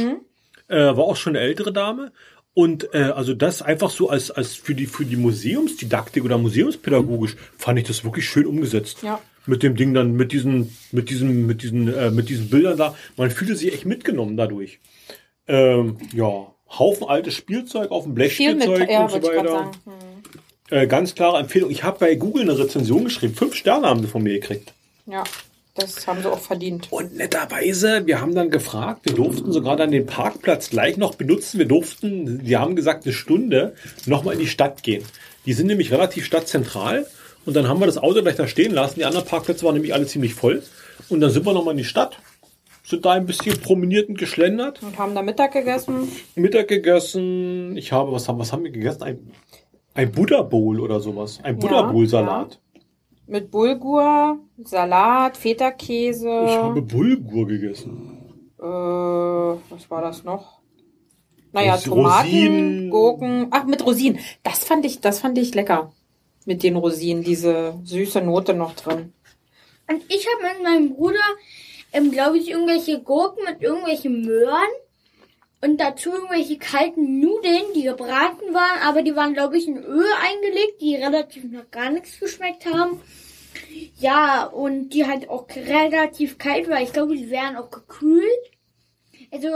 äh, war auch schon eine ältere Dame. Und äh, also das einfach so als, als für die für die Museumsdidaktik oder museumspädagogisch fand ich das wirklich schön umgesetzt Ja. Mit dem Ding dann, mit diesen, mit diesen, mit diesen, äh, mit diesen Bildern da. Man fühlte sich echt mitgenommen dadurch. Ähm, ja, Haufen altes Spielzeug auf dem mit, Blechspielzeug ja, und so weiter. Hm. Äh, ganz klare Empfehlung. Ich habe bei Google eine Rezension geschrieben. Fünf Sterne haben sie von mir gekriegt. Ja, das haben sie auch verdient. Und netterweise, wir haben dann gefragt, wir durften sogar dann den Parkplatz gleich noch benutzen. Wir durften, die haben gesagt, eine Stunde nochmal in die Stadt gehen. Die sind nämlich relativ stadtzentral. Und dann haben wir das Auto gleich da stehen lassen. Die anderen Parkplätze waren nämlich alle ziemlich voll. Und dann sind wir nochmal in die Stadt, sind da ein bisschen promeniert und geschlendert, Und haben da Mittag gegessen. Mittag gegessen. Ich habe, was haben, was haben wir gegessen? Ein, ein Buddha Bowl oder sowas. Ein Buddha Bowl Salat. Mit Bulgur, Salat, Feta-Käse. Ich habe Bulgur gegessen. Äh, was war das noch? Naja, Tomaten, Rosinen. Gurken. Ach, mit Rosinen. Das fand ich, das fand ich lecker. Mit den Rosinen, diese süße Note noch drin. Und ich habe mit meinem Bruder, ähm, glaube ich, irgendwelche Gurken mit irgendwelchen Möhren und dazu irgendwelche kalten Nudeln, die gebraten waren, aber die waren, glaube ich, in Öl eingelegt, die relativ noch gar nichts geschmeckt haben. Ja, und die halt auch relativ kalt war. Ich glaube, die wären auch gekühlt. Also,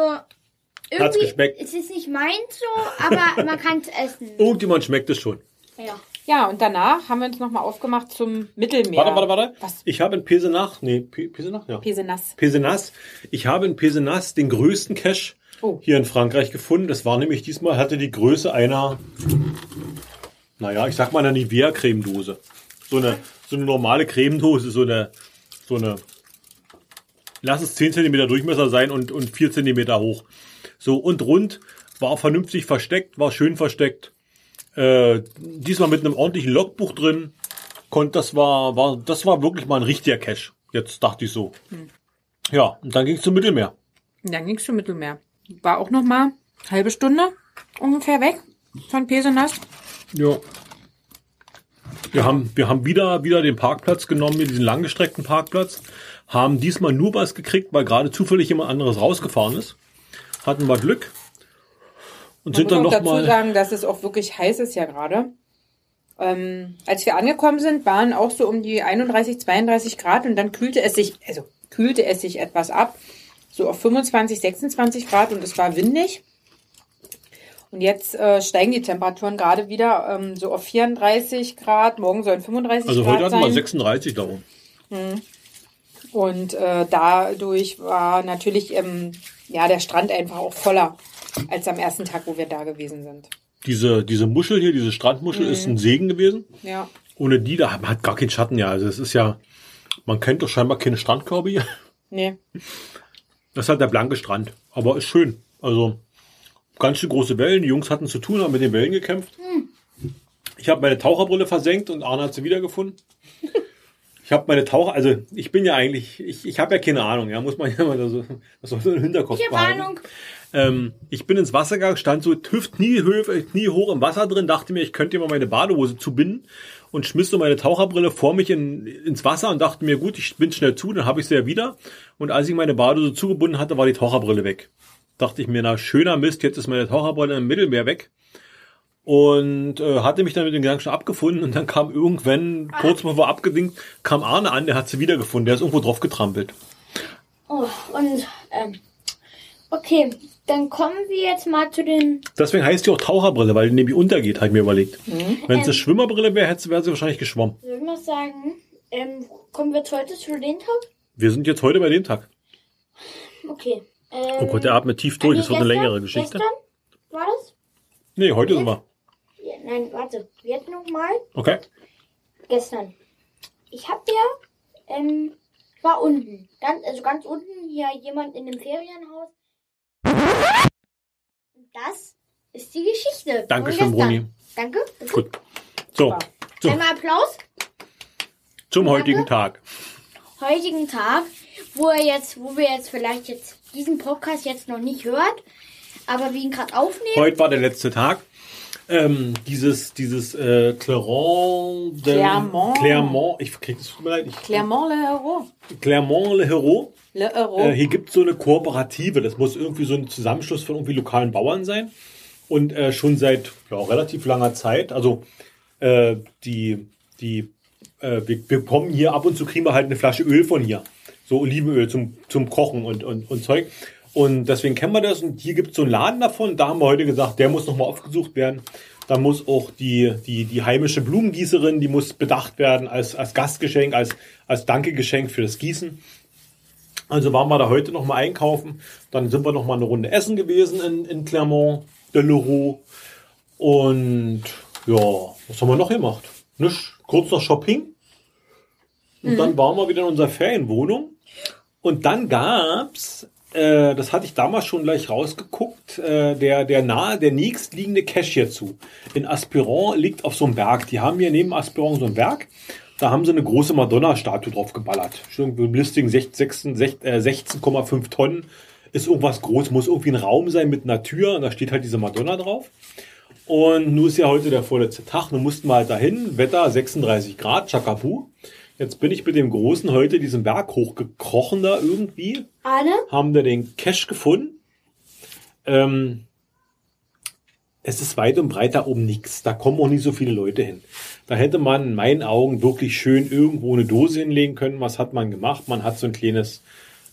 irgendwie geschmeckt? ist es nicht meins so, aber man kann es essen. Irgendjemand schmeckt es schon. Ja. Ja, und danach haben wir uns nochmal aufgemacht zum Mittelmeer. Warte, warte, warte. Was? Ich habe in Pesenach, nee, Pe- Pesenach, ja. Pesenass. Pesenas. Ich habe in Pesenas den größten Cache Oh. hier in Frankreich gefunden. Das war nämlich diesmal, hatte die Größe einer, naja, ich sag mal einer Nivea-Cremedose. So eine, so eine normale Cremedose, so eine, so eine, lass es 10 cm Durchmesser sein und, und 4 cm hoch. So, und rund, war vernünftig versteckt, war schön versteckt. Äh, diesmal mit einem ordentlichen Logbuch drin. Konnt, das war, war, das war wirklich mal ein richtiger Cache. Jetzt dachte ich so. Ja, und dann ging es zum Mittelmeer. Dann ging's zum Mittelmeer. War auch nochmal halbe Stunde ungefähr weg von Pesenass. Ja. Wir haben, wir haben wieder, wieder den Parkplatz genommen, diesen langgestreckten Parkplatz. Haben diesmal nur was gekriegt, weil gerade zufällig jemand anderes rausgefahren ist. Hatten wir Glück. Und Man sind muss dann auch noch dazu mal. sagen, dass es auch wirklich heiß ist ja gerade. Ähm, als wir angekommen sind, waren auch so um die 31, 32 Grad und dann kühlte es sich, also kühlte es sich etwas ab, so auf 25, 26 Grad und es war windig. Und jetzt äh, steigen die Temperaturen gerade wieder ähm, so auf 34 Grad. Morgen sollen 35 Also Grad heute hatten sein. wir 36 da oben. Und äh, dadurch war natürlich ähm, ja der Strand einfach auch voller als am ersten Tag, wo wir da gewesen sind. Diese, diese Muschel hier, diese Strandmuschel ist ein Segen gewesen. Ja. Ohne die, da hat man hat gar keinen Schatten, ja. Also es ist ja, man kennt doch scheinbar keine Strandkörbe hier. Nee. Das ist halt der blanke Strand. Aber ist schön. Also ganz schön große Wellen. Die Jungs hatten zu tun, haben mit den Wellen gekämpft. Ich habe meine Taucherbrille versenkt und Arne hat sie wiedergefunden. Ich habe meine Taucher, also ich bin ja eigentlich, ich, ich habe ja keine Ahnung, ja, muss man ja mal so, das soll so im Hinterkopf behalten. Ahnung. Ähm, ich bin ins Wasser gegangen, stand so Hüftknie, Hö- Knie hoch im Wasser drin, dachte mir, ich könnte mal meine Badehose zubinden und schmiss so meine Taucherbrille vor mich in, ins Wasser und dachte mir, gut, ich bin schnell zu, dann habe ich sie ja wieder. Und als ich meine Badehose zugebunden hatte, war die Taucherbrille weg. Dachte ich mir, na schöner Mist, jetzt ist meine Taucherbrille im Mittelmeer weg. Und äh, hatte mich dann mit dem Gedanken schon abgefunden und dann kam irgendwann, kurz bevor abgedingt, kam Arne an, der hat sie wiedergefunden, der ist irgendwo drauf getrampelt. Oh, und, ähm, okay, dann kommen wir jetzt mal zu den, Deswegen heißt die auch Taucherbrille, weil die nämlich untergeht, habe ich mir überlegt. Wenn es eine Schwimmerbrille wäre, hätte- wäre sie wahrscheinlich geschwommen. ich mal sagen, ähm, kommen wir jetzt heute zu den Tag? Wir sind jetzt heute bei dem Tag. Okay. Ähm, Oh Gott, der atmet tief durch, das wird eine längere Geschichte. Gestern? war das? Nee, heute sind wir. Ja, nein, warte. Jetzt nochmal. Okay. Gestern. Ich hab dir, ähm, war unten. Ganz, also ganz unten hier jemand in einem Ferienhaus. Das ist die Geschichte. Dankeschön. Bruni. Danke. Gut. So, so Einmal Applaus. zum heutigen Tag. Heutigen Tag, wo er jetzt, wo wir jetzt vielleicht jetzt diesen Podcast jetzt noch nicht hört, aber wir ihn gerade aufnehmen. Heute war der letzte Tag. Ähm, dieses, dieses äh, Clermont, de- Clermont. Clermont, ich krieg das tut mir leid, ich, Clermont-le-Hérault. Clermont le Hérault. Le Äh, Hérault. hier gibt es so eine Kooperative, das muss irgendwie so ein Zusammenschluss von irgendwie lokalen Bauern sein. Und äh, schon seit ja, relativ langer Zeit, also äh, die, die, äh, wir bekommen hier ab und zu kriegen wir halt eine Flasche Öl von hier. So Olivenöl zum, zum Kochen und, und, und Zeug. Und deswegen kennen wir das. Und hier gibt es so einen Laden davon. Da haben wir heute gesagt, der muss nochmal aufgesucht werden. Da muss auch die, die, die heimische Blumengießerin, die muss bedacht werden als, als Gastgeschenk, als, als Dankegeschenk für das Gießen. Also waren wir da heute noch mal einkaufen. Dann sind wir noch mal eine Runde essen gewesen in, in Clermont de l'Euro. Und ja, was haben wir noch gemacht? Nicht kurz noch Shopping. Und dann waren wir wieder in unserer Ferienwohnung. Und dann gab's, äh, das hatte ich damals schon gleich rausgeguckt, äh, der, der nahe, der nächstliegende Cache hierzu. In Aspiron liegt auf so einem Berg. Die haben hier neben Aspiron so einen Berg. Da haben sie eine große Madonna-Statue drauf geballert. Schön Listing 16 16, äh, 16,5 Tonnen. Ist irgendwas groß, muss irgendwie ein Raum sein mit einer Tür und da steht halt diese Madonna drauf. Und nun ist ja heute der vorletzte Tag. Nun mussten wir halt dahin. Wetter 36 Grad, Chakapu. Jetzt bin ich mit dem Großen heute diesen Berg hochgekrochen da irgendwie. Arne, Haben da den Cache gefunden. Ähm, es ist weit und breit da oben nichts. Da kommen auch nicht so viele Leute hin. Da hätte man in meinen Augen wirklich schön irgendwo eine Dose hinlegen können. Was hat man gemacht? Man hat so ein kleines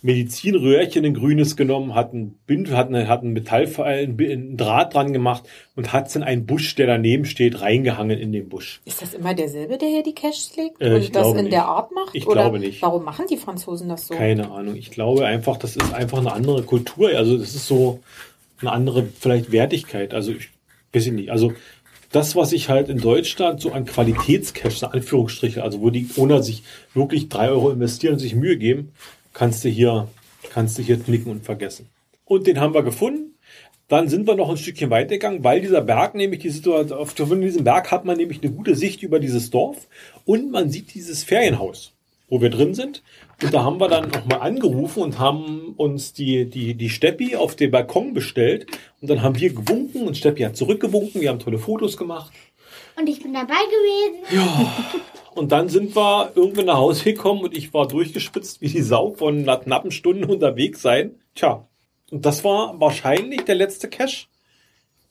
Medizinröhrchen, ein grünes genommen, hat ein Bind, hat, eine, hat ein Metallpfeil, ein, Bi- ein Draht dran gemacht und hat es in einen Busch, der daneben steht, reingehangen in den Busch. Ist das immer derselbe, der hier die Caches legt Äh, ich und das in nicht. der Art macht? Ich Oder glaube nicht. Warum machen die Franzosen das so? Keine Ahnung. Ich glaube einfach, das ist einfach eine andere Kultur. Also das ist so eine andere vielleicht Wertigkeit. Also ich weiß ich nicht. Also das, was ich halt in Deutschland so an Qualitätscash, Anführungsstriche, also wo die Owner sich wirklich drei Euro investieren und sich Mühe geben, kannst du hier, kannst du hier knicken und vergessen. Und den haben wir gefunden. Dann sind wir noch ein Stückchen weitergegangen, weil dieser Berg nämlich die Situation, auf diesem Berg hat man nämlich eine gute Sicht über dieses Dorf und man sieht dieses Ferienhaus, wo wir drin sind. Und da haben wir dann auch mal angerufen und haben uns die, die, die Steppi auf den Balkon bestellt. Und dann haben wir gewunken und Steppi hat zurückgewunken. Wir haben tolle Fotos gemacht. und ich bin dabei gewesen. Und dann sind wir irgendwann nach Hause gekommen und ich war durchgespitzt wie die Sau von einer knappen Stunde unterwegs sein. Tja, und das war wahrscheinlich der letzte Cash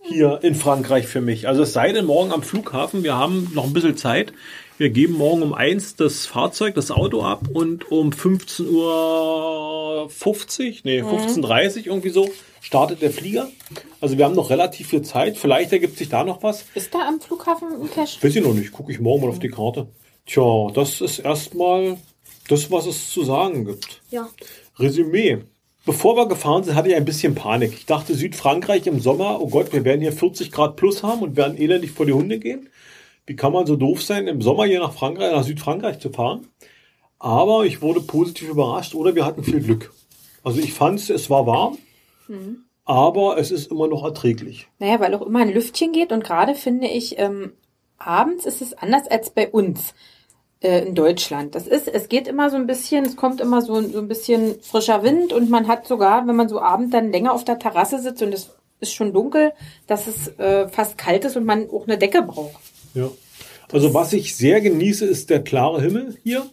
hier in Frankreich für mich. Also es sei denn morgen am Flughafen, wir haben noch ein bisschen Zeit. Wir geben morgen um eins das Fahrzeug, das Auto ab und um 15.50 Uhr, nee, 15.30 Uhr irgendwie so startet der Flieger. Also wir haben noch relativ viel Zeit. Vielleicht ergibt sich da noch was. Ist da am Flughafen ein Cache? Weiß ich noch nicht, gucke ich morgen mal auf die Karte. Tja, das ist erstmal das, was es zu sagen gibt. Ja. Resümee. Bevor wir gefahren sind, hatte ich ein bisschen Panik. Ich dachte, Südfrankreich im Sommer, oh Gott, wir werden hier 40 Grad plus haben und werden elendig vor die Hunde gehen. Wie kann man so doof sein, im Sommer hier nach Frankreich, nach Südfrankreich zu fahren? Aber ich wurde positiv überrascht oder wir hatten viel Glück. Also ich fand es war warm, aber es ist immer noch erträglich. Naja, weil auch immer ein Lüftchen geht und gerade finde ich, ähm, abends ist es anders als bei uns äh, in Deutschland. Das ist, es geht immer so ein bisschen, es kommt immer so, so ein bisschen frischer Wind und man hat sogar, wenn man so abend dann länger auf der Terrasse sitzt und es ist schon dunkel, dass es äh, fast kalt ist und man auch eine Decke braucht. Ja. Also was ich sehr genieße, ist der klare Himmel hier,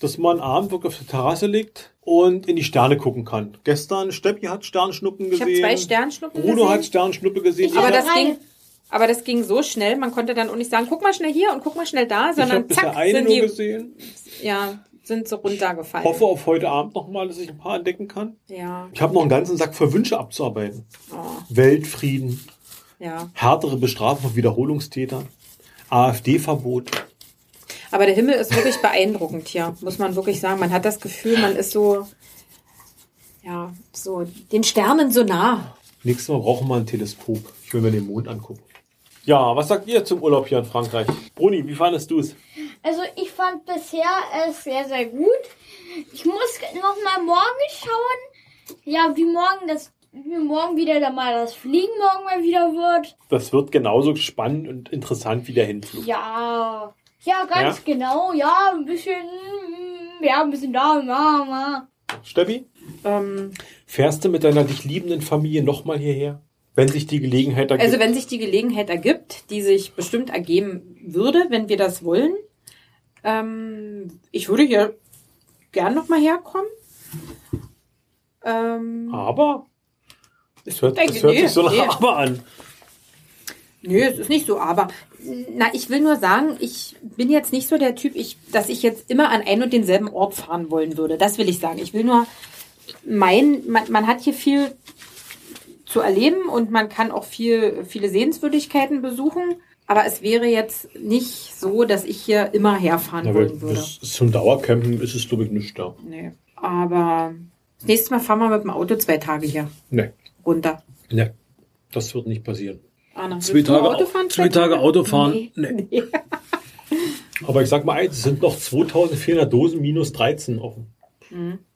dass man abend wirklich auf der Terrasse liegt und in die Sterne gucken kann. Gestern Steppi hat Sternschnuppen Ich gesehen. habe zwei Sternschnuppen Bruno gesehen. hat Sternschnuppe gesehen. Ich aber das ging, aber das ging so schnell, man konnte dann auch nicht sagen, guck mal schnell hier und guck mal schnell da, ich sondern bisher zack, eine sind nur die, gesehen. ja, sind so runtergefallen. Hoffe auf heute Abend nochmal, dass ich ein paar entdecken kann. Ja, Ich habe noch einen ganzen Sack für Wünsche abzuarbeiten. oh, Weltfrieden, ja. härtere Bestrafung von Wiederholungstätern, AfD-Verbot. Aber der Himmel ist wirklich beeindruckend hier, muss man wirklich sagen. Man hat das Gefühl, man ist so, ja, so den Sternen so nah. Nächstes Mal brauchen wir ein Teleskop. Ich will mir den Mond angucken. Ja, was sagt ihr zum Urlaub hier in Frankreich? Bruni, wie fandest du es? Also ich fand bisher es sehr, sehr gut. Ich muss noch mal morgen schauen, ja, wie morgen das, morgen wieder da mal das Fliegen morgen mal wieder wird. Das wird genauso spannend und interessant wie der Hinflug. Ja, ja, ganz genau. Ja, ein bisschen, mm, ja, ein bisschen da, ja, ja. Steffi, Ähm, fährst du mit deiner dich liebenden Familie nochmal hierher? Wenn sich die Gelegenheit ergibt. also wenn sich die Gelegenheit ergibt, die sich bestimmt ergeben würde, wenn wir das wollen, ähm, ich würde hier gern noch mal herkommen. Ähm, aber es hört, Denke, es hört nee, sich so nach nee. Aber an. Nö, es ist nicht so, aber na, ich will nur sagen, ich bin jetzt nicht so der Typ, ich, dass ich jetzt immer an ein und denselben Ort fahren wollen würde. Das will ich sagen. Ich will nur mein, man, man hat hier viel zu erleben und man kann auch viel, viele Sehenswürdigkeiten besuchen. Aber es wäre jetzt nicht so, dass ich hier immer herfahren Ja, wollen würde. das zum Dauercampen ist es, glaube ich, nicht da. Nee. Aber das nächste Mal fahren wir mit dem Auto zwei Tage hier Ne, runter. ne. Das wird nicht passieren. Anna, Zwei Tage, Auto fahren? zwei Tage Auto fahren. Nee. Nee. Aber ich sag mal eins, es sind noch 2400 Dosen minus 13 offen.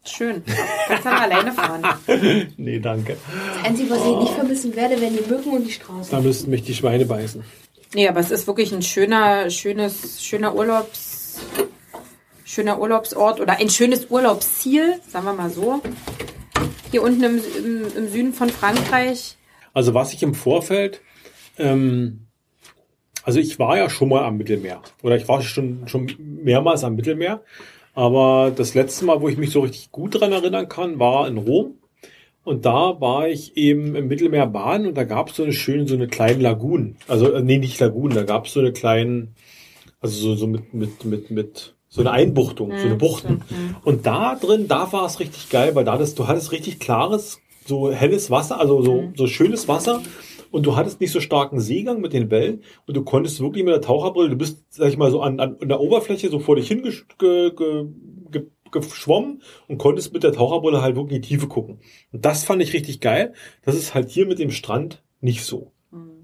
Schön. Kannst dann alleine fahren. Nee, danke. Das Einzige, was ich nicht vermissen werde, wären die Mücken und die Straßen. Da müssten mich die Schweine beißen. Nee, aber es ist wirklich ein schöner, schönes, schöner Urlaubs, schöner Urlaubsort oder ein schönes Urlaubsziel, sagen wir mal so. Hier unten im, im, im Süden von Frankreich. Also was ich im Vorfeld, ähm, also ich war ja schon mal am Mittelmeer oder ich war schon, schon mehrmals am Mittelmeer, aber das letzte Mal, wo ich mich so richtig gut dran erinnern kann, war in Rom. Und da war ich eben im Mittelmeer baden und da gab es so eine schöne, so eine kleine Lagune. Also, äh, nee, nicht Lagune, da gab es so eine kleinen, also so, so mit, mit, mit, mit, so eine Einbuchtung, so eine Buchten. Und da drin, da war es richtig geil, weil da das, du hattest richtig klares, so helles Wasser, also so, so schönes Wasser. Und du hattest nicht so starken Seegang mit den Wellen und du konntest wirklich mit der Taucherbrille, du bist, sag ich mal, so an, an, an der Oberfläche so vor dich hin ge, und konntest mit der Taucherbrille halt wirklich in die Tiefe gucken. Und das fand ich richtig geil. Das ist halt hier mit dem Strand nicht so.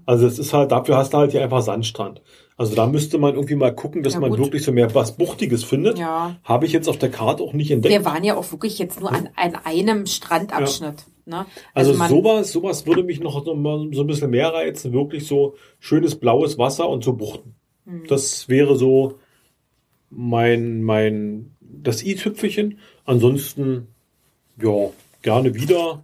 Also das ist halt, dafür hast du halt hier einfach Sandstrand. Also da müsste man irgendwie mal gucken, dass Ja, man wirklich so mehr was Buchtiges findet. Ja. Habe ich jetzt auf der Karte auch nicht entdeckt. Wir waren ja auch wirklich jetzt nur an, an einem Strandabschnitt. Ne? Also, man- sowas, sowas würde mich noch so ein bisschen mehr reizen. Wirklich so schönes blaues Wasser und so Buchten. Hm. Das wäre so mein, mein, das i-Tüpfelchen. Ansonsten, ja, gerne wieder.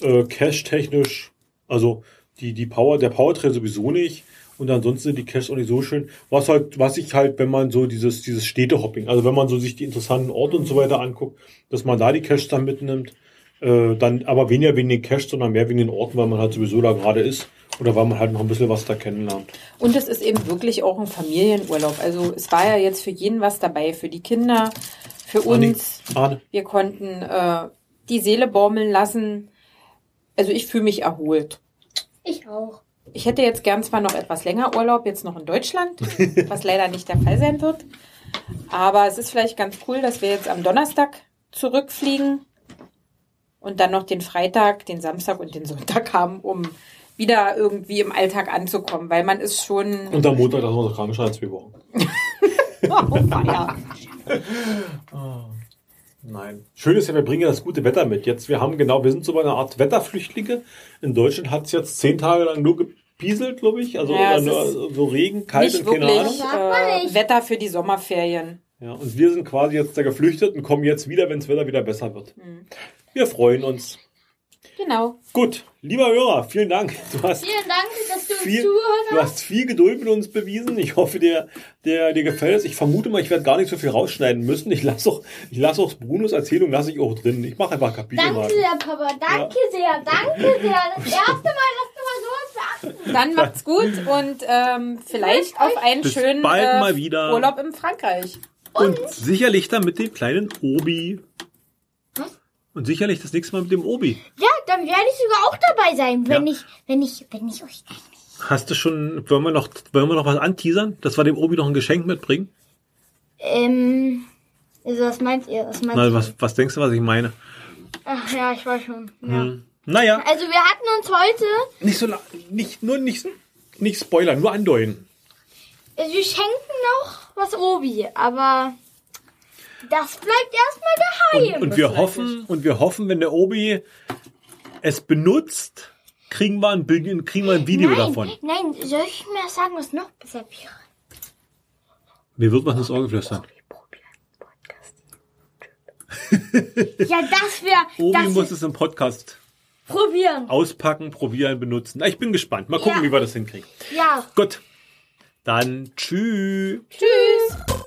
Äh, Cash-technisch, also die, die Power, der Powertrail sowieso nicht. Und ansonsten sind die Caches auch nicht so schön. Was halt, was ich halt, wenn man so dieses, dieses Städtehopping, also wenn man so sich die interessanten Orte und so weiter anguckt, dass man da die Caches dann mitnimmt, äh, dann aber weniger wegen den Caches, sondern mehr wegen den Orten, weil man halt sowieso da gerade ist oder weil man halt noch ein bisschen was da kennenlernt. Und es ist eben wirklich auch ein Familienurlaub. Also es war ja jetzt für jeden was dabei, für die Kinder, für Arne, uns. Arne, Wir konnten äh, die Seele baumeln lassen. Also ich fühle mich erholt. Ich auch. Ich hätte jetzt gern zwar noch etwas länger Urlaub, jetzt noch in Deutschland, was leider nicht der Fall sein wird. Aber es ist vielleicht ganz cool, dass wir jetzt am Donnerstag zurückfliegen und dann noch den Freitag, den Samstag und den Sonntag haben, um wieder irgendwie im Alltag anzukommen, weil man ist schon und am Montag lassen wir uns Krankenschein zwei Wochen. oh, Feier. Nein. Schön ist ja, wir bringen ja das gute Wetter mit. Jetzt, wir haben genau, wir sind so bei einer Art Wetterflüchtlinge. In Deutschland hat es jetzt zehn Tage lang nur gepieselt, glaube ich. Also Ja, nur, so Regen, kalt Nicht und keine wirklich Ahnung. Äh. Wetter für die Sommerferien. Ja, und wir sind quasi jetzt da geflüchtet und kommen jetzt wieder, wenn das Wetter wieder besser wird. Hm. Wir freuen uns. Genau. Gut, lieber Hörer, vielen Dank. Du hast Vielen Dank, dass du uns viel, zugehört du hast. viel Geduld mit uns bewiesen. Ich hoffe, dir, dir, dir gefällt es. Ich vermute mal, ich werde gar nicht so viel rausschneiden müssen. Ich lasse auch, ich lasse auch Brunos Erzählung lasse ich auch drin. Ich mache einfach Kapitel Danke sehr, Papa. Danke sehr. Danke sehr. Das erste Mal, dass du mal sowas beachten. Dann macht's gut und ähm, vielleicht auf einen Bis schönen bald äh, mal wieder. Urlaub in Frankreich. Und sicherlich dann mit dem kleinen Obi. Und sicherlich das nächste Mal mit dem Obi. Ja, dann werde ich sogar auch dabei sein, wenn Ja. ich, wenn ich, wenn ich euch. Hast du schon, wollen wir noch, wollen wir noch was anteasern, dass wir dem Obi noch ein Geschenk mitbringen? Ähm, also was meint ihr? Was meint Na, was, was denkst du, was ich meine? Ach ja, ich weiß schon. Ja. Hm. Naja, Also wir hatten uns heute, nicht so, nicht, nur nicht, nicht spoilern, nur andeuten. wir schenken noch was Obi, aber das bleibt erstmal geheim. Und wir hoffen, und wir hoffen, wenn der Obi es benutzt, kriegen wir ein, Bild- kriegen wir ein Video nein, davon. nein, soll ich mir sagen, was noch besser wäre? Mir wird was ins Ohr geflüstert. Ja, das wäre, Obi das muss es im Podcast probieren. auspacken, probieren, benutzen. Na, ich bin gespannt. Mal gucken, Ja. wie wir das hinkriegen. Ja, Gut. Dann tschüss. tschüss.